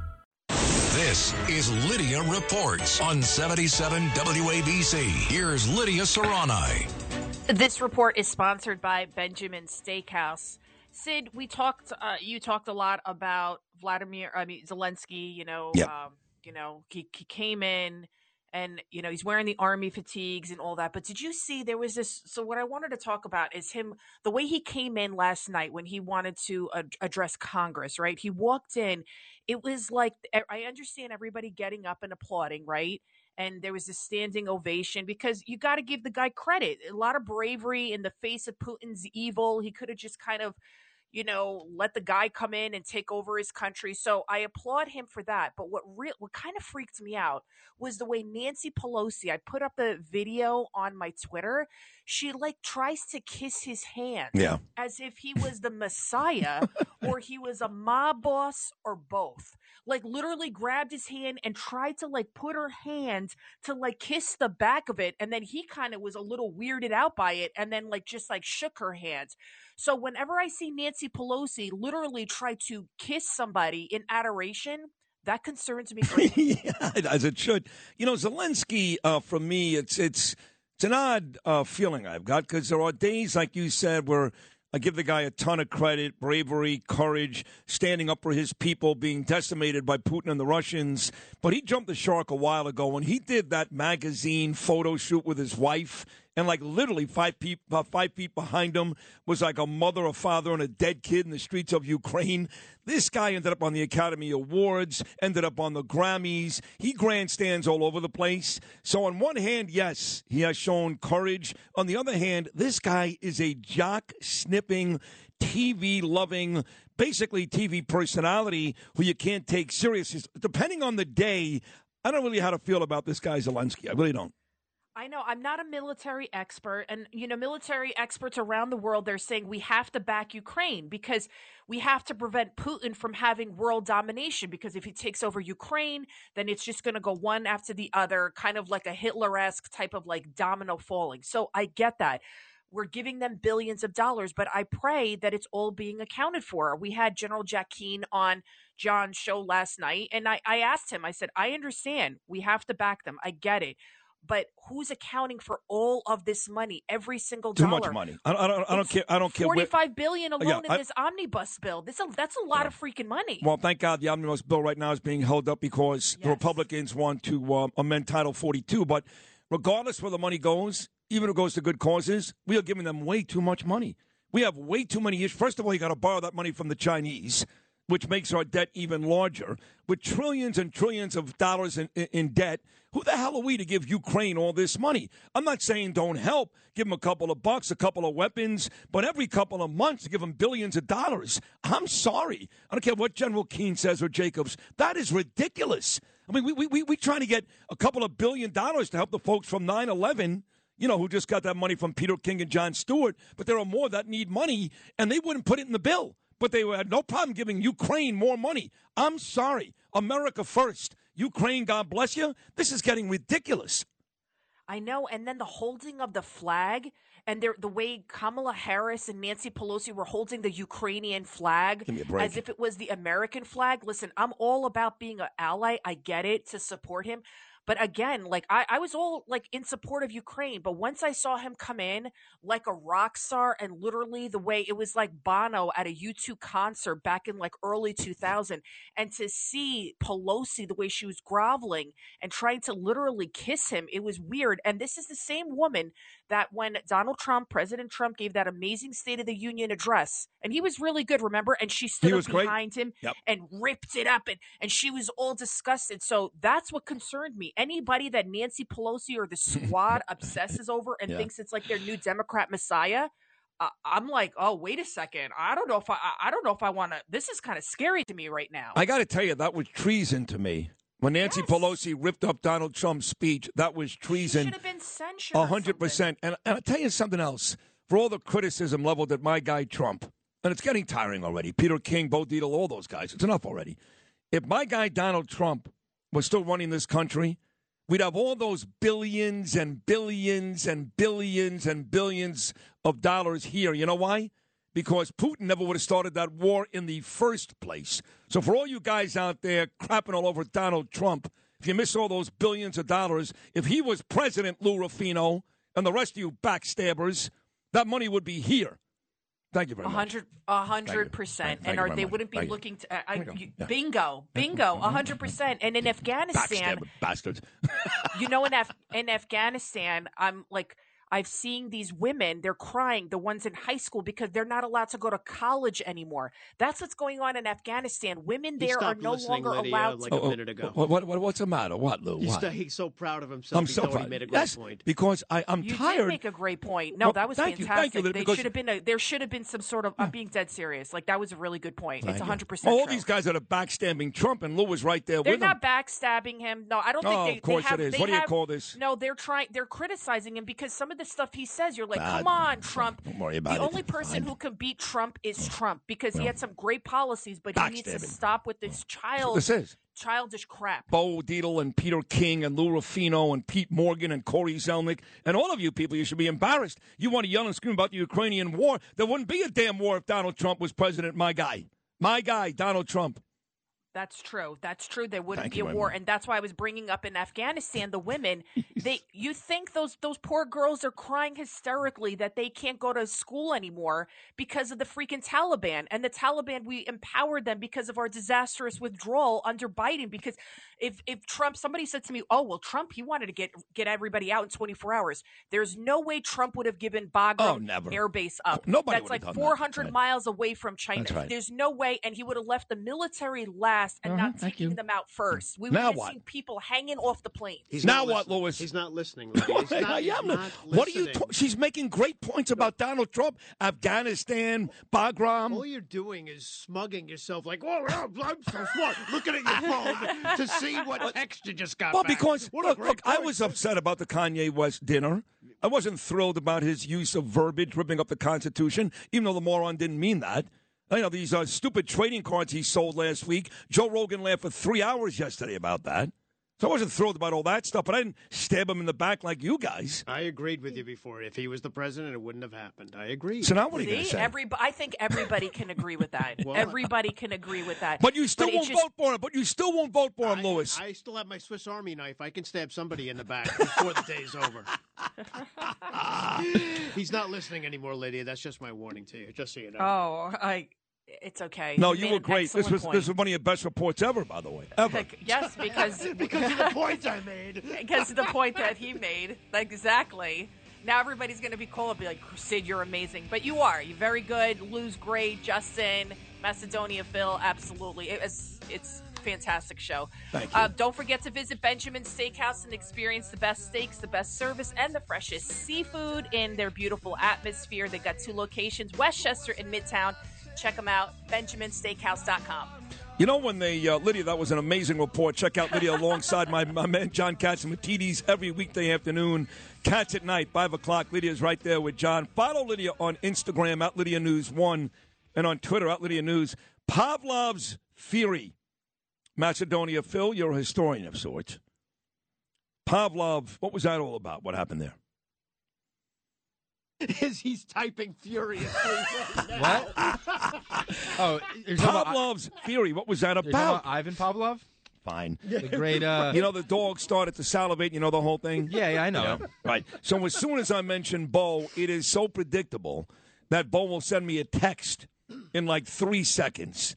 This is Lidia Reports on 77 WABC. Here's Lidia Curanaj. This report is sponsored by Benjamin Steakhouse. Sid, we talked. Uh, you talked a lot about Vladimir. I mean Zelensky. You know. Yep. Um, you know, he, he came in, and you know he's wearing the army fatigues and all that. But did you see there was this? So what I wanted to talk about is him. The way he came in last night when he wanted to ad- address Congress. Right. He walked in. It was like I understand everybody getting up and applauding. Right and there was a standing ovation because you got to give the guy credit. A lot of bravery in the face of Putin's evil. He could have just kind of, you know, let the guy come in and take over his country. So I applaud him for that. But what real what kind of freaked me out was the way Nancy Pelosi, I put up the video on my Twitter, she like tries to kiss his hand Yeah. as if he was the messiah or he was a mob boss or both like literally grabbed his hand and tried to like put her hand to like kiss the back of it and then he kind of was a little weirded out by it and then like just like shook her hand so whenever i see nancy pelosi literally try to kiss somebody in adoration that concerns me greatly. as it should. You know, Zelensky, uh, for me, it's it's it's an odd uh, feeling I've got because there are days, like you said, where I give the guy a ton of credit, bravery, courage, standing up for his people, being decimated by Putin and the Russians. But he jumped the shark a while ago when he did that magazine photo shoot with his wife. And like literally five feet, uh, five feet behind him was like a mother, a father, and a dead kid in the streets of Ukraine. This guy ended up on the Academy Awards, ended up on the Grammys. He grandstands all over the place. So on one hand, yes, he has shown courage. On the other hand, this guy is a jock snipping, TV loving, basically TV personality who you can't take serious. Depending on the day, I don't really know how to feel about this guy Zelensky. I really don't. I know I'm not a military expert, and you know, military experts around the world they're saying we have to back Ukraine because we have to prevent Putin from having world domination. Because if he takes over Ukraine, then it's just going to go one after the other, kind of like a Hitler esque type of like domino falling. So I get that. We're giving them billions of dollars, but I pray that it's all being accounted for. We had General Jack Keane on John's show last night, and I, I asked him, I said, I understand we have to back them. I get it but who's accounting for all of this money, every single dollar? Too much money. I, I don't. I don't care. I don't care. Forty-five billion alone Yeah, in I- this omnibus bill. This that's a lot of freaking money. Well, thank God the omnibus bill right now is being held up because the Republicans want to uh, amend Title 42. But regardless where the money goes, even if it goes to good causes, we are giving them way too much money. We have way too many issues. First of all, you got to borrow that money from the Chinese, which makes our debt even larger. With trillions and trillions of dollars in, in, debt, who the hell are we to give Ukraine all this money? I'm not saying don't help. Give them a couple of bucks, a couple of weapons, but every couple of months to give them billions of dollars. I'm sorry. I don't care what General Keane says or Jacobs. That is ridiculous. I mean, we, we, we, we trying to get a couple of billion dollars to help the folks from 9 11 you know, who just got that money from Peter King and Jon Stewart, but there are more that need money, and they wouldn't put it in the bill. But they had no problem giving Ukraine more money. I'm sorry. America first. Ukraine, God bless you. This is getting ridiculous. I know. And then the holding of the flag and the way Kamala Harris and Nancy Pelosi were holding the Ukrainian flag Give me a break. as if it was the American flag. Listen, I'm all about being an ally. I get it to support him. But again, like I, I was all like in support of Ukraine. But once I saw him come in like a rock star and literally the way it was like Bono at a U2 concert back in like early 2000, and to see Pelosi the way she was groveling and trying to literally kiss him, it was weird. And this is the same woman that when Donald Trump, President Trump, gave that amazing State of the Union address, and he was really good, remember? And she stood was great. behind him Yep. and ripped it up, and and she was all disgusted. So that's what concerned me. Anybody that Nancy Pelosi or the squad obsesses over and Yeah. thinks it's like their new Democrat messiah. Uh, I'm like, oh, wait a second. I don't know if I, I I don't know if I want to. This is kind of scary to me right now. I got to tell you, that was treason to me. When Nancy Pelosi ripped up Donald Trump's speech, that was treason. Should have been censured. A hundred percent. And and I'll tell you something else. For all the criticism leveled at my guy Trump, and it's getting tiring already. Peter King, Bo Dietl, all those guys. It's enough already. If my guy Donald Trump was still running this country, we'd have all those billions and billions and billions and billions of dollars here. You know why? Because Putin never would have started that war in the first place. So for all you guys out there crapping all over Donald Trump, if you miss all those billions of dollars, if he was president, Lou Rufino, and the rest of you backstabbers, that money would be here. Thank you very A much. hundred, a hundred percent, Thank and you or they much. wouldn't be Thank looking to. I, we go. you- Yeah. Bingo, mm-hmm. bingo, a mm-hmm. hundred percent. And in Afghanistan, bastards. you know, in Af- in Afghanistan, I'm like, I've seen these women. They're crying, the ones in high school, because they're not allowed to go to college anymore. That's what's going on in Afghanistan. Women He there are no listening, longer Lidia, allowed like to. a minute ago. What, what, what- what's the matter? What, Lou? He's, What? so- he's so proud of himself. I'm he so proud. He made a great yes, point. because I, I'm You tired. did make a great point. No, Well, that was thank you, thank you, Lidia, they because- should have been. A, there should have been some sort of. I'm hmm. being dead serious. Like that was a really good point. Thank it's 100 percent All true. these guys that are backstabbing Trump, and Lou was right there They're with not backstabbing him. No, I don't think Oh, they. of course they have, it is. they What do you call this? No, they're trying. They're criticizing him because some of the stuff he says, you're like, Bad. come on, Trump. Don't worry about the it. only person Fine. who can beat Trump is Trump because he had some great policies, but he needs to backstabbing. stop with this child, this is. childish crap. Bo Dietl and Peter King and Lou Rufino and Pete Morgan and Corey Zelnick and all of you people, you should be embarrassed. You want to yell and scream about the Ukrainian war. There wouldn't be a damn war if Donald Trump was president, my guy. My guy, Donald Trump. That's true. That's true. There wouldn't Thank be a war, and that's why I was bringing up in Afghanistan the women. they, you think those those poor girls are crying hysterically that they can't go to school anymore because of the freaking Taliban and the Taliban. We empowered them because of our disastrous withdrawal under Biden. Because if if Trump, somebody said to me, "Oh well, Trump, he wanted to get get everybody out in 24 hours." There's no way Trump would have given Bagram Oh, never. air base up. nobody That's like done that. 400 miles away from China. Right. There's no way, and he would have left the military last and Uh-huh, not taking them out first. We Now would have what? people hanging off the plane. He's now what, listening. Lewis? He's not listening. He's not, I he's am. not what are you? ta- she's making great points about Donald Trump, Afghanistan, Bagram. All you're doing is smugging yourself like, oh, I'm I'm so smart. Looking at your phone to see what text you just got Well, back. because What a look, great look, I was upset about the Kanye West dinner. I wasn't thrilled about his use of verbiage, ripping up the Constitution, even though the moron didn't mean that. You know these uh, stupid trading cards he sold last week. Joe Rogan laughed for three hours yesterday about that. So I wasn't thrilled about all that stuff, but I didn't stab him in the back like you guys. I agreed with you before. If he was the president, it wouldn't have happened. I agree. So now what are you going to say? every, I think everybody can agree with that. Well, everybody can agree with that. but you still it won't just- vote for him. But you still won't vote for him, Lewis. I still have my Swiss Army knife. I can stab somebody in the back before the day's over. He's not listening anymore, Lidia. That's just my warning to you. Just so you know. Oh, I. It's okay. no, You you were great. This was point. this was one of your best reports ever, by the way. Ever. Yes, because because of the points I made. because of the point that he made. Exactly. Now everybody's going to be cool and be like, Sid, you're amazing. But you are. You're very good. Lou's great. Justin, Macedonia, Phil, absolutely. It was, it's fantastic show. Thank you. Uh, don't forget to visit Benjamin Steakhouse and experience the best steaks, the best service, and the freshest seafood in their beautiful atmosphere. They've got two locations, Westchester and Midtown. Check them out, benjaminsteakhouse.com. You know when they uh, Lidia, that was an amazing report. Check out Lidia alongside my, my man John Catsimatidis every weekday afternoon. Katz at night, five o'clock. Lidia's right there with John. Follow Lidia on Instagram at Lidia News One, and on Twitter at Lidia News. Pavlov's theory. Macedonia, Phil, you're a historian of sorts. Pavlov, what was that all about? What happened there? Is he's typing furiously right now. Oh, you're talking about- Pavlov's theory. What was that about? about Ivan Pavlov? Fine. The great, uh, you know, the dog started to salivate. You know the whole thing. Yeah, yeah, I know. Right. So as soon as I mention Bo, it is so predictable that Bo will send me a text in like three seconds.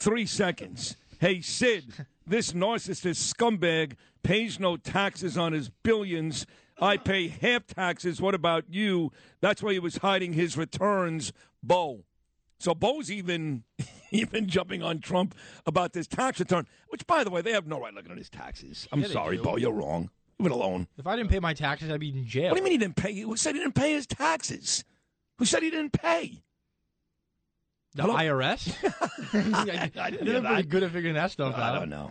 Three seconds. Hey Sid, this narcissist scumbag pays no taxes on his billions. I pay half taxes. What about you? That's why he was hiding his returns, Bo. So Bo's even even jumping on Trump about this tax return, which, by the way, they have no right looking at his taxes. I'm Yeah, sorry, do. Bo, you're wrong. Leave it alone. If I didn't pay my taxes, I'd be in jail. What do you mean he didn't pay? Who said he didn't pay his taxes? Who said he didn't pay? The Hello? IRS? I didn't hear They're pretty good at figuring that stuff out. I don't know.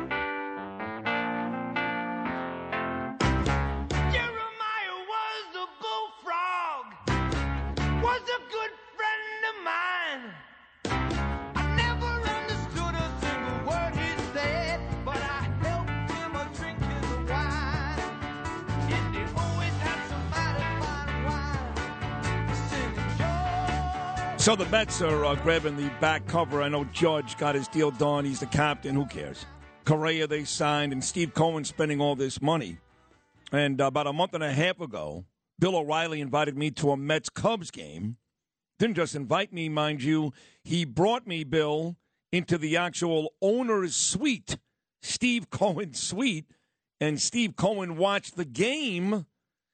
So the Mets are uh, grabbing the back cover. I know Judge got his deal done. He's the captain. Who cares? Correa they signed, and Steve Cohen spending all this money. And uh, about a month and a half ago, Bill O'Reilly invited me to a Mets Cubs game. Didn't just invite me, mind you. He brought me, Bill, into the actual owner's suite, Steve Cohen's suite. And Steve Cohen watched the game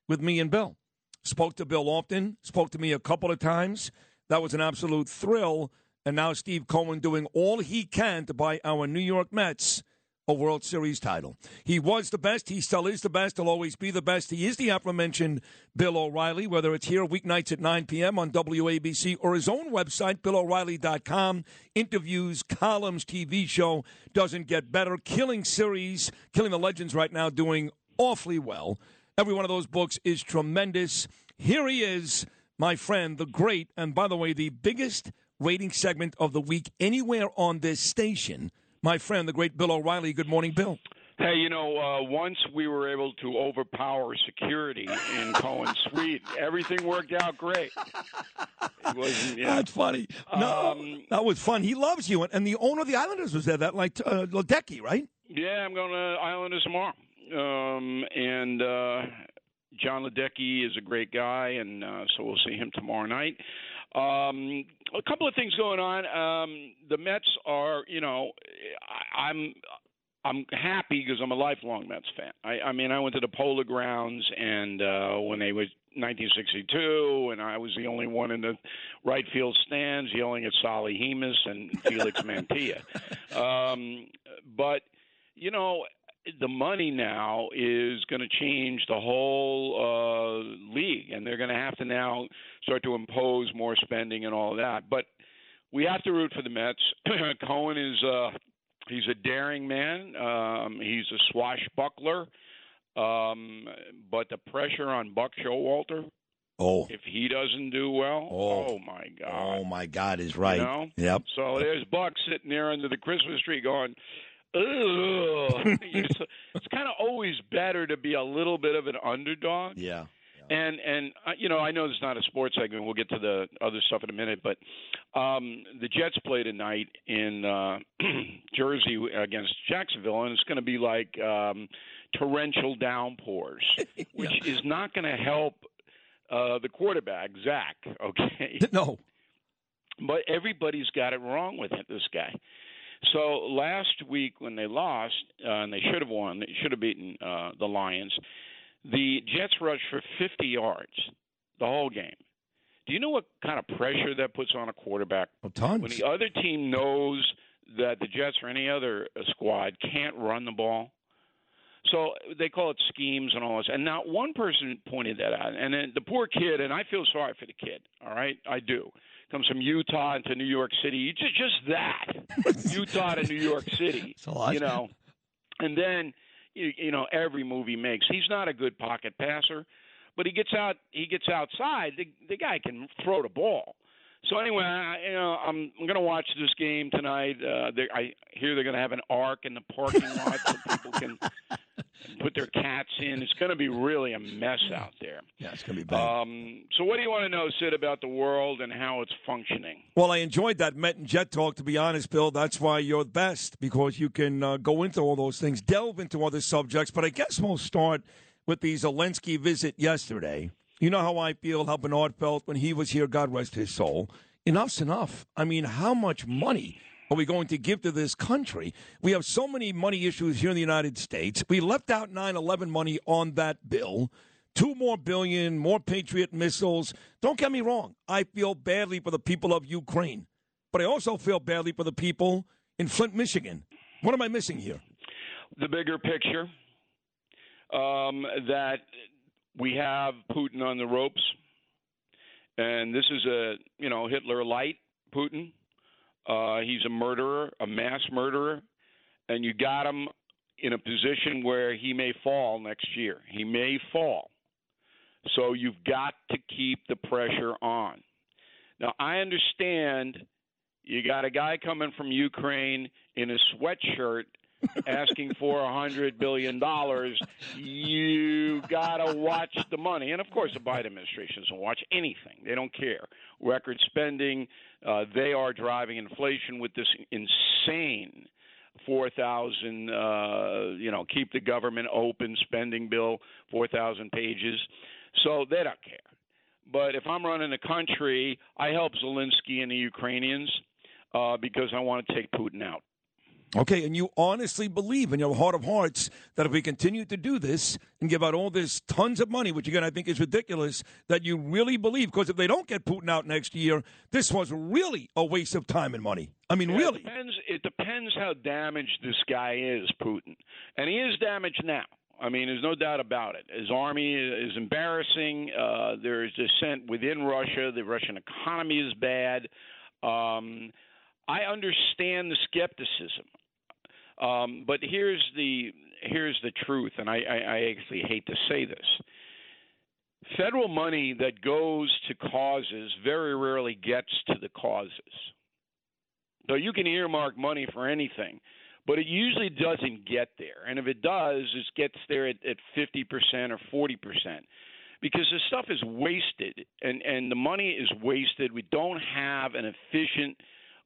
with me and Bill. Spoke to Bill often, spoke to me a couple of times. That was an absolute thrill. And now Steve Cohen doing all he can to buy our New York Mets a World Series title. He was the best. He still is the best. He'll always be the best. He is the aforementioned Bill O'Reilly, whether it's here weeknights at 9 p.m. on WABC or his own website, BillO'Reilly.com. Interviews, columns, TV show. Doesn't get better. Killing series, Killing the Legends right now, doing awfully well. Every one of those books is tremendous. Here he is, my friend, the great, and by the way, the biggest rating segment of the week anywhere on this station. My friend, the great Bill O'Reilly. Good morning, Bill. Hey, you know, uh, once we were able to overpower security in Cohen's suite, everything worked out great. Wasn't, yeah. That's funny. No, Um, that was fun. He loves you, and, and the owner of the Islanders was there. That like uh, Ledecky, right? Yeah, I'm going to Islanders tomorrow. Um, and uh, Jon Ledecky is a great guy, and uh, so we'll see him tomorrow night. Um, a couple of things going on. Um, the Mets are, you know, I, I'm. I'm happy because I'm a lifelong Mets fan. I, I mean, I went to the Polo Grounds, and uh, when they was 1962, and I was the only one in the right field stands yelling at Solly Hemus and Felix Mantilla. Um, but you know, the money now is going to change the whole uh, league, and they're going to have to now start to impose more spending and all of that. But we have to root for the Mets. Cohen is uh, he's a daring man. Um, he's a swashbuckler. Um, but the pressure on Buck Showalter, Oh, if he doesn't do well, Oh. oh, my God. oh my God, is right. You know? Yep. So there's Buck sitting there under the Christmas tree going, Ugh. it's kind of always better to be a little bit of an underdog. Yeah. And and uh, you know I know it's not a sports segment. We'll get to the other stuff in a minute, but um, the Jets play tonight in uh, Jersey against Jacksonville, and it's going to be like um, torrential downpours, which is not going to help uh, the quarterback Zach. Okay, no, but everybody's got it wrong with it, this guy. So last week when they lost, uh, and they should have won, they should have beaten uh, the Lions. The Jets rushed for 50 yards the whole game. Do you know what kind of pressure that puts on a quarterback? Oh, tons. When the other team knows that the Jets or any other uh, squad can't run the ball. So they call it schemes and all this. And not one person pointed that out. And then the poor kid, and I feel sorry for the kid, all right? I do. Comes from Utah into New York City. Just, just that. Utah to New York City. a lot. You know. And then, you, you know, every move he makes, he's not a good pocket passer, but he gets out. He gets outside. The, the guy can throw the ball. So anyway, I, you know, I'm I'm going to watch this game tonight. Uh, they, I hear they're going to have an arc in the parking lot so people can put their cats in. It's going to be really a mess out there. Yeah, it's going to be bad. Um, so, what do you want to know, Sid, about the world and how it's functioning? Well, I enjoyed that Met and Jet talk, to be honest, Bill. That's why you're the best, because you can uh, go into all those things, delve into other subjects. But I guess we'll start with the Zelensky visit yesterday. You know how I feel, how Bernard felt when he was here, God rest his soul. Enough's enough. I mean, how much money are we going to give to this country? We have so many money issues here in the United States. We left out 9 11 money on that bill. Two more billion, more Patriot missiles. Don't get me wrong. I feel badly for the people of Ukraine, but I also feel badly for the people in Flint, Michigan. What am I missing here? The bigger picture um, that we have Putin on the ropes, and this is a you know Hitler light Putin. Uh, he's a murderer, a mass murderer, and you got him in a position where he may fall next year. He may fall. So you've got to keep the pressure on. Now, I understand you got a guy coming from Ukraine in a sweatshirt asking for a hundred billion dollars, you gotta watch the money. And of course, the Biden administration doesn't watch anything; they don't care. Record spending, uh, they are driving inflation with this insane four thousand, uh, you know, keep the government open spending bill, four thousand pages. So they don't care. But if I'm running the country, I help Zelensky and the Ukrainians uh, because I want to take Putin out. Okay, and you honestly believe in your heart of hearts that if we continue to do this and give out all this tons of money, which again I think is ridiculous, that you really believe, because if they don't get Putin out next year, this was really a waste of time and money. I mean, Yeah, really. It depends, it depends how damaged this guy is, Putin. And he is damaged now. I mean, there's no doubt about it. His army is embarrassing. Uh, there is dissent within Russia. The Russian economy is bad. Um, I understand the skepticism, um, but here's the here's the truth, and I, I, I actually hate to say this. Federal money that goes to causes very rarely gets to the causes. So you can earmark money for anything, but it usually doesn't get there. And if it does, it gets there at, at 50% or 40% because the stuff is wasted and, and the money is wasted. We don't have an efficient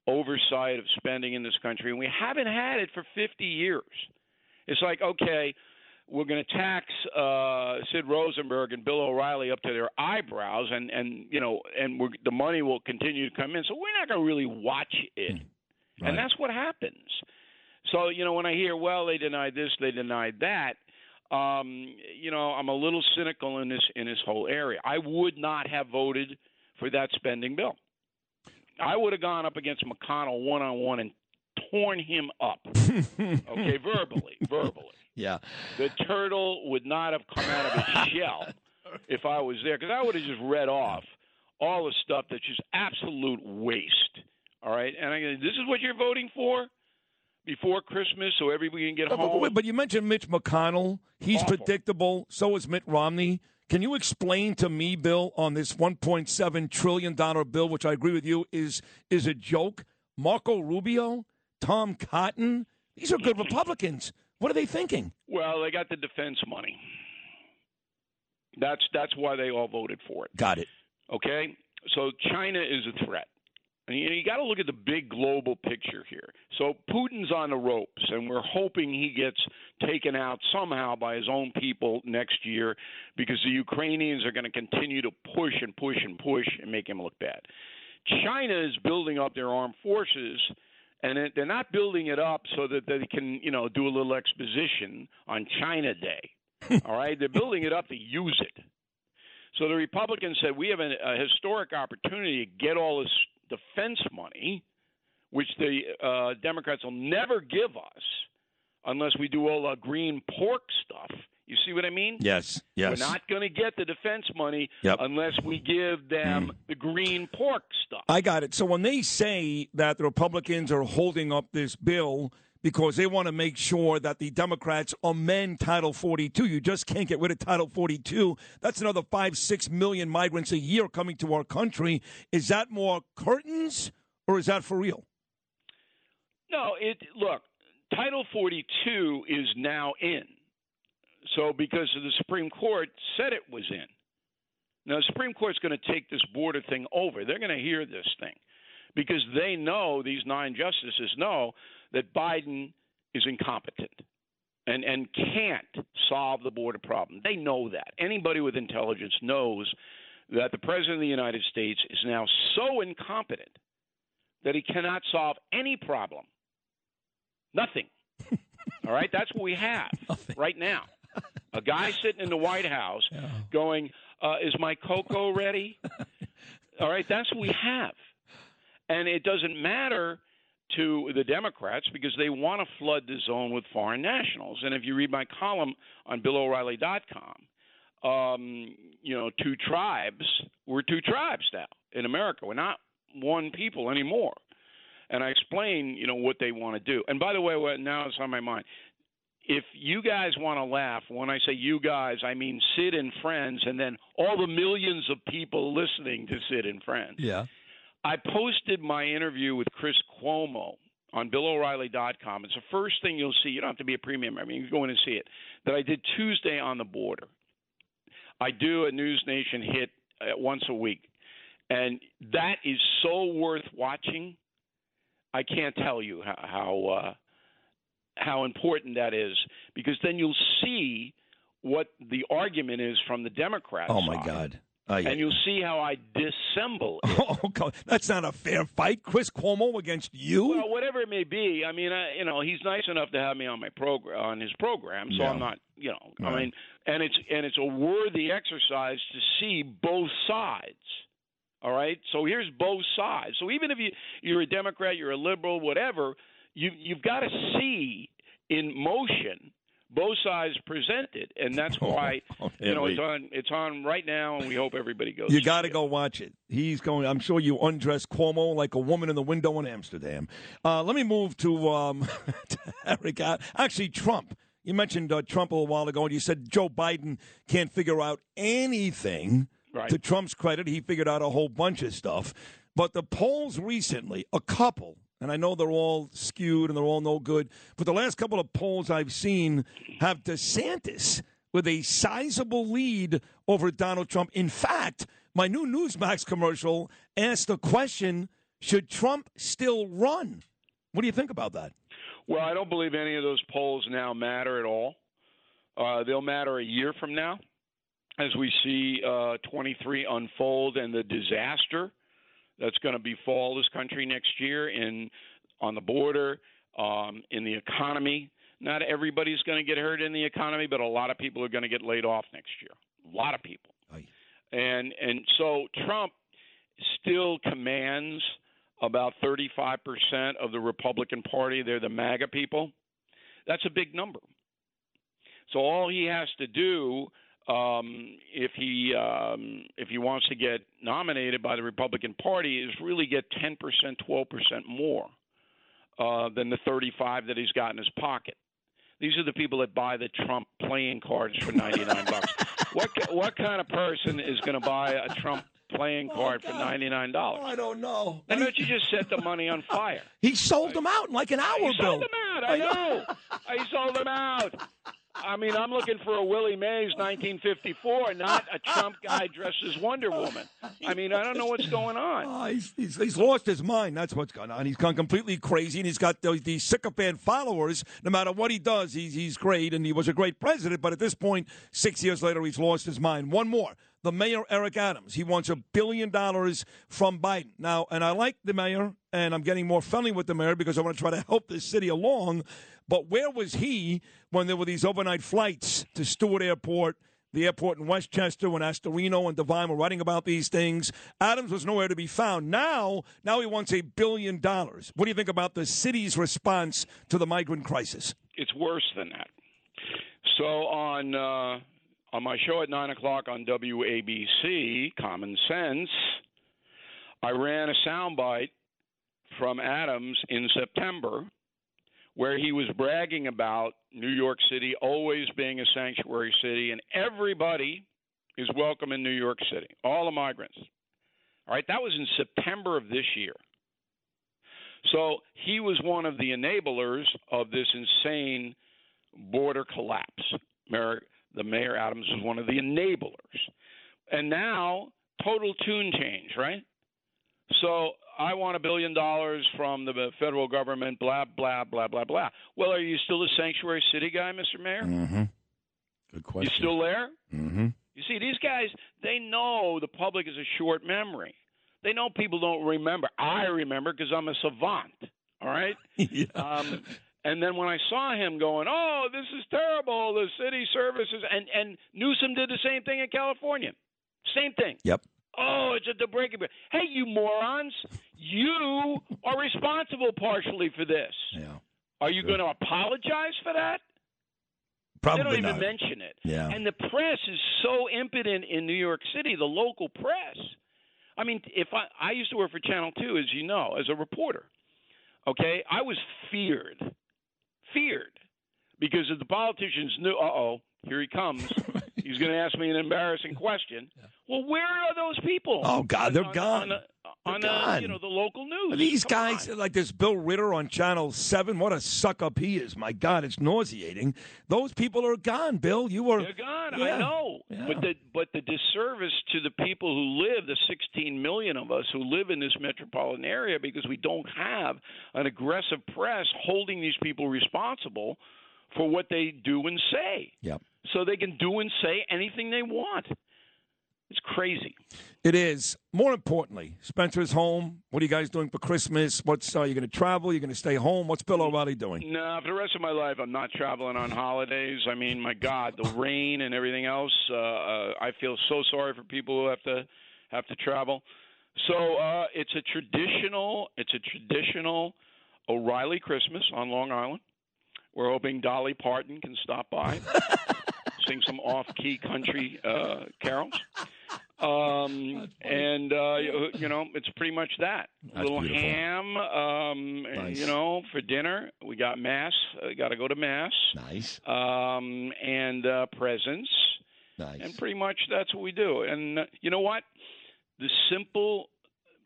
oversight of spending in this country, and we haven't had it for 50 years. It's like, okay, we're going to tax uh, Sid Rosenberg and Bill O'Reilly up to their eyebrows, and and you know, and we're, the money will continue to come in. So we're not going to really watch it, and that's what happens. So you know, when I hear, well, they denied this, they denied that. Um, you know, I'm a little cynical in this in this whole area. I would not have voted for that spending bill. I would have gone up against McConnell one on one and torn him up. okay, verbally, verbally. Yeah. The turtle would not have come out of its shell if I was there, because I would have just read off all the stuff that's just absolute waste. All right, and I, this is what you're voting for before Christmas, so everybody can get But, but, home. wait, but you mentioned Mitch McConnell. He's predictable. So is Mitt Romney. Can you explain to me, Bill, on this 1.7 trillion dollar bill, which I agree with you is is a joke? Marco Rubio, Tom Cotton, these are good mm-hmm. Republicans. What are they thinking? Well, they got the defense money. That's that's why they all voted for it. Got it. Okay, so China is a threat. And you, you got to look at the big global picture here. So Putin's on the ropes, and we're hoping he gets taken out somehow by his own people next year because the Ukrainians are going to continue to push and push and push and make him look bad. China is building up their armed forces, and it, they're not building it up so that they can, you know, do a little exposition on China Day. All right, they're building it up to use it. So the Republicans said we have a, a historic opportunity to get all this defense money, which the uh, Democrats will never give us unless we do all the green pork stuff. You see what I mean? Yes, yes. We're not going to get the defense money Yep. unless we give them the green pork stuff. I got it. So when they say that the Republicans are holding up this bill because they want to make sure that the Democrats amend Title 42, you just can't get rid of Title 42. That's another five, six million migrants a year coming to our country. Is that more curtains or is that for real? No, it look, Title 42 is now in. So because the Supreme Court said it was in. Now the Supreme Court's going to take this border thing over. They're going to hear this thing because they know these nine justices know that Biden is incompetent and and can't solve the border problem. They know that. Anybody with intelligence knows that the president of the United States is now so incompetent that he cannot solve any problem. Nothing. All right, that's what we have right now. A guy sitting in the White House going, uh, "Is my cocoa ready?" All right, that's what we have, and it doesn't matter to the Democrats because they want to flood the zone with foreign nationals. And if you read my column on BillO'Reilly.com, um, you know, two tribes. We're two tribes now in America. We're not one people anymore. And I explain, you know, what they want to do. And by the way, what now it's on my mind. If you guys want to laugh, when I say you guys, I mean Sid and friends, and then all the millions of people listening to Sid and friends. Yeah. I posted my interview with Chris Cuomo on BillO'Reilly.com. It's the first thing you'll see. You don't have to be a premium. I mean, you can go in and see it. That I did Tuesday on the border. I do a News Nation hit uh, once a week, and that is so worth watching. I can't tell you how how, uh, how important that is because then you'll see what the argument is from the Democrats. Oh my side, God. Uh, yeah. And you'll see how I dissemble it. Oh, God. that's not a fair fight. Chris Cuomo against you? Well, whatever it may be. I mean, I, you know, he's nice enough to have me on my program, on his program. So Yeah. I'm not, you know, I mean, and it's and it's a worthy exercise to see both sides. All right. So here's both sides. So even if you you're a Democrat, you're a liberal, whatever, you you've got to see in motion both sides presented, and that's why you know it's on it's on right now, and we hope everybody goes. You got to go watch it. He's going. I'm sure you undress Cuomo like a woman in the window in Amsterdam. Uh, let me move to, um, Eric. Uh, Actually, Trump. You mentioned uh, Trump a little while ago, and you said Joe Biden can't figure out anything. Right. To Trump's credit, he figured out a whole bunch of stuff. But the polls recently, a couple, and I know they're all skewed and they're all no good, but the last couple of polls I've seen have DeSantis with a sizable lead over Donald Trump. In fact, my new Newsmax commercial asked the question should Trump still run? What do you think about that? Well, I don't believe any of those polls now matter at all. Uh, they'll matter a year from now as we see uh, 23 unfold and the disaster that's going to befall this country next year in on the border, um, in the economy. Not everybody's going to get hurt in the economy, but a lot of people are going to get laid off next year. A lot of people. And and so Trump still commands about 35% of the Republican Party. They're the MAGA people. That's a big number. So all he has to do, um, if he um, if he wants to get nominated by the Republican Party, is really get 10%, 12% more uh, than the 35 that he's got in his pocket. These are the people that buy the Trump playing cards for 99 bucks. What what kind of person is going to buy a Trump playing card for 99 dollars? I don't know. Why don't you just set the money on fire? He sold them out in like an hour, He Bill. sold them out. I know. I sold them out. I mean, I'm looking for a Willie Mays 1954, not a Trump guy dressed as Wonder Woman. I mean, I don't know what's going on. Oh, he's, he's, he's lost his mind. That's what's going on. He's gone completely crazy, and he's got those, these sycophant followers. No matter what he does, he's, he's great, and he was a great president. But at this point, six years later, he's lost his mind. One more. The mayor, Eric Adams, he wants a billion dollars from Biden. Now, and I like the mayor, and I'm getting more friendly with the mayor because I want to try to help this city along. But where was he when there were these overnight flights to Stewart Airport? the airport in Westchester when Astorino and Devine were writing about these things. Adams was nowhere to be found. Now, now he wants a billion dollars. What do you think about the city's response to the migrant crisis? It's worse than that. So on uh, on my show at nine o'clock on WABC, Common Sense, I ran a soundbite from Adams in September where he was bragging about New York City always being a sanctuary city and everybody is welcome in New York City, all the migrants. All right, that was in September of this year. So he was one of the enablers of this insane border collapse. Mer- the mayor Adams was one of the enablers. And now, total tune change, right? So I want a billion dollars from the federal government, blah, blah, blah, blah, blah. Well, are you still a sanctuary city guy, Mr. Mayor? Mm-hmm. Good question. You still there? Mm-hmm. You see, these guys, they know the public is a short memory. They know people don't remember. I remember because I'm a savant, all right? yeah. Um, and then when I saw him going, "Oh, this is terrible," the city services, and and Newsom did the same thing in California, same thing. Yep. Oh, it's a the breaking. Hey, you morons! You are responsible partially for this. Yeah. Are you going to apologize for that? Probably they don't even not. mention it. Yeah. And the press is so impotent in New York City, the local press. I mean, if I I used to work for Channel 2 as you know, as a reporter. Okay? I was feared. Feared. Because if the politicians knew, uh-oh, here he comes. He's going to ask me an embarrassing question. Well, where are those people? Oh God, they're on, gone. On, the, on They're the, gone. you know, the local news. These Come guys, like this Bill Ritter on Channel 7, what a suck up he is. My God, it's nauseating. Those people are gone, Bill. You were. They're gone. Yeah. I know, Yeah. but the but the disservice to the people who live, the 16 million of us who live in this metropolitan area, because we don't have an aggressive press holding these people responsible for what they do and say. Yep. So they can do and say anything they want. It's crazy. It is. More importantly, Spencer's home. What are you guys doing for Christmas? What's uh, you going to travel? You're going to stay home? What's Bill O'Reilly doing? No, for the rest of my life, I'm not traveling on holidays. I mean, my God, the rain and everything else. Uh, uh, I feel so sorry for people who have to have to travel. So uh, it's a traditional. It's a traditional O'Reilly Christmas on Long Island. We're hoping Dolly Parton can stop by, sing some off-key country uh, carols. Um, and uh, you know, it's pretty much that. That's little beautiful. ham, um, Nice. you know, for dinner. We got mass. Uh, got to go to mass. Nice. Um, and uh, presents. Nice. And pretty much that's what we do. And uh, you know what? The simple,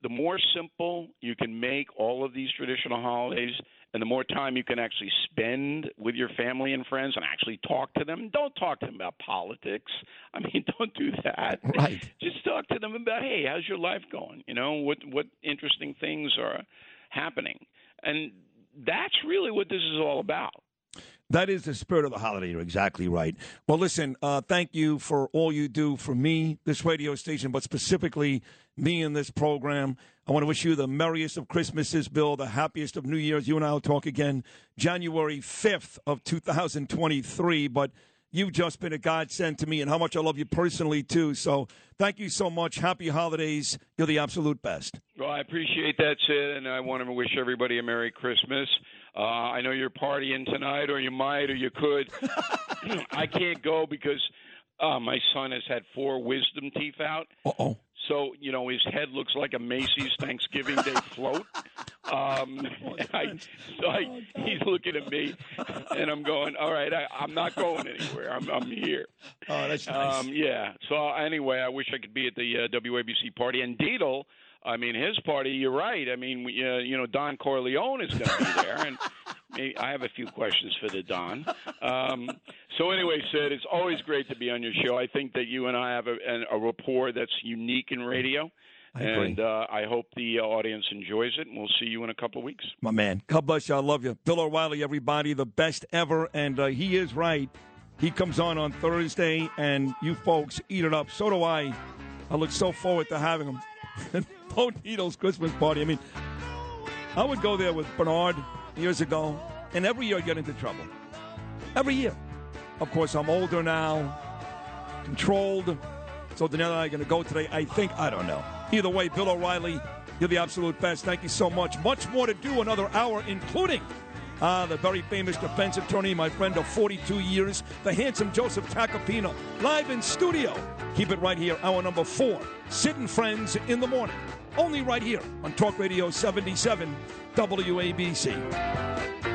the more simple you can make all of these traditional holidays, and the more time you can actually spend with your family and friends and actually talk to them. Don't talk to them about politics. I mean, don't do that. Right. Just talk to them about, hey, how's your life going? You know, what what interesting things are happening, and that's really what this is all about. That is the spirit of the holiday. You're exactly right. Well, listen, uh, thank you for all you do for me, this radio station, but specifically me in this program. I want to wish you the merriest of Christmases, Bill, the happiest of New Year's. You and I will talk again January 5th of 2023. But you've just been a godsend to me and how much I love you personally, too. So thank you so much. Happy holidays. You're the absolute best. Well, I appreciate that, Sid, and I want to wish everybody a Merry Christmas. Uh, I know you're partying tonight, or you might, or you could. I can't go because uh, my son has had four wisdom teeth out. Uh-oh. So, you know, his head looks like a Macy's Thanksgiving Day float. Um, I, so I, he's looking at me, and I'm going, all right, I, I'm not going anywhere. I'm, I'm here. Oh, that's nice. Um, yeah. So anyway, I wish I could be at the uh, WABC party. And Dietl, I mean, his party. You're right. I mean, we, uh, you know, Don Corleone is going to be there, and maybe, I have a few questions for the Don. Um, so anyway, Sid, it's always great to be on your show. I think that you and I have a, an- a rapport that's unique in radio. I and uh, I hope the uh, audience enjoys it, and we'll see you in a couple of weeks. My man. God bless you. I love you. Bill O'Reilly, everybody, the best ever. And uh, he is right. He comes on on Thursday, and you folks eat it up. So do I. I look so forward to having him. Bo Dietl's Christmas party. I mean, I would go there with Bernard years ago, and every year I get into trouble. Every year. Of course, I'm older now, controlled. So Danielle and I are going to go today. I think, I don't know. Either way, Bill O'Reilly, you're the absolute best. Thank you so much. Much more to do another hour, including uh, the very famous defense attorney, my friend of 42 years, the handsome Joseph Tacopina, live in studio. Keep it right here, hour number four. Sid and Friends in the morning. Only right here on Talk Radio 77 WABC.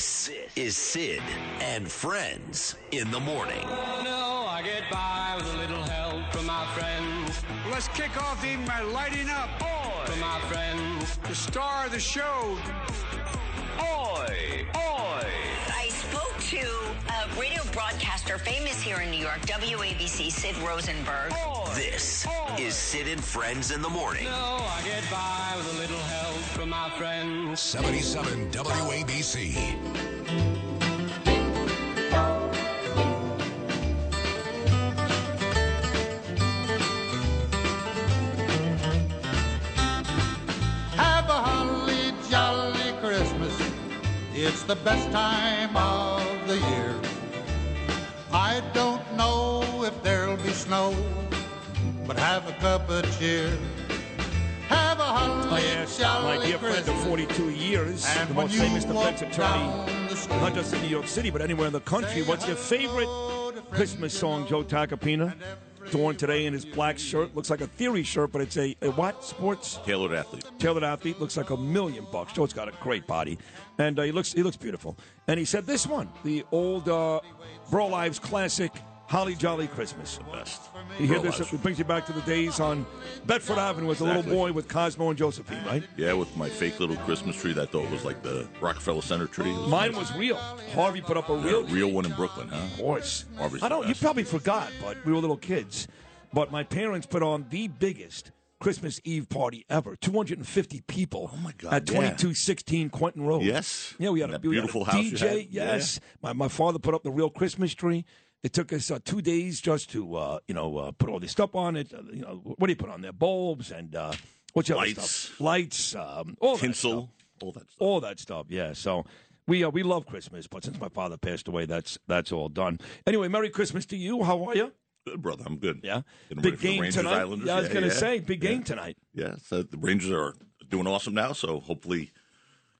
This is Sid and Friends in the morning. Oh, no, I get by with a little help from my friends. Let's kick off the evening by lighting up. From my friends. The star of the show. Oi! Oi! I spoke to a radio broadcaster famous here in New York, WABC, Sid Rosenberg. This is Sid and Friends in the morning. No, I get by with a little help from my friends. 77 WABC. Have a jolly Christmas. It's the best time of the year. I don't know if there'll be snow, but have a cup of cheer. Have a oh, holly I asked my dear friend of 42 years, And the most famous defense attorney, not just in New York City, but anywhere in the country. What's your favorite Christmas song, Joe Tacopina? Torn today in his black shirt. Looks like a theory shirt, but it's a, a what? Sports? Tailored athlete. Tailored athlete. Looks like a million bucks. Joe's got a great body. And uh, he looks he looks beautiful. And he said this one, the old uh, Burl Ives classic, Holly Jolly Christmas. The best. You hear this? It brings you back to the days on Bedford Avenue as a little boy with Cosmo and Josephine, right? Yeah, with my fake little Christmas tree that I thought was like the Rockefeller Center tree. Was Mine was real. Harvey put up a Yeah, real real one in Brooklyn, huh? Of course. Harvey's I don't. You probably forgot, but we were little kids. But my parents put on the biggest Christmas Eve party ever. 250 people. Oh my God, At yeah. 2216 Quentin Road. Yes. Yeah, we had a that we had a beautiful house DJ. had. Yeah. Yes. My my father put up the real Christmas tree. It took us uh, two days just to uh, you know uh, put all this stuff on it. Uh, you know what do you put on there? Bulbs and uh, what's your other Lights. stuff? Lights. Um, all that Tinsel. stuff. All that stuff. All that stuff, yeah. So we uh, we love Christmas, but since my father passed away, that's that's all done. Anyway, Merry Christmas to you. How are you? Good, brother. I'm good. Yeah. Getting Big game Rangers tonight. Islanders. Yeah, I was Yeah, gonna yeah. say big game tonight. Yeah, so the Rangers are doing awesome now. So hopefully,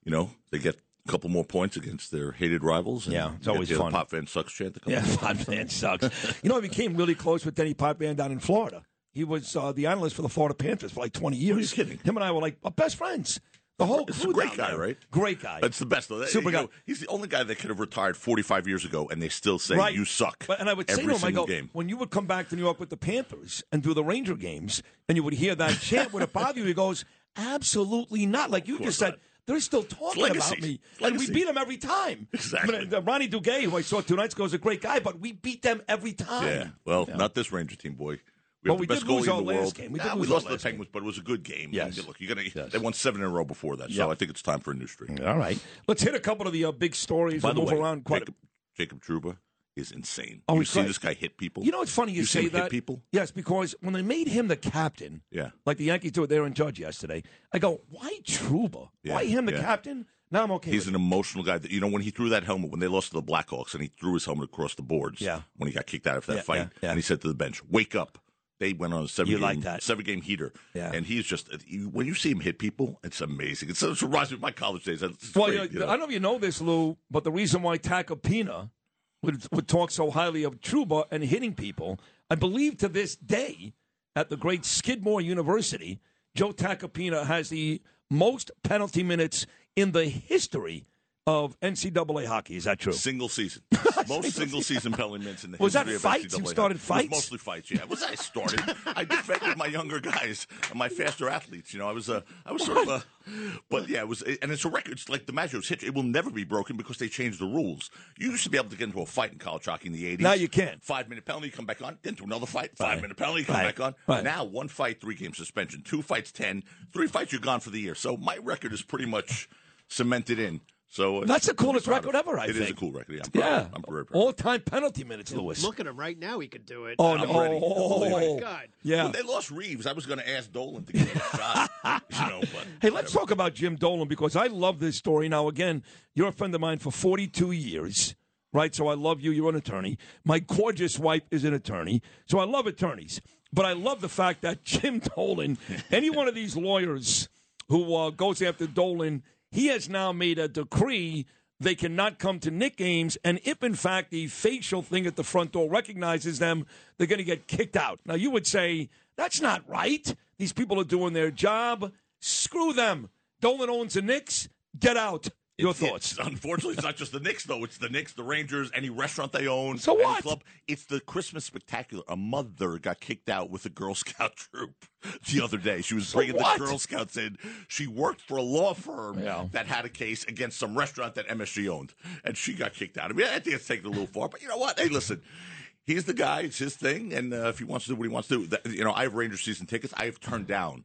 you know, they get a couple more points against their hated rivals. And Yeah, it's always fun. Potvin sucks chant. Yeah. Potvin sucks. you know, I became really close with Denny Potvin down in Florida. He was uh, the analyst for the Florida Panthers for like 20 years. kidding? Him and I were like uh, best friends. The whole It's crew a great guy, there. right? Great guy. That's the best. Super You know, guy. he's the only guy that could have retired 45 years ago, and they still say right. you suck. But, and I would say to him, I go, game. when you would come back to New York with the Panthers and do the Ranger games, and you would hear that chant, would it bother you? He goes, absolutely not. Like you just said, they're still talking about me. And we beat them every time. Exactly. I mean, uh, Ronnie Duguay, who I saw two nights ago, is a great guy, but we beat them every time. Yeah. Well, Yeah. not this Ranger team, boy. We Well, have we the best did goalie in the world. game. We Nah, we lost to the last game. Penguins, but it was a good game. Yes. Look, you're gonna. Yes. They won seven in a row before that, so Yeah. I think it's time for a new streak. All right. Let's hit a couple of the uh, big stories By and the move way, around quite Jacob, Jacob Trouba is insane. Oh, you see this guy hit people. You know what's funny? You, You say that. hit people. Yes, because when they made him the captain, Yeah. like the Yankees do it there in Judge yesterday, I go, why Trouba? Yeah, Why him the yeah. captain? Now I'm okay. He's an emotional guy. That, you know, when he threw that helmet when they lost to the Blackhawks, and he threw his helmet across the boards. Yeah. When he got kicked out after that Yeah, fight, and he said to the bench, "Wake up." They went on a seven You game, like that. seven game heater. Yeah. And he's just when you see him hit people, it's amazing. It's, it's reminds me of my college days. It's Well, great, you know. I don't know if you know this, Lou, but the reason why Tacopina would, would talk so highly of Trouba and hitting people, I believe to this day, at the great Skidmore University, Joe Tacopina has the most penalty minutes in the history of NCAA hockey. Is that true? Single season, most single season penalty minutes in the Was that history of fights? NCAA. You started fights? mostly fights. Yeah, was I started? I defended my younger guys and my faster athletes. You know, I was a, I was sort of a, but yeah, it was, and it's a record. It's like the Magic hit. It will never be broken because they changed the rules. You used to be able to get into a fight in college hockey in the eighties. Now you can't. Five minute penalty, come back on. Get into another fight. Five Right. minute penalty, come Right. back on. Right. Now one fight, three game suspension. Two fights, ten. Three fights, you're gone for the year. So my record is pretty much cemented in. So That's the coolest proud of record ever, I It is think. It is a cool record. Yeah, I'm proud Yeah. of. I'm very proud. All time penalty minutes, Lewis. Look at him right now. He could do it. Oh, no. I'm. Oh, my God. Yeah. When they lost Reaves, I was going to ask Dolan to give him a shot. You know, but Hey, let's talk about Jim Dolan because I love this story. Now, again, you're a friend of mine for 42 years, right? So I love you. You're an attorney. My gorgeous wife is an attorney. So I love attorneys. But I love the fact that Jim Dolan, any one of these lawyers who uh, goes after Dolan, he has now made a decree they cannot come to Knick games. And if, in fact, the facial thing at the front door recognizes them, they're going to get kicked out. Now, you would say, that's not right. These people are doing their job. Screw them. Dolan owns the Knicks. Get out. Your It's- thoughts? it's- unfortunately, it's not just the Knicks, though. It's the Knicks, the Rangers, any restaurant they own. So what? Club. It's the Christmas spectacular. A mother got kicked out with a Girl Scout troop the other day. She was So bringing what? the Girl Scouts in. She worked for a law firm Yeah. that had a case against some restaurant that MSG owned, and she got kicked out. I mean, I think it's taken a little far, but you know what? Hey, listen. He's the guy. It's his thing, and uh, if he wants to do what he wants to do, that, you know, I have Rangers season tickets. I have turned down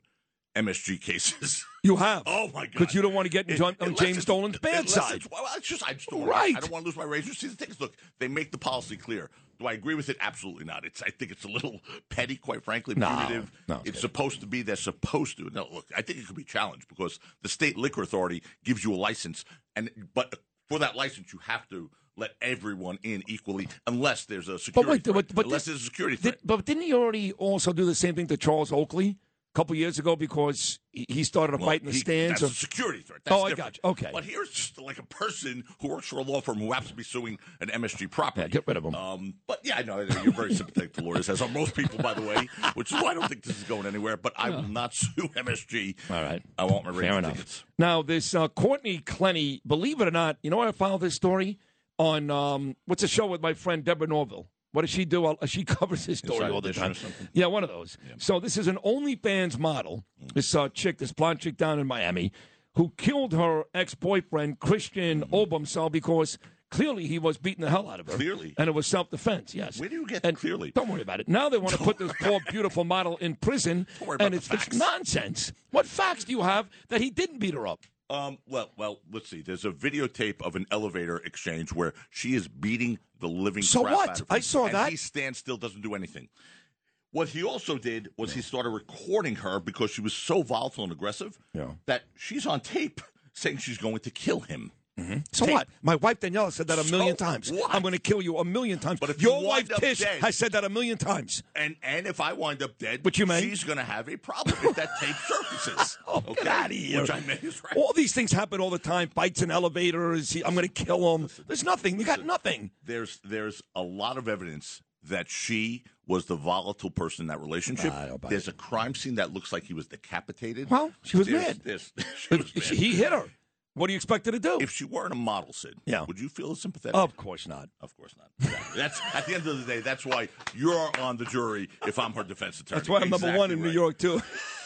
MSG cases. You have. Oh my god! Because you don't want to get in John, on James Dolan's bad side. it's- Well, it's just I just don't Right. I don't want to lose my Rangers season tickets. Look, they make the policy clear. Do I agree with it? Absolutely not. It's I think it's a little petty, quite frankly, No, punitive. no, it's it's supposed to be. They're supposed to. No, look, I think it could be challenged because the state liquor authority gives you a license, and but for that license, you have to let everyone in equally, unless there's a security. wait, threat. but- but unless there's a security Did, but didn't he already also do the same thing to Charles Oakley couple years ago because he started a Well, fight in the he- stands? That's or- a security threat. That's oh, I got you. Okay. But here's just like a person who works for a law firm who happens to be suing an MSG property. Yeah, get rid of him. Um, but yeah, I know you're very sympathetic to lawyers, as are most people, by the way, which is why I don't think this is going anywhere. But I will not sue MSG. All right. I want my Fair enough. tickets. Now, this uh, Courtney Clenney, believe it or not, you know where I found this story? On um, what's a show with my friend Deborah Norville? What does she do? She covers this story Inside all the time. Yeah, one of those. So this is an OnlyFans model. This uh, chick, this blonde chick down in Miami, who killed her ex-boyfriend Christian Obumseli because clearly he was beating the hell out of her. Clearly. and it was self-defense. Yes. Where do you get And clearly? Don't worry about it. Now they want to put this poor, beautiful model in prison, Don't worry about and it's, it's nonsense. What facts do you have that he didn't beat her up? Um, well, well, let's see. There's a videotape of an elevator exchange where she is beating the living So crap what? out of him, I saw and that. He stands still, doesn't do anything. What he also did was he started recording her because she was so volatile and aggressive Yeah. that she's on tape saying she's going to kill him. Mm-hmm. So Tape. what? My wife Daniela said that a million So times. what? I'm going to kill you a million times. But if your you wife Tish dead- has said that a million times. And and if I wind up dead, Which you may. she's going to have a problem if that tape surfaces. Oh, okay? get out of here! Which I may is right. All these things happen all the time. Fights in elevators. I'm going to kill him. There's nothing. You got nothing. there's there's a lot of evidence that she was the volatile person in that relationship. There's a crime scene that looks like he was decapitated. Well, she was There's- mad. there's- she was mad. He hit her. What do you expect her to do? If she weren't a model, Sid, Yeah. would you feel as sympathetic? Of course not. Of course not. Exactly. That's at the end of the day. That's why you're on the jury. If I'm her defense attorney, That's why I'm number one in New. York too.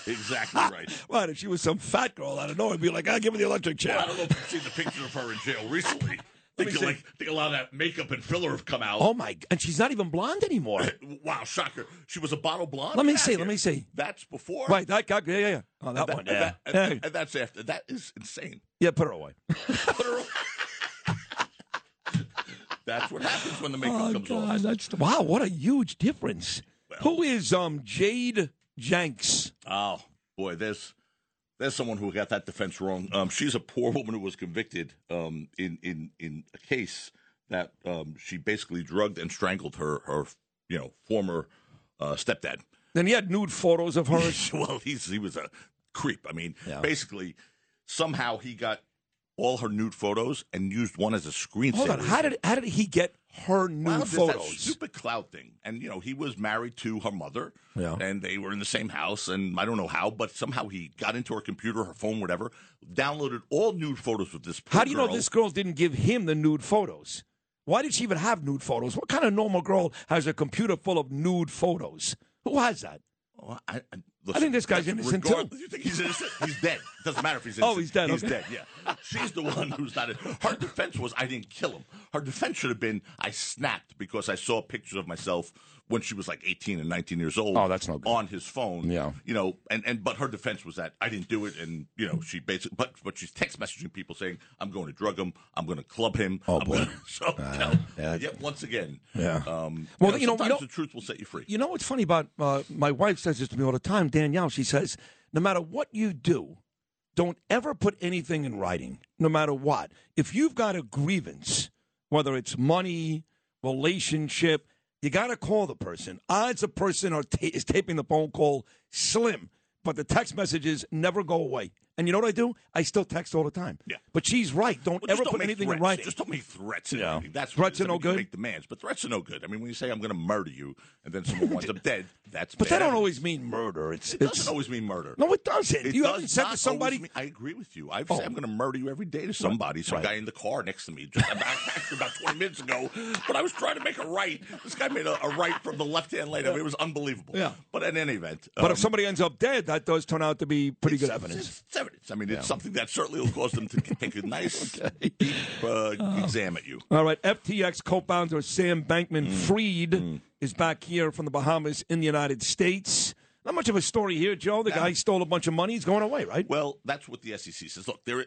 Exactly right. right. if she was some fat girl out of nowhere? I'd be like, I'll give her the electric chair. Well, I don't know if you've seen the picture of her in jail recently. Think, see. like, think a lot of that makeup and filler have come out. Oh my! And she's not even blonde anymore. Wow, shocker! She was a bottle blonde. Let me see, let me see. That's before. Right, that guy. Yeah, yeah, yeah. Oh, that, And one. and Yeah. that- and- and that's after. That is insane. yeah, put her away. That's what happens when the makeup Oh comes God, off. wow! What a huge difference. Who is um Jade Jenks? Oh boy, there's there's someone who got that defense wrong. Um, she's a poor woman who was convicted um, in in in a case that um, she basically drugged and strangled her her you know former uh, stepdad. Then he had nude photos of her. well, he's he was a creep. I mean, Yeah. basically, somehow he got all her nude photos and used one as a screensaver. Hold on. How did how did he get her nude Well, photos? stupid cloud thing, and you know he was married to her mother, Yeah. and they were in the same house, and I don't know how, but somehow he got into her computer, her phone, whatever, downloaded all nude photos of this. How do you know this girl didn't give him the nude photos? Why did she even have nude photos? What kind of normal girl has a computer full of nude photos? Who has that? Well, I, I, I think this guy's listen, innocent, regard- too. You think he's innocent? He's dead. Doesn't matter if he's Oh, he's dead, He's okay. dead. Yeah. She's the one who's not. Her defense was, I didn't kill him. Her defense should have been, I snapped because I saw pictures of myself when she was like 18 and 19 years old. Oh, that's no good. On his phone. Yeah. You know, and, and but her defense was that I didn't do it, and you know she basically, but but she's text messaging people saying I'm going to drug him, I'm going to club him. Oh, I'm boy. Gonna, so you know, yeah. yet once again, Yeah. Um, Well, you know, know- you sometimes know- the truth will set you free. You know what's funny about uh, my wife says this to me all the time, Danielle. She says, no matter what you do, don't ever put anything in writing, no matter what. If you've got a grievance, whether it's money, relationship, you got to call the person. Odds a person ta- is taping the phone call slim, but the text messages never go away. And you know what I do? I still text all the time. Yeah. But she's right. Don't Well, ever don't put anything threats. in writing. Just don't make threats. Yeah. That's Threats are no I mean, good? Make demands, but threats are no good. I mean, when you say I'm going to murder you, and then someone winds up dead, that's But bad that don't always mean murder. It's It it's doesn't always mean murder. No, it doesn't. It you does haven't said to somebody. mean- I agree with you. I've Oh. said I'm going to murder you every day to somebody. Some Right. guy in the car next to me, just about, about 20 minutes ago, but I was trying to make a right. This guy made a, a right from the left hand lane. I mean, it was unbelievable. Yeah. But in any event, But um, if somebody ends up dead, that does turn out to be pretty good evidence. It's, it's. I mean, Yeah. it's something that certainly will cause them to take a nice, deep uh, exam at you. All right, FTX co-founder Sam Bankman Mm. Fried is back here from the Bahamas in the United States. Not much of a story here, Joe. The guy stole a bunch of money. He's going away, right? Well, that's what the SEC says. Look, there.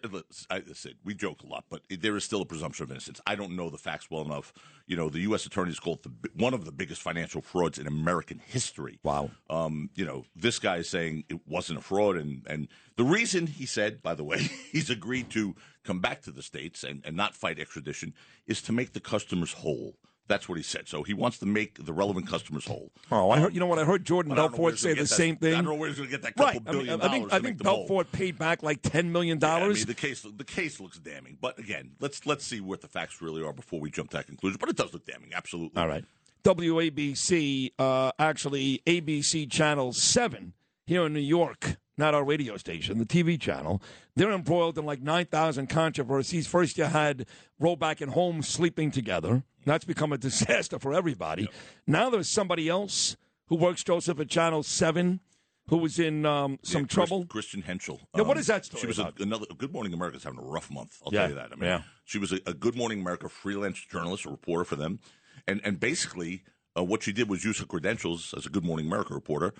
I said we joke a lot, but there is still a presumption of innocence. I don't know the facts well enough. You know, the U.S. attorneys called the, one of the biggest financial frauds in American history. Wow. Um, you know, this guy is saying it wasn't a fraud, and and the reason he said, by the way, he's agreed to come back to the states and, and not fight extradition is to make the customers whole. That's what he said. So he wants to make the relevant customers whole. Oh, I heard. You know what? I heard Jordan But I don't know where Belfort say the that- same thing. I don't know where he's going to get that couple right. billion I mean, I think, dollars I think them whole. Belfort paid back like ten million Yeah, I dollars. mean, the case the case looks damning, but again, let's let's see what the facts really are before we jump to that conclusion. But it does look damning, absolutely. All right. WABC, uh, actually ABC Channel 7 here in New York, not our radio station, the TV channel. They're embroiled in like 9,000 controversies. First, you had Robach and Holmes sleeping together. That's become a disaster for everybody. Now there's somebody else who works, Joseph, at Channel 7 who was in um, some Yeah, trouble. Christian Henschel. Yeah, what is that story She was a, another Good Morning America's having a rough month. I'll Yeah, tell you that. I mean, yeah. she was a, a Good Morning America freelance journalist, a reporter for them, and and basically uh, what she did was use her credentials as a Good Morning America reporter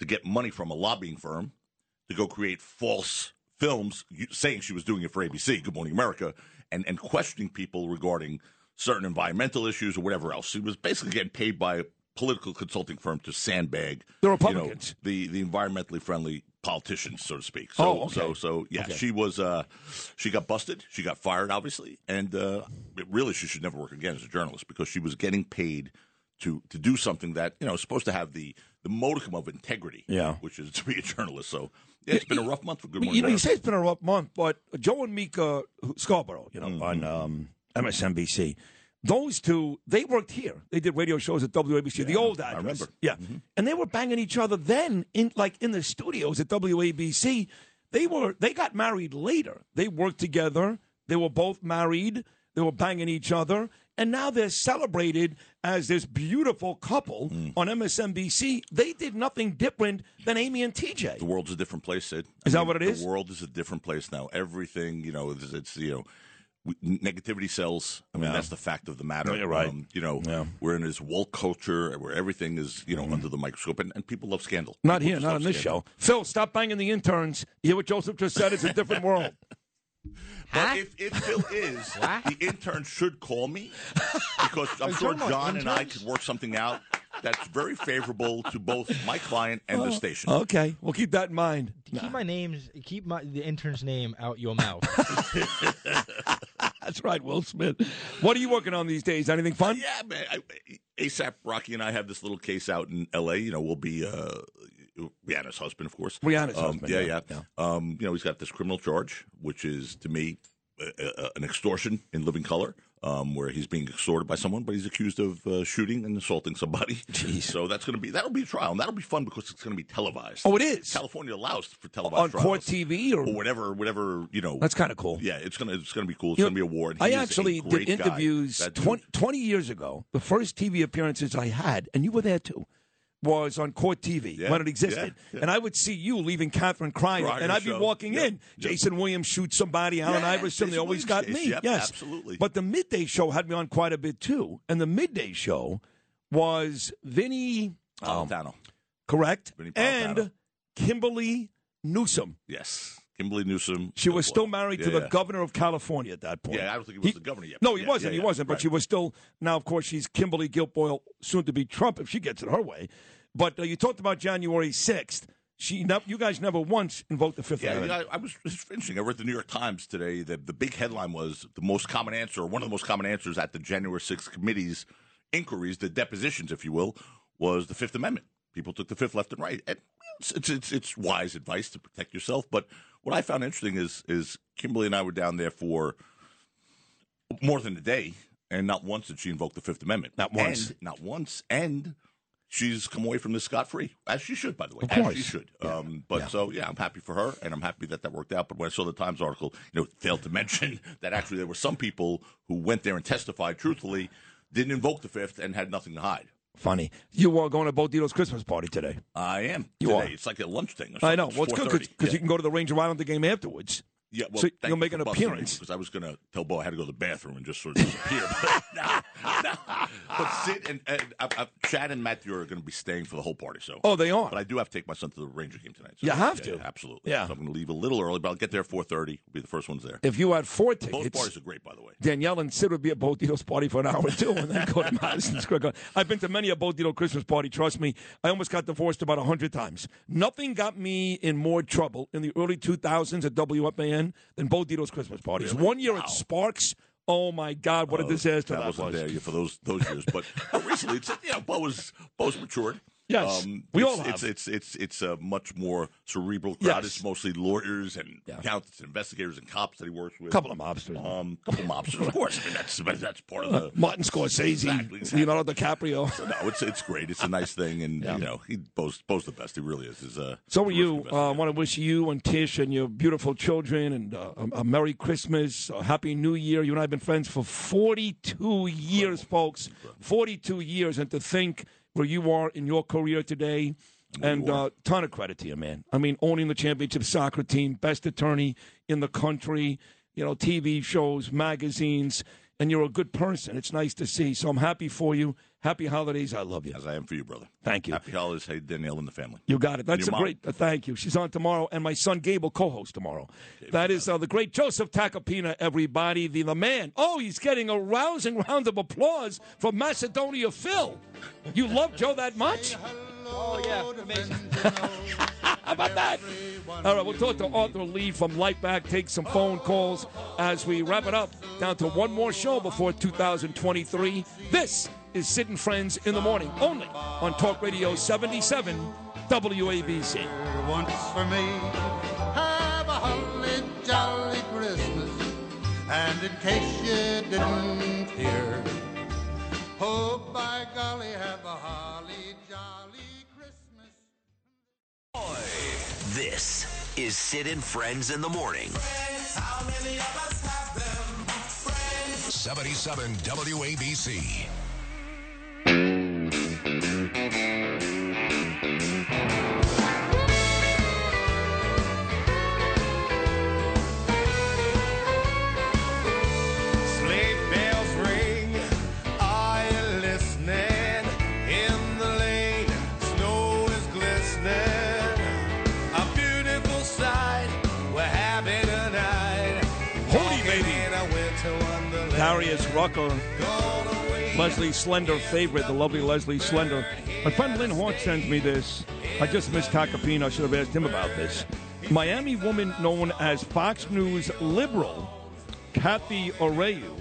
to get money from a lobbying firm to go create false films, saying she was doing it for ABC, Good Morning America, and and questioning people regarding certain environmental issues or whatever else. She was basically getting paid by a political consulting firm to sandbag The you know, Republicans. the the environmentally friendly politicians, so to speak. So, Oh, okay. so so yeah, Okay. she was uh, she got busted. She got fired, obviously, and uh, it- really she should never work again as a journalist because she was getting paid to to do something that you know is supposed to have the the modicum of integrity. Yeah. which is to be a journalist. So yeah, it's been a rough month for Good Morning You know, you say it's been a rough month, but Joe and Mika Scarborough, you know, Mm-hmm. on um, MSNBC, those two, they worked here. They did radio shows at WABC, the old address. remember. Mm-hmm. Yeah, and they were banging each other then, in like in the studios at WABC. They were they got married later. They worked together. They were both married. They were banging each other, and now they're celebrated as this beautiful couple Mm. on MSNBC. They did nothing different than Amy and TJ. The world's a different place, Sid. Is that what it is? The world is a different place now. Everything, you know, it's, it's you know, negativity sells. I mean, Yeah. that's the fact of the matter. No, you're right. Um, you know, Yeah. we're in this woke culture where everything is, you know, under the microscope, and, and people love scandal. Not People here, not on this scandal. show. Phil, stop banging the interns. You hear what Joseph just said? It's a different world. But if, if Phil is, the intern should call me because I'm you sure talking about John and I interns? could work something out that's very favorable to both my client and the station. Okay, we'll keep that in mind. Keep my names, keep my the intern's name out your mouth. That's right, Will Smith. What are you working on these days? Anything fun? Yeah, man. I, ASAP Rocky and I have this little case out in L.A. You know, we'll be uh, Rihanna's husband, of course. Rihanna's Um, husband, Yeah, yeah, yeah. Um, you know, he's got this criminal charge, which is to me uh, uh, an extortion in living color. Um, where he's being extorted by someone, but he's accused of uh, shooting and assaulting somebody. So that's going to be that'll be a trial, and that'll be fun because it's going to be televised. Oh, it is? California allows for televised On trials. court TV or, or whatever, whatever you know. That's kinda cool. Yeah, it's gonna it's gonna be cool. It's You gonna be a award. I He a actually did interviews That 20, 20 years ago. The first TV appearances I had, and you were there too, was on Court TV Yeah, when it existed. yeah, yeah. And I would see you leaving Catherine Crier and I'd be show. walking in. Jason Williams shoots somebody, Allen Yeah, Iverson. They always Williams got me. Yep, yes, absolutely. But the midday show had me on quite a bit too. And the midday show was Vinny, um, Napolitano. correct, Vinny and. Kimberly Newsom. Yes, Kimberly Newsom. She was still married to the yeah. governor of California at that point. Yeah, I don't think he was the governor yet. No, he Yeah, wasn't. yeah, he yeah. wasn't. But Right. she was still. Now, of course, she's Kimberly Guilfoyle, soon to be Trump, if she gets it her way. But uh, you talked about January sixth. she, you guys never once invoked the Fifth Yeah, Amendment. I, I was just finishing. I read the New York Times today that the big headline was the most common answer, or one of the most common answers at the January 6th committee's inquiries, the depositions, if you will, was the Fifth Amendment. People took the Fifth left and right. And it's, it's, it's, it's wise advice to protect yourself. But what I found interesting is, is Kimberly and I were down there for more than a day, and not once did she invoke the Fifth Amendment. Not once. And, not once. And she's come away from this scot free, as she should, by the way. Of as course. she should. Um, but so yeah, I'm happy for her, and I'm happy that that worked out. But when I saw the Times article, you know, it failed to mention that actually there were some people who went there and testified truthfully, didn't invoke the Fifth, and had nothing to hide. Funny. You are going to Bo Dietl's Christmas party today. I am. You today. are. It's like a lunch thing. Or I know. Well, it's good because Yeah. you can go to the Ranger Islander game afterwards. Yeah, well, so you'll you make an appearance. because I was going to tell Bo I had to go to the bathroom and just sort of disappear. but, nah, nah. but Sid and, and I, I, Chad and Matthew are going to be staying for the whole party. So Oh, they are? But I do have to take my son to the Ranger game tonight. So You have yeah, to? absolutely. Yeah. So I'm going to leave a little early, but I'll get there at 4:30. We'll be the first ones there. If you had four tickets, Both parties are great, by the way. Danielle and Sid would be at Bo Dietl's party for an hour or two and then go to Madison Square Garden. I've been to many a Bo Dietl Christmas party. Trust me, I almost got divorced about 100 times. Nothing got me in more trouble in the early 2000s at WFAN than Bo Dietl's Christmas parties. One year at Sparks, oh my God, what a oh, disaster that that, wasn't was. there yeah, for those those years. But, recently, it's you know, Bo was Bo's matured. Yes, um, we it's, all have. It's it's it's it's a much more cerebral crowd. Yes. It's mostly lawyers and accountants, and investigators, and cops that he works with. A couple of mobsters. Um, couple of mobsters, of course. I mean, that's that's part of the. Martin Scorsese, Exactly, exactly. Leonardo DiCaprio. So, no, it's it's great. It's a nice thing, and you know, he Bo's Bo's the best. He really is. Is uh, So are you. Uh, I want to wish you and Tish and your beautiful children and uh, a, a Merry Christmas, a Happy New Year. You and I have been friends for 42 years, folks. 42 years. And to think where you are in your career today, and uh, ton of credit to you, man. I mean, owning the championship soccer team, best attorney in the country, you know, TV shows, magazines, and you're a good person. It's nice to see. So I'm happy for you. Happy holidays. I love you. as I am for you, brother. Thank you. Happy holidays, hey Danielle and the family. You got it. That's a mom. great. Uh, thank you. She's on tomorrow, and my son Gabe will co-host tomorrow. that is uh, the great Joseph Tacopina. Everybody, the the man. Oh, he's getting a rousing round of applause from Macedonia Phil. You love Joe that much? Oh yeah, amazing. How about that? All right, we'll talk to Arthur Lih from LifeVac. Take some phone calls as we wrap it up. Down to one more show before 2023. This is Sid and Friends in the morning, only on Talk Radio 77 WABC. once for me. Have a holly jolly Christmas. And in case you didn't hear, oh by golly, have a holly This is Sid and Friends in the Morning. 77 WABC. Darius Rucker, Leslie Slender favorite, the lovely Leslie Slender. My friend Lynn Hawk sends me this. I just missed Tacopina. I should have asked him about this. Miami woman known as Fox News liberal, Kathy Areu,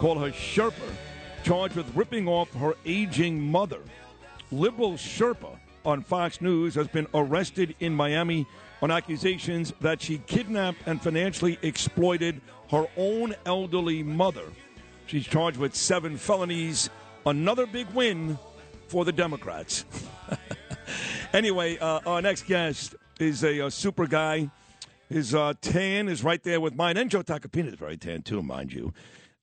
called her Sherpa, charged with ripping off her aging mother. Liberal Sherpa on Fox News has been arrested in Miami on accusations that she kidnapped and financially exploited her own elderly mother. She's charged with seven felonies. Another big win for the Democrats. anyway, uh, our next guest is a, uh super guy. His uh, tan is right there with mine. And Joe Tacopina is very tan, too, mind you.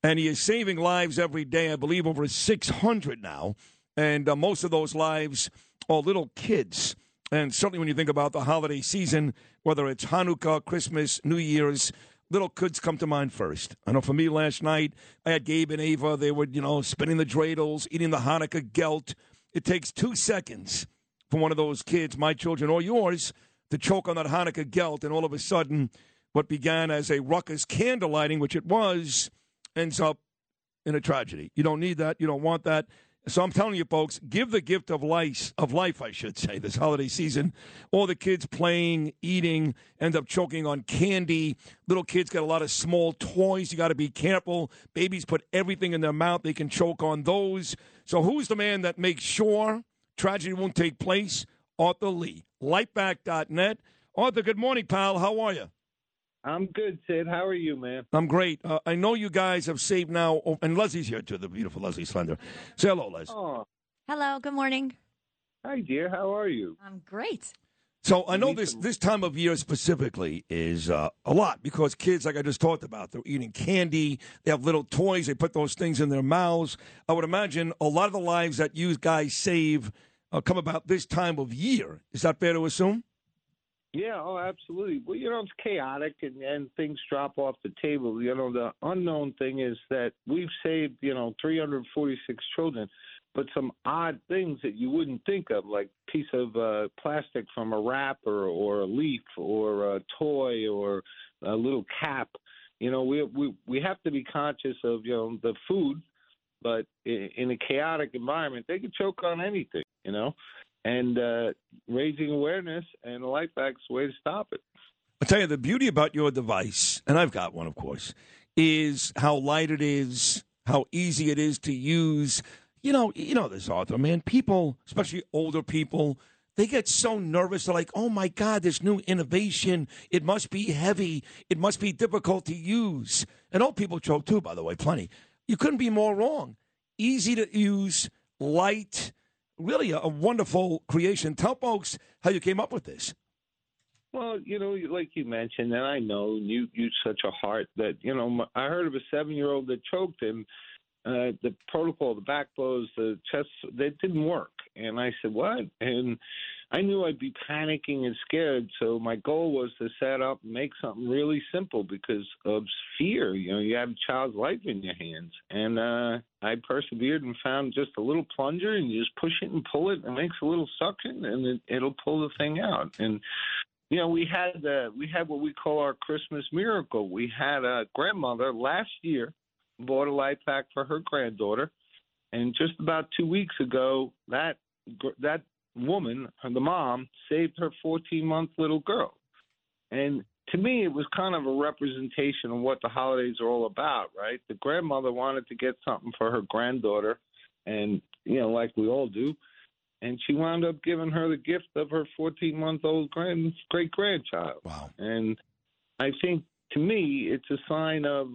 And he is saving lives every day. I believe over 600 now. And uh, most of those lives are little kids. And certainly when you think about the holiday season, whether it's Hanukkah, Christmas, New Year's, little kids come to mind first. I know for me last night, I had Gabe and Ava. They were, you know, spinning the dreidels, eating the Hanukkah gelt. It takes two seconds for one of those kids, my children or yours, to choke on that Hanukkah gelt, and all of a sudden, what began as a ruckus candle lighting, which it was, ends up in a tragedy. You don't need that. You don't want that. So I'm telling you, folks, give the gift of life, of life, I should say, this holiday season. All the kids playing, eating, end up choking on candy. Little kids got a lot of small toys. You got to be careful. Babies put everything in their mouth. They can choke on those. So who's the man that makes sure tragedy won't take place? Arthur Lih, lifevac.net. Arthur, good morning, pal. How are you? I'm good, Sid. How are you, man? I'm great. Uh, I know you guys have saved now, oh, and Leslie's here too, the beautiful Leslie Slender. Say hello, Les. Oh, Hello, good morning. hi, dear. How are you? I'm great. So I know this this time of year specifically is uh, a lot because kids, like I just talked about, they're eating candy. They have little toys. They put those things in their mouths. I would imagine a lot of the lives that you guys save uh, come about this time of year. Is that fair to assume? Yeah, oh, absolutely. Well, you know, it's chaotic and, and things drop off the table. You know, the unknown thing is that we've saved, you know, 346 children, but some odd things that you wouldn't think of, like piece of uh, plastic from a wrapper or a leaf or a toy or a little cap. You know, we we we have to be conscious of you know the food, but in, in a chaotic environment, they can choke on anything. You know, and uh, raising awareness and a LifeVac's the way to stop it. I'll tell you the beauty about your device, and I've got one, of course, is how light it is, how easy it is to use. You know, you know this, Arthur, man. People, especially older people, they get so nervous. They're like, "Oh my God, this new innovation! It must be heavy. It must be difficult to use." And old people choke too, by the way, plenty. You couldn't be more wrong. Easy to use, light, really a, a wonderful creation. Tell folks how you came up with this. Well, you know, like you mentioned, and I know you you such a heart that you know. I heard of a seven year old that choked him. Uh, the protocol, the back blows, the chest, they didn't work. And I said, what? And I knew I'd be panicking and scared. So my goal was to set up and make something really simple because of fear. You know, you have a child's life in your hands. And uh, I persevered and found just a little plunger and you just push it and pull it. And it makes a little suction and it, it'll pull the thing out. And you know, we had uh, we had what we call our Christmas miracle. We had a grandmother last year bought a LifeVac for her granddaughter, and just about two weeks ago, that that woman, the mom, saved her 14 month little girl. And to me, it was kind of a representation of what the holidays are all about, right? The grandmother wanted to get something for her granddaughter, and you know, like we all do, and she wound up giving her the gift of her 14 month old grand great grandchild. Wow! And I think to me, it's a sign of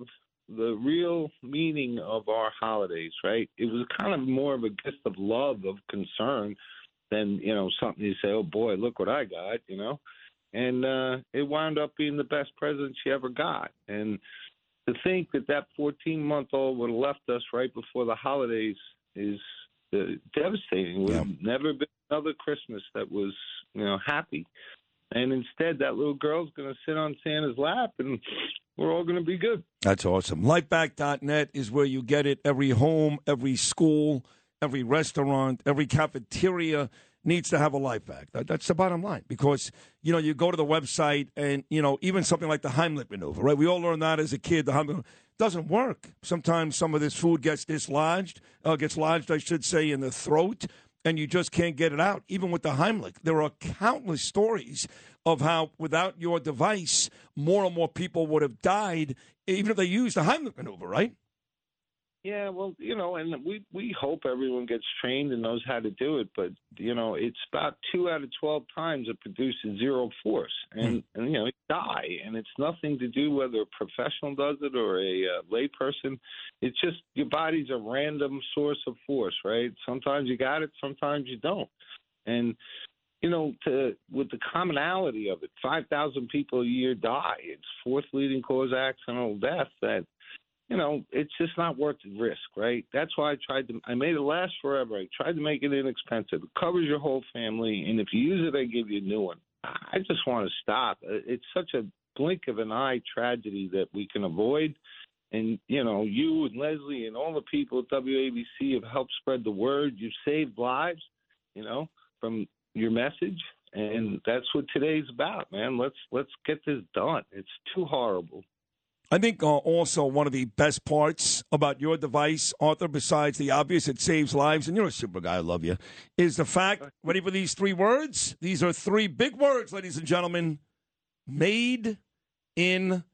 the real meaning of our holidays, right? It was kind of more of a gift of love, of concern, than you know something you say, "Oh boy, look what I got," you know. And uh, it wound up being the best present she ever got. And to think that that 14 month old would have left us right before the holidays is uh, devastating. We've never been another Christmas that was you know happy. And instead, that little girl's going to sit on Santa's lap, and we're all going to be good. That's awesome. LifeVac.net is where you get it. Every home, every school, every restaurant, every cafeteria needs to have a LifeVac. That, that's the bottom line because, you know, you go to the website and, you know, even something like the Heimlich maneuver, right? We all learned that as a kid. The Heimlich doesn't work. Sometimes some of this food gets dislodged, uh, gets lodged, I should say, in the throat, and you just can't get it out. Even with the Heimlich, there are countless stories of how without your device, more and more people would have died, even if they used the Heimlich maneuver, right? Yeah, well, you know, and we we hope everyone gets trained and knows how to do it, but you know, it's about two out of twelve times it produces zero force, and, and you know, you die, and it's nothing to do whether a professional does it or a uh, layperson. It's just your body's a random source of force, right? Sometimes you got it, sometimes you don't, and you know, to with the commonality of it, five thousand people a year die. It's fourth leading cause accidental death that you know, it's just not worth the risk, right? That's why I tried to. I made it last forever. I tried to make it inexpensive. It covers your whole family, and if you use it, I give you a new one. I just want to stop. Uh, It's such a blink of an eye tragedy that we can avoid. And you know, you and Leslie and all the people at WABC have helped spread the word. You've saved lives, you know, from your message, and that's what today's about, man. Let's let's get this done. It's too horrible. I think uh, also one of the best parts about your device, Arthur, besides the obvious, it saves lives, and you're a super guy, I love you, is the fact, ready for these three words? These are three big words, ladies and gentlemen. Made in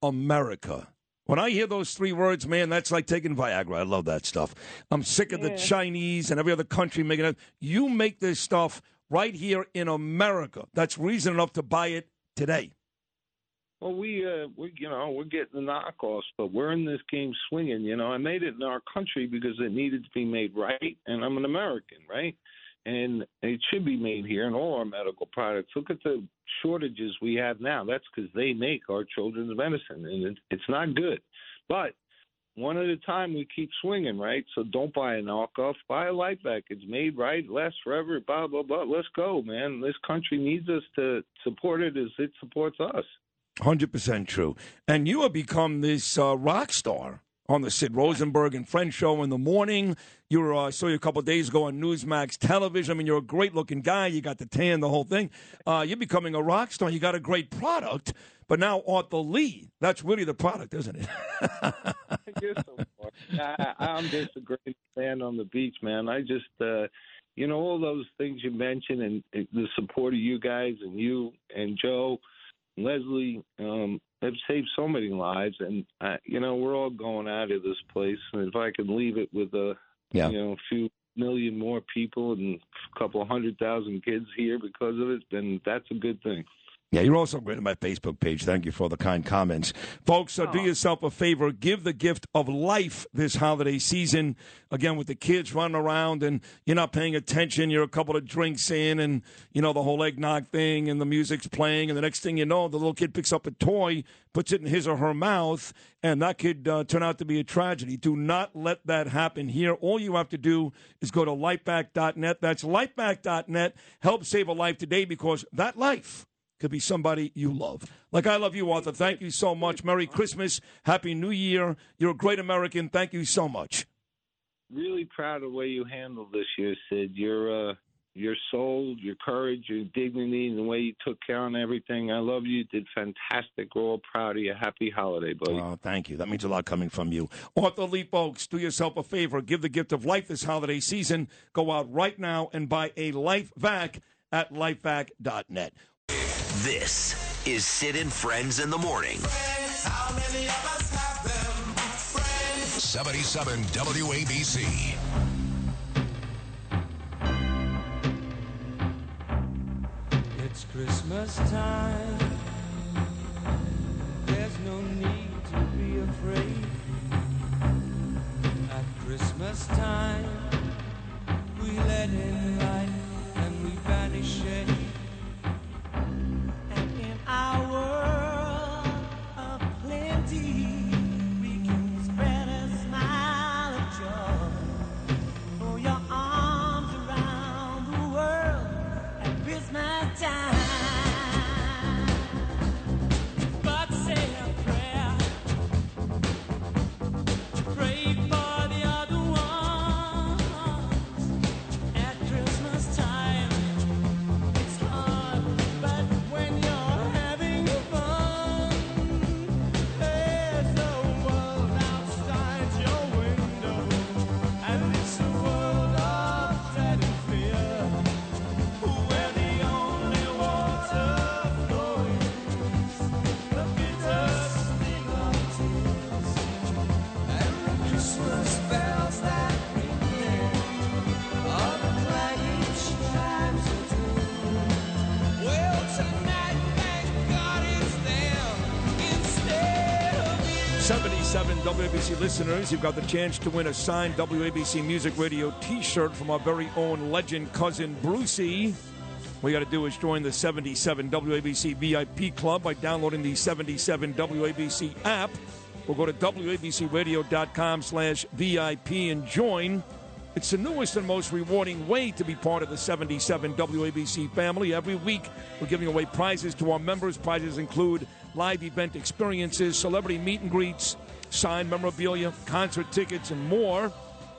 America. When I hear those three words, man, that's like taking Viagra. I love that stuff. I'm sick of the Chinese and every other country making it. You make this stuff right here in America. That's reason enough to buy it today. Well, we, uh, we, you know, we're getting the knockoffs, but we're in this game swinging. You know, I made it in our country because it needed to be made right, and I'm an American, right? And it should be made here in all our medical products. Look at the shortages we have now. That's because they make our children's medicine, and it, it's not good. But one at a time, we keep swinging, right? So don't buy a knockoff. Buy a LifeVac. It's made right, lasts forever. Blah blah blah. Let's go, man. This country needs us to support it as it supports us. Hundred percent true. And you have become this uh, rock star on the Sid Rosenberg and Friends show in the morning. You were uh, saw you a couple days ago on Newsmax television. I mean, you're a great looking guy. You got the tan, the whole thing. Uh, you're becoming a rock star. You got a great product. But now Arthur Lih, that's really the product, isn't it? You're so. I, I'm just a great fan on the beach, man. I just, uh, you know, all those things you mentioned and the support of you guys and you and Joe, Leslie, um, have saved so many lives. And, uh, you know, we're all going out of this place. And if I can leave it with a, Yeah. you know, a few million more people and a couple hundred thousand kids here because of it, then that's a good thing. Yeah, you're also great on my Facebook page. Thank you for the kind comments. Folks, uh, do yourself a favor. Give the gift of life this holiday season. Again, with the kids running around and you're not paying attention, you're a couple of drinks in and, you know, the whole eggnog thing and the music's playing. And the next thing you know, the little kid picks up a toy, puts it in his or her mouth, and that could uh, turn out to be a tragedy. Do not let that happen here. All you have to do is go to lifevac.net. That's lifevac.net. Help save a life today because that life could be somebody you love. Like I love you, Arthur. Thank you so much. Merry Christmas. Happy New Year. You're a great American. Thank you so much. really proud of the way you handled this year, Sid. Your uh, your soul, your courage, your dignity, and the way you took care of everything. I love you. Did fantastic. We're all proud of you. Happy holiday, buddy. Oh, thank you. That means a lot coming from you. Arthur Lih, folks, do yourself a favor. Give the gift of life this holiday season. Go out right now and buy a Life Vac at lifevac.net. This is Sid and Friends in the Morning. 77 WABC. It's Christmas time. There's no need to be afraid. At Christmas time, we let in light and we banish shade. WABC listeners, you've got the chance to win a signed WABC Music Radio t shirt from our very own legend cousin Brucey. What you got to do is join the 77 WABC VIP club by downloading the 77 WABC app or go to WABCRadio.com slash VIP and join. It's the newest and most rewarding way to be part of the 77 WABC family. Every week, we're giving away prizes to our members. Prizes include live event experiences, celebrity meet and greets, signed memorabilia, concert tickets, and more.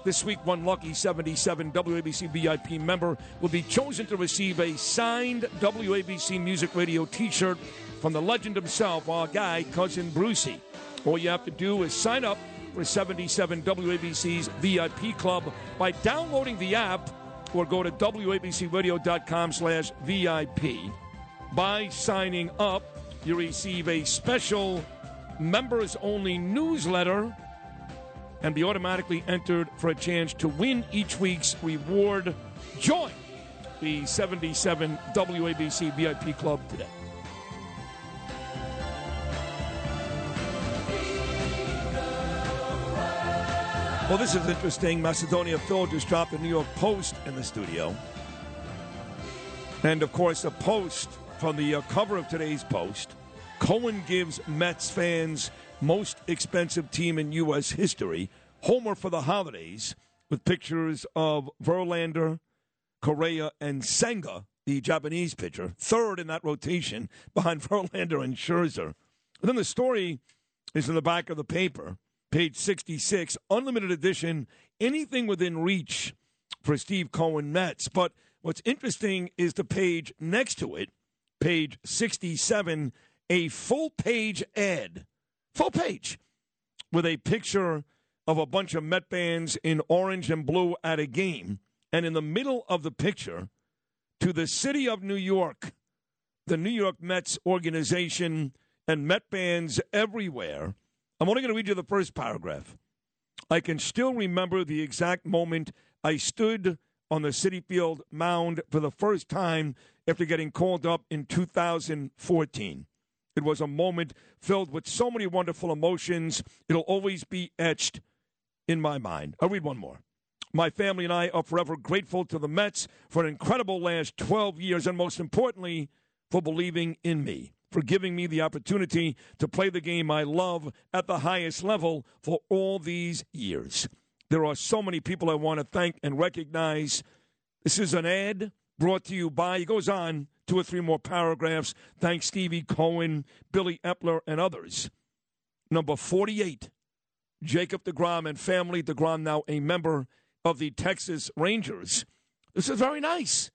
This week, one lucky 77 WABC VIP member will be chosen to receive a signed WABC Music Radio t shirt from the legend himself, our guy, Cousin Brucey. All you have to do is sign up for 77 WABC's VIP Club by downloading the app or go to WABCRadio.com slash VIP. By signing up, you receive a special members-only newsletter and be automatically entered for a chance to win each week's reward. Join the 77 WABC VIP Club today. Well, this is interesting. Macedonia Phil just dropped the New York Post in the studio. And of course, a post from the uh, cover of today's Post. Cohen gives Mets fans most expensive team in U.S. history. Homer for the holidays with pictures of Verlander, Correa, and Senga, the Japanese pitcher, third in that rotation behind Verlander and Scherzer. And then the story is in the back of the paper, page 66, unlimited edition, anything within reach for Steve Cohen Mets. But what's interesting is the page next to it, page 67, a full page ad, full page, with a picture of a bunch of Met fans in orange and blue at a game. And in the middle of the picture, to the city of New York, the New York Mets organization, and Met fans everywhere. I'm only going to read you the first paragraph. I can still remember the exact moment I stood on the Citi Field mound for the first time after getting called up in 2014. It was a moment filled with so many wonderful emotions. It'll always be etched in my mind. I'll read one more. My family and I are forever grateful to the Mets for an incredible last 12 years, and most importantly, for believing in me, for giving me the opportunity to play the game I love at the highest level for all these years. There are so many people I want to thank and recognize. This is an ad brought to you by, he goes on two or three more paragraphs. Thanks, Stevie Cohen, Billy Eppler, and others. Number 48, Jacob DeGrom and family. DeGrom now a member of the Texas Rangers. This is very nice,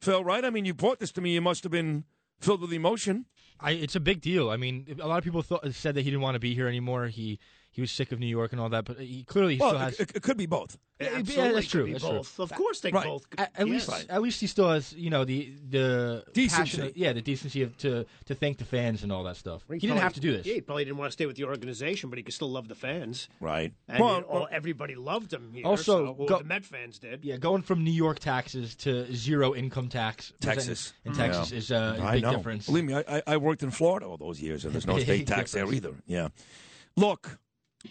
Phil, right? I mean, you brought this to me. You must have been filled with emotion. I, it's a big deal. I mean, a lot of people thought, said that he didn't want to be here anymore. He he was sick of New York and all that, but he clearly he well, still has. it, it could be both. Yeah, Absolutely that's could true. be that's both. true. Of course they Right. both. At, at yes. least, at least he still has, you know, the the Decency. yeah, the decency of, to to thank the fans and all that stuff. He, didn't have to do this. Yeah, he probably didn't want to stay with the organization, but he could still love the fans. Right. And Well, it- all, well- everybody loved him here. Also, so, well, go- the Met fans did. Yeah, going from New York taxes to zero income tax Texas. in Texas Yeah. is uh, a I big know. difference. Believe me, I, I- I worked in Florida all those years, and there's no state tax there either. Yeah. Look,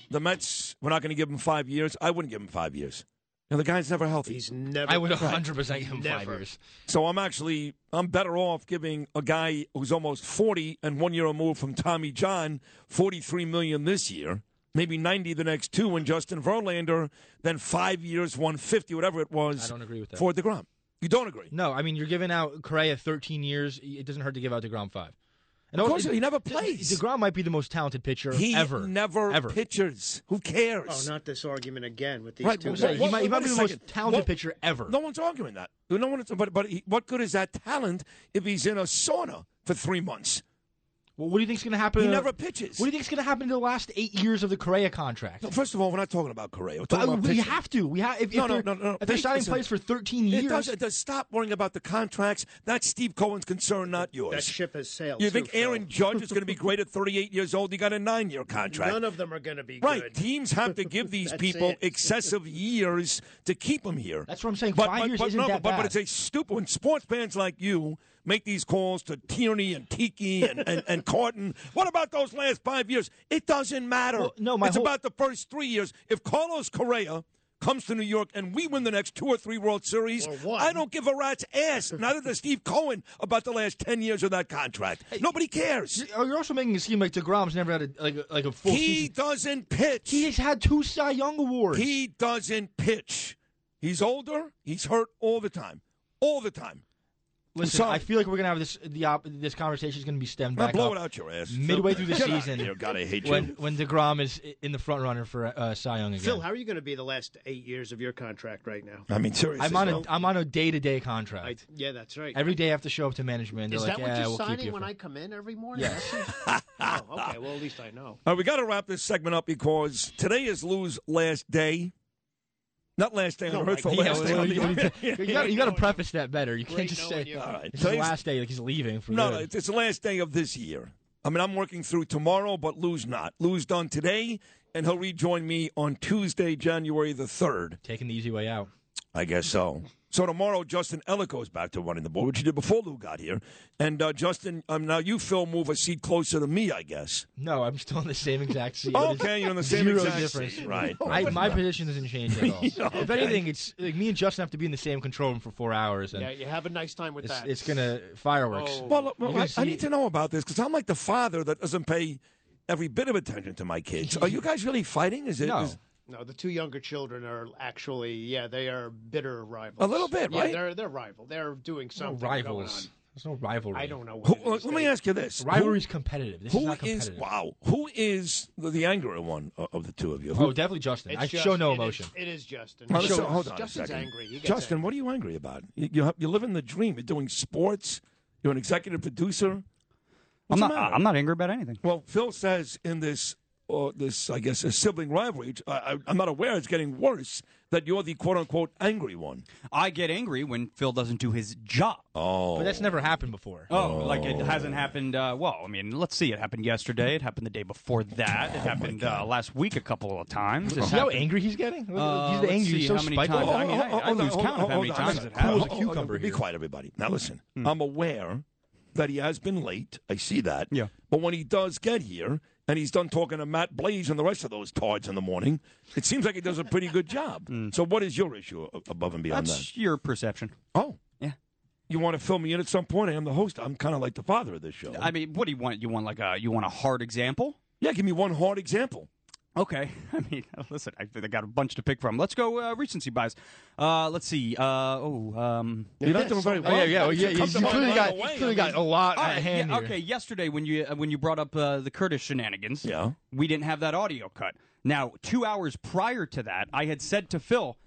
the Mets, we're not going to give him five years. I wouldn't give him five years. And the guy's never healthy. He's never. I would 100 percent give him five years. So I'm actually I'm better off giving a guy who's almost 40 and one year removed from Tommy John 43 million this year, maybe 90 the next two, and Justin Verlander than five years 150 whatever it was. I don't agree with that. for Degrom. You don't agree? No, I mean you're giving out Correa 13 years. It doesn't hurt to give out Degrom five. And Of also- course, he never plays. Degrom might be the most talented pitcher He ever. never ever. pitchers. Who cares? Oh, not this argument again with these Right, two. well, guys. he might, he might be a the most talented What- pitcher ever. No one's arguing that. No one. But but he, what good is that talent if he's in a sauna for three months? Well, what do you think's going to happen? He to- never pitches. What do you think's going to happen in the last eight years of the Correa contract? No, first of all, we're not talking about Correa. We're talking uh, about we pitching. have to. We have. If, if No, no, they're, no, no. If they're signing players for 13 It years, does, it does. Stop worrying about the contracts. That's Steve Cohen's concern, not yours. That ship has sailed. you too, think Phil. Aaron Judge is going to be great at 38 years old? He got a nine-year contract. None of them are going to be Right. good. Teams have to give these people it. excessive years to keep them here. That's what I'm saying. But, Five but, years but, isn't no, that but, but bad. it's a stupid when sports fans like you make these calls to Tierney and Tiki and, and, and Carton. What about those last five years? It doesn't matter. Well, no, my it's whole- about the first three years. If Carlos Correa comes to New York and we win the next two or three World Series, I don't give a rat's ass. Neither does Steve Cohen about the last ten years of that contract. Nobody cares. Oh, You're also making it seem like Degrom's never had a like a, like a full He season. doesn't pitch. He's had two Cy Young awards. He doesn't pitch. He's older. He's hurt all the time. All the time. Listen, So- I feel like we're gonna have this. The op- this conversation is gonna be stemmed Now back blow up it out your ass. midway through the Get outta season. here. God, I hate when, you. When Degrom is in the front runner for uh, Cy Young again. Phil, how are you going to be the last eight years of your contract right now? I mean, seriously. I'm on a Phil. I'm on a day to day contract. I, yeah, that's right. Every day I have to show up to management. They're Is like, that what yeah, you're we'll signing you. when for-" I come in every morning? Yes. Oh, okay. Well, at least I know. All right, we got to wrap this segment up because today is Lou's last day. Not last day on No, Earth, like, but yeah, last day on the you, earth. you, got, you to preface that better. You can't just say you. All right, it's the today's- last day, like he's leaving for No, good. no, it's, it's the last day of this year. I mean, I'm working through tomorrow, but Lou's not. Lou's done today, and he'll rejoin me on Tuesday, January the 3rd. Taking the easy way out. I guess so. So tomorrow, Justin Ellick goes back to running the board, which he did before Lou got here. And uh, Justin, um, now you, Phil, move a seat closer to me, I guess. No, I'm still in the same exact seat. Okay, you're in the same Zero exact difference. seat. Right. I, my position doesn't change at all. Yeah, If anything, it's like me and Justin have to be in the same control room for four hours, and Yeah, you have a nice time with it's, that. it's gonna fireworks. Oh. Well, well I, I need to know about this because I'm like the father that doesn't pay every bit of attention to my kids. Are you guys really fighting? Is it? No. is- No, the two younger children are actually, yeah, they are bitter rivals. A little bit, yeah, right? They're they're rival. They're doing no something. rivals. There's no rivalry. I don't know. What who, it is. let me ask you this: Rivalry's Who- competitive. This Who is not is competitive. wow? Who is the, the angrier one of the two of you? Oh, definitely Justin. It's I just- show no emotion. it is Justin. Now, Justin- listen, hold on Justin's a second. angry. Justin, angry. what are you angry about? You, you, have- you're living the dream. You're doing sports. You're an executive producer. I'm not. I'm not angry about anything. Well, Phil says in this, uh, this I guess, a sibling rivalry. I, I, I'm not aware it's getting worse. That you're the quote unquote angry one. I get angry when Phil doesn't do his job. Oh, But that's never happened before. Oh, like it hasn't happened. Uh, well, I mean, let's see. It happened yesterday. It happened the day before that. It happened uh, last week a couple of times. It See how angry he's getting? Uh, he's the angry. He's so how many spiteful. times- I mean, I- I hold lose hold count on, of how many hold times it happened. Cool as a hold cucumber Be quiet, everybody. Now listen. Hmm. I'm aware that he has been late. I see that. Yeah. But when he does get here, and he's done talking to Matt Blaze and the rest of those tards in the morning, it seems like he does a pretty good job. Mm. So what is your issue above and beyond. That's your perception. Oh. Yeah. You want to fill me in at some point? I am the host. I'm kind of like the father of this show. I mean, what do you want? You want like a you want a hard example? yeah, give me one hard example. Okay. I mean, listen, I, I got a bunch to pick from. Let's go uh, recency bias. Uh, let's see. Uh, oh, um, You're not doing very Oh, well. yeah, yeah, well, yeah. You, you clearly got, away. clearly got a lot all at hand yeah, here. okay. Yesterday, when you uh, when you brought up uh, the Curtis shenanigans, Yeah. we didn't have that audio cut. Now, two hours prior to that, I had said to Phil,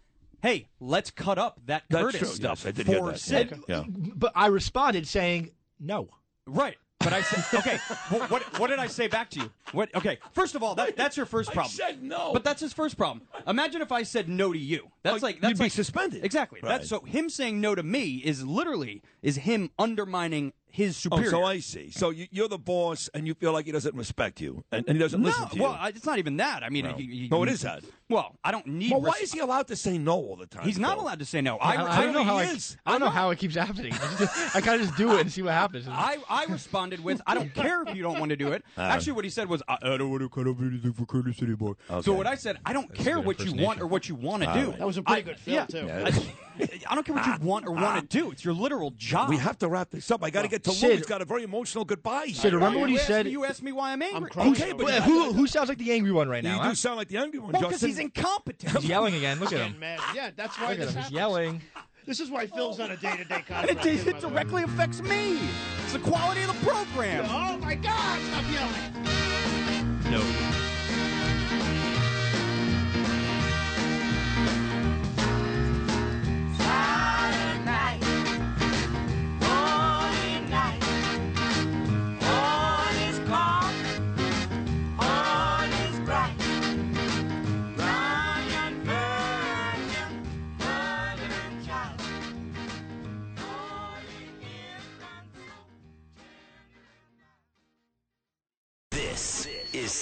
"Hey, let's cut up that That's Curtis true. stuff Yes, I did for hear that. Sid." Yeah. But I responded saying no. Right. But I said, okay. what, what what did I say back to you? What? Okay. First of all, that that's your first problem. said no. But that's his first problem. Imagine if I said no to you. That's Oh, like that's you'd be like, suspended. Exactly. Right. That's so him saying no to me is literally is him undermining his Oh, superior. so I see. So you, you're the boss, and you feel like he doesn't respect you, and, and he doesn't no, listen to you. well, I, it's not even that. I mean, No. he- he- No, it is that. Well, I don't need. well, why res- is he allowed to say no all the time? He's not Phil? allowed to say no. I, I don't know how I, is. I don't know how it keeps happening. I, I kind of just do it and see what happens. I, I responded with, I don't care if you don't want to do it. Uh. Actually, what he said was, I, I don't want to cut up anything for Curtis anymore. Okay. So what I said, I don't care what you want or what you want to All do. right. That was a pretty I- good Phil, yeah. too. Yeah. I, I don't care what you ah, want or want to ah. do. It's your literal job. We have to wrap this up. I got to get to Lou. Sid- He's got a very emotional goodbye. Sid, here. remember what he asked said? Me, you asked me why I'm angry. crying Okay, but it. Who, who sounds like the angry one right now? You now? do sound like the angry one, Well, because he's incompetent. He's yelling again. Look at him. Mad. Yeah, that's why Look at him. He's yelling. This is why Phil's on a day-to-day And it, contract. it, too, by the way. directly affects me. It's the quality of the program. Oh my God! Stop yelling. No.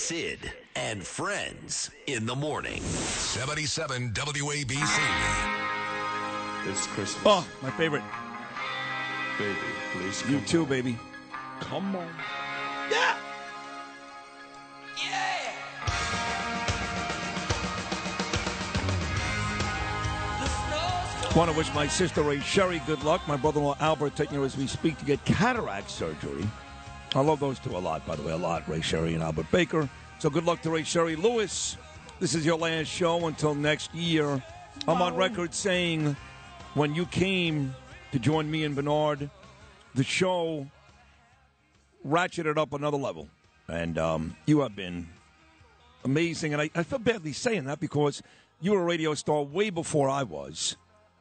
Sid and Friends in the morning. 77 WABC. It's Christmas. Oh, my favorite. Baby, please You come too, baby. Come on. Yeah. Yeah. Want to wish my sister Ray Sherry good luck. My brother-in-law Albert taking her as we speak to get cataract surgery. I love those two a lot, by the way, a lot. Ray Sherry and Albert Baker. So good luck to Ray Sherry Lewis. This is your last show until next year. I'm on record saying when you came to join me and Bernard the show ratcheted up another level. And um, you have been amazing. And I, I feel badly saying that because you were a radio star way before I was.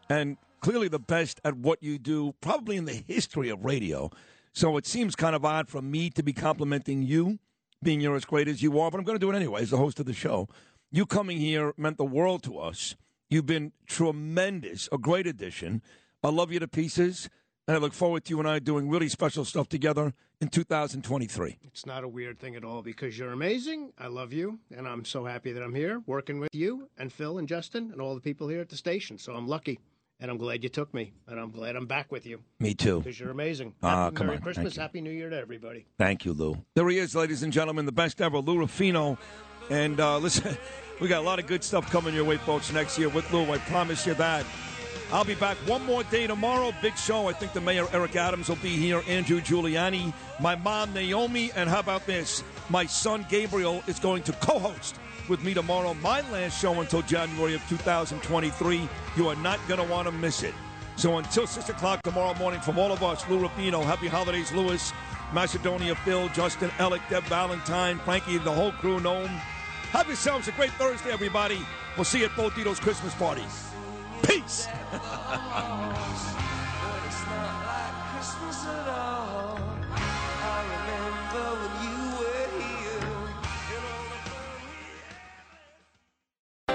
And clearly the best at what you do, probably in the history of radio. So it seems kind of odd for me to be complimenting you, being you're as great as you are, but I'm going to do it anyway as the host of the show. You coming here meant the world to us. You've been tremendous, a great addition. I love you to pieces, and I look forward to you and I doing really special stuff together in 2023. It's not a weird thing at all because you're amazing. I love you, and I'm so happy that I'm here working with you and Phil and Justin and all the people here at the station. So I'm lucky, and I'm glad you took me, and I'm glad I'm back with you. Me too. Because you're amazing. Ah, Happy come Merry on. Christmas, Happy New Year to everybody. Thank you, Lou. There he is, ladies and gentlemen, the best ever, Lou Rufino. And uh, listen, we got a lot of good stuff coming your way, folks, next year with Lou. I promise you that. I'll be back one more day tomorrow. Big show. I think the mayor, Eric Adams, will be here. Andrew Giuliani, my mom, Naomi, and how about this? My son, Gabriel, is going to co host with me tomorrow. My last show until January of 2023. You are not going to want to miss it. So until 6 o'clock tomorrow morning, from all of us, Lou Rufino, happy holidays, Lewis, Macedonia, Phil, Justin, Ellick, Deb Valentine, Frankie, the whole crew, Gnome. Have yourselves a great Thursday, everybody. We'll see you at Bo Dietl's Christmas parties. Peace.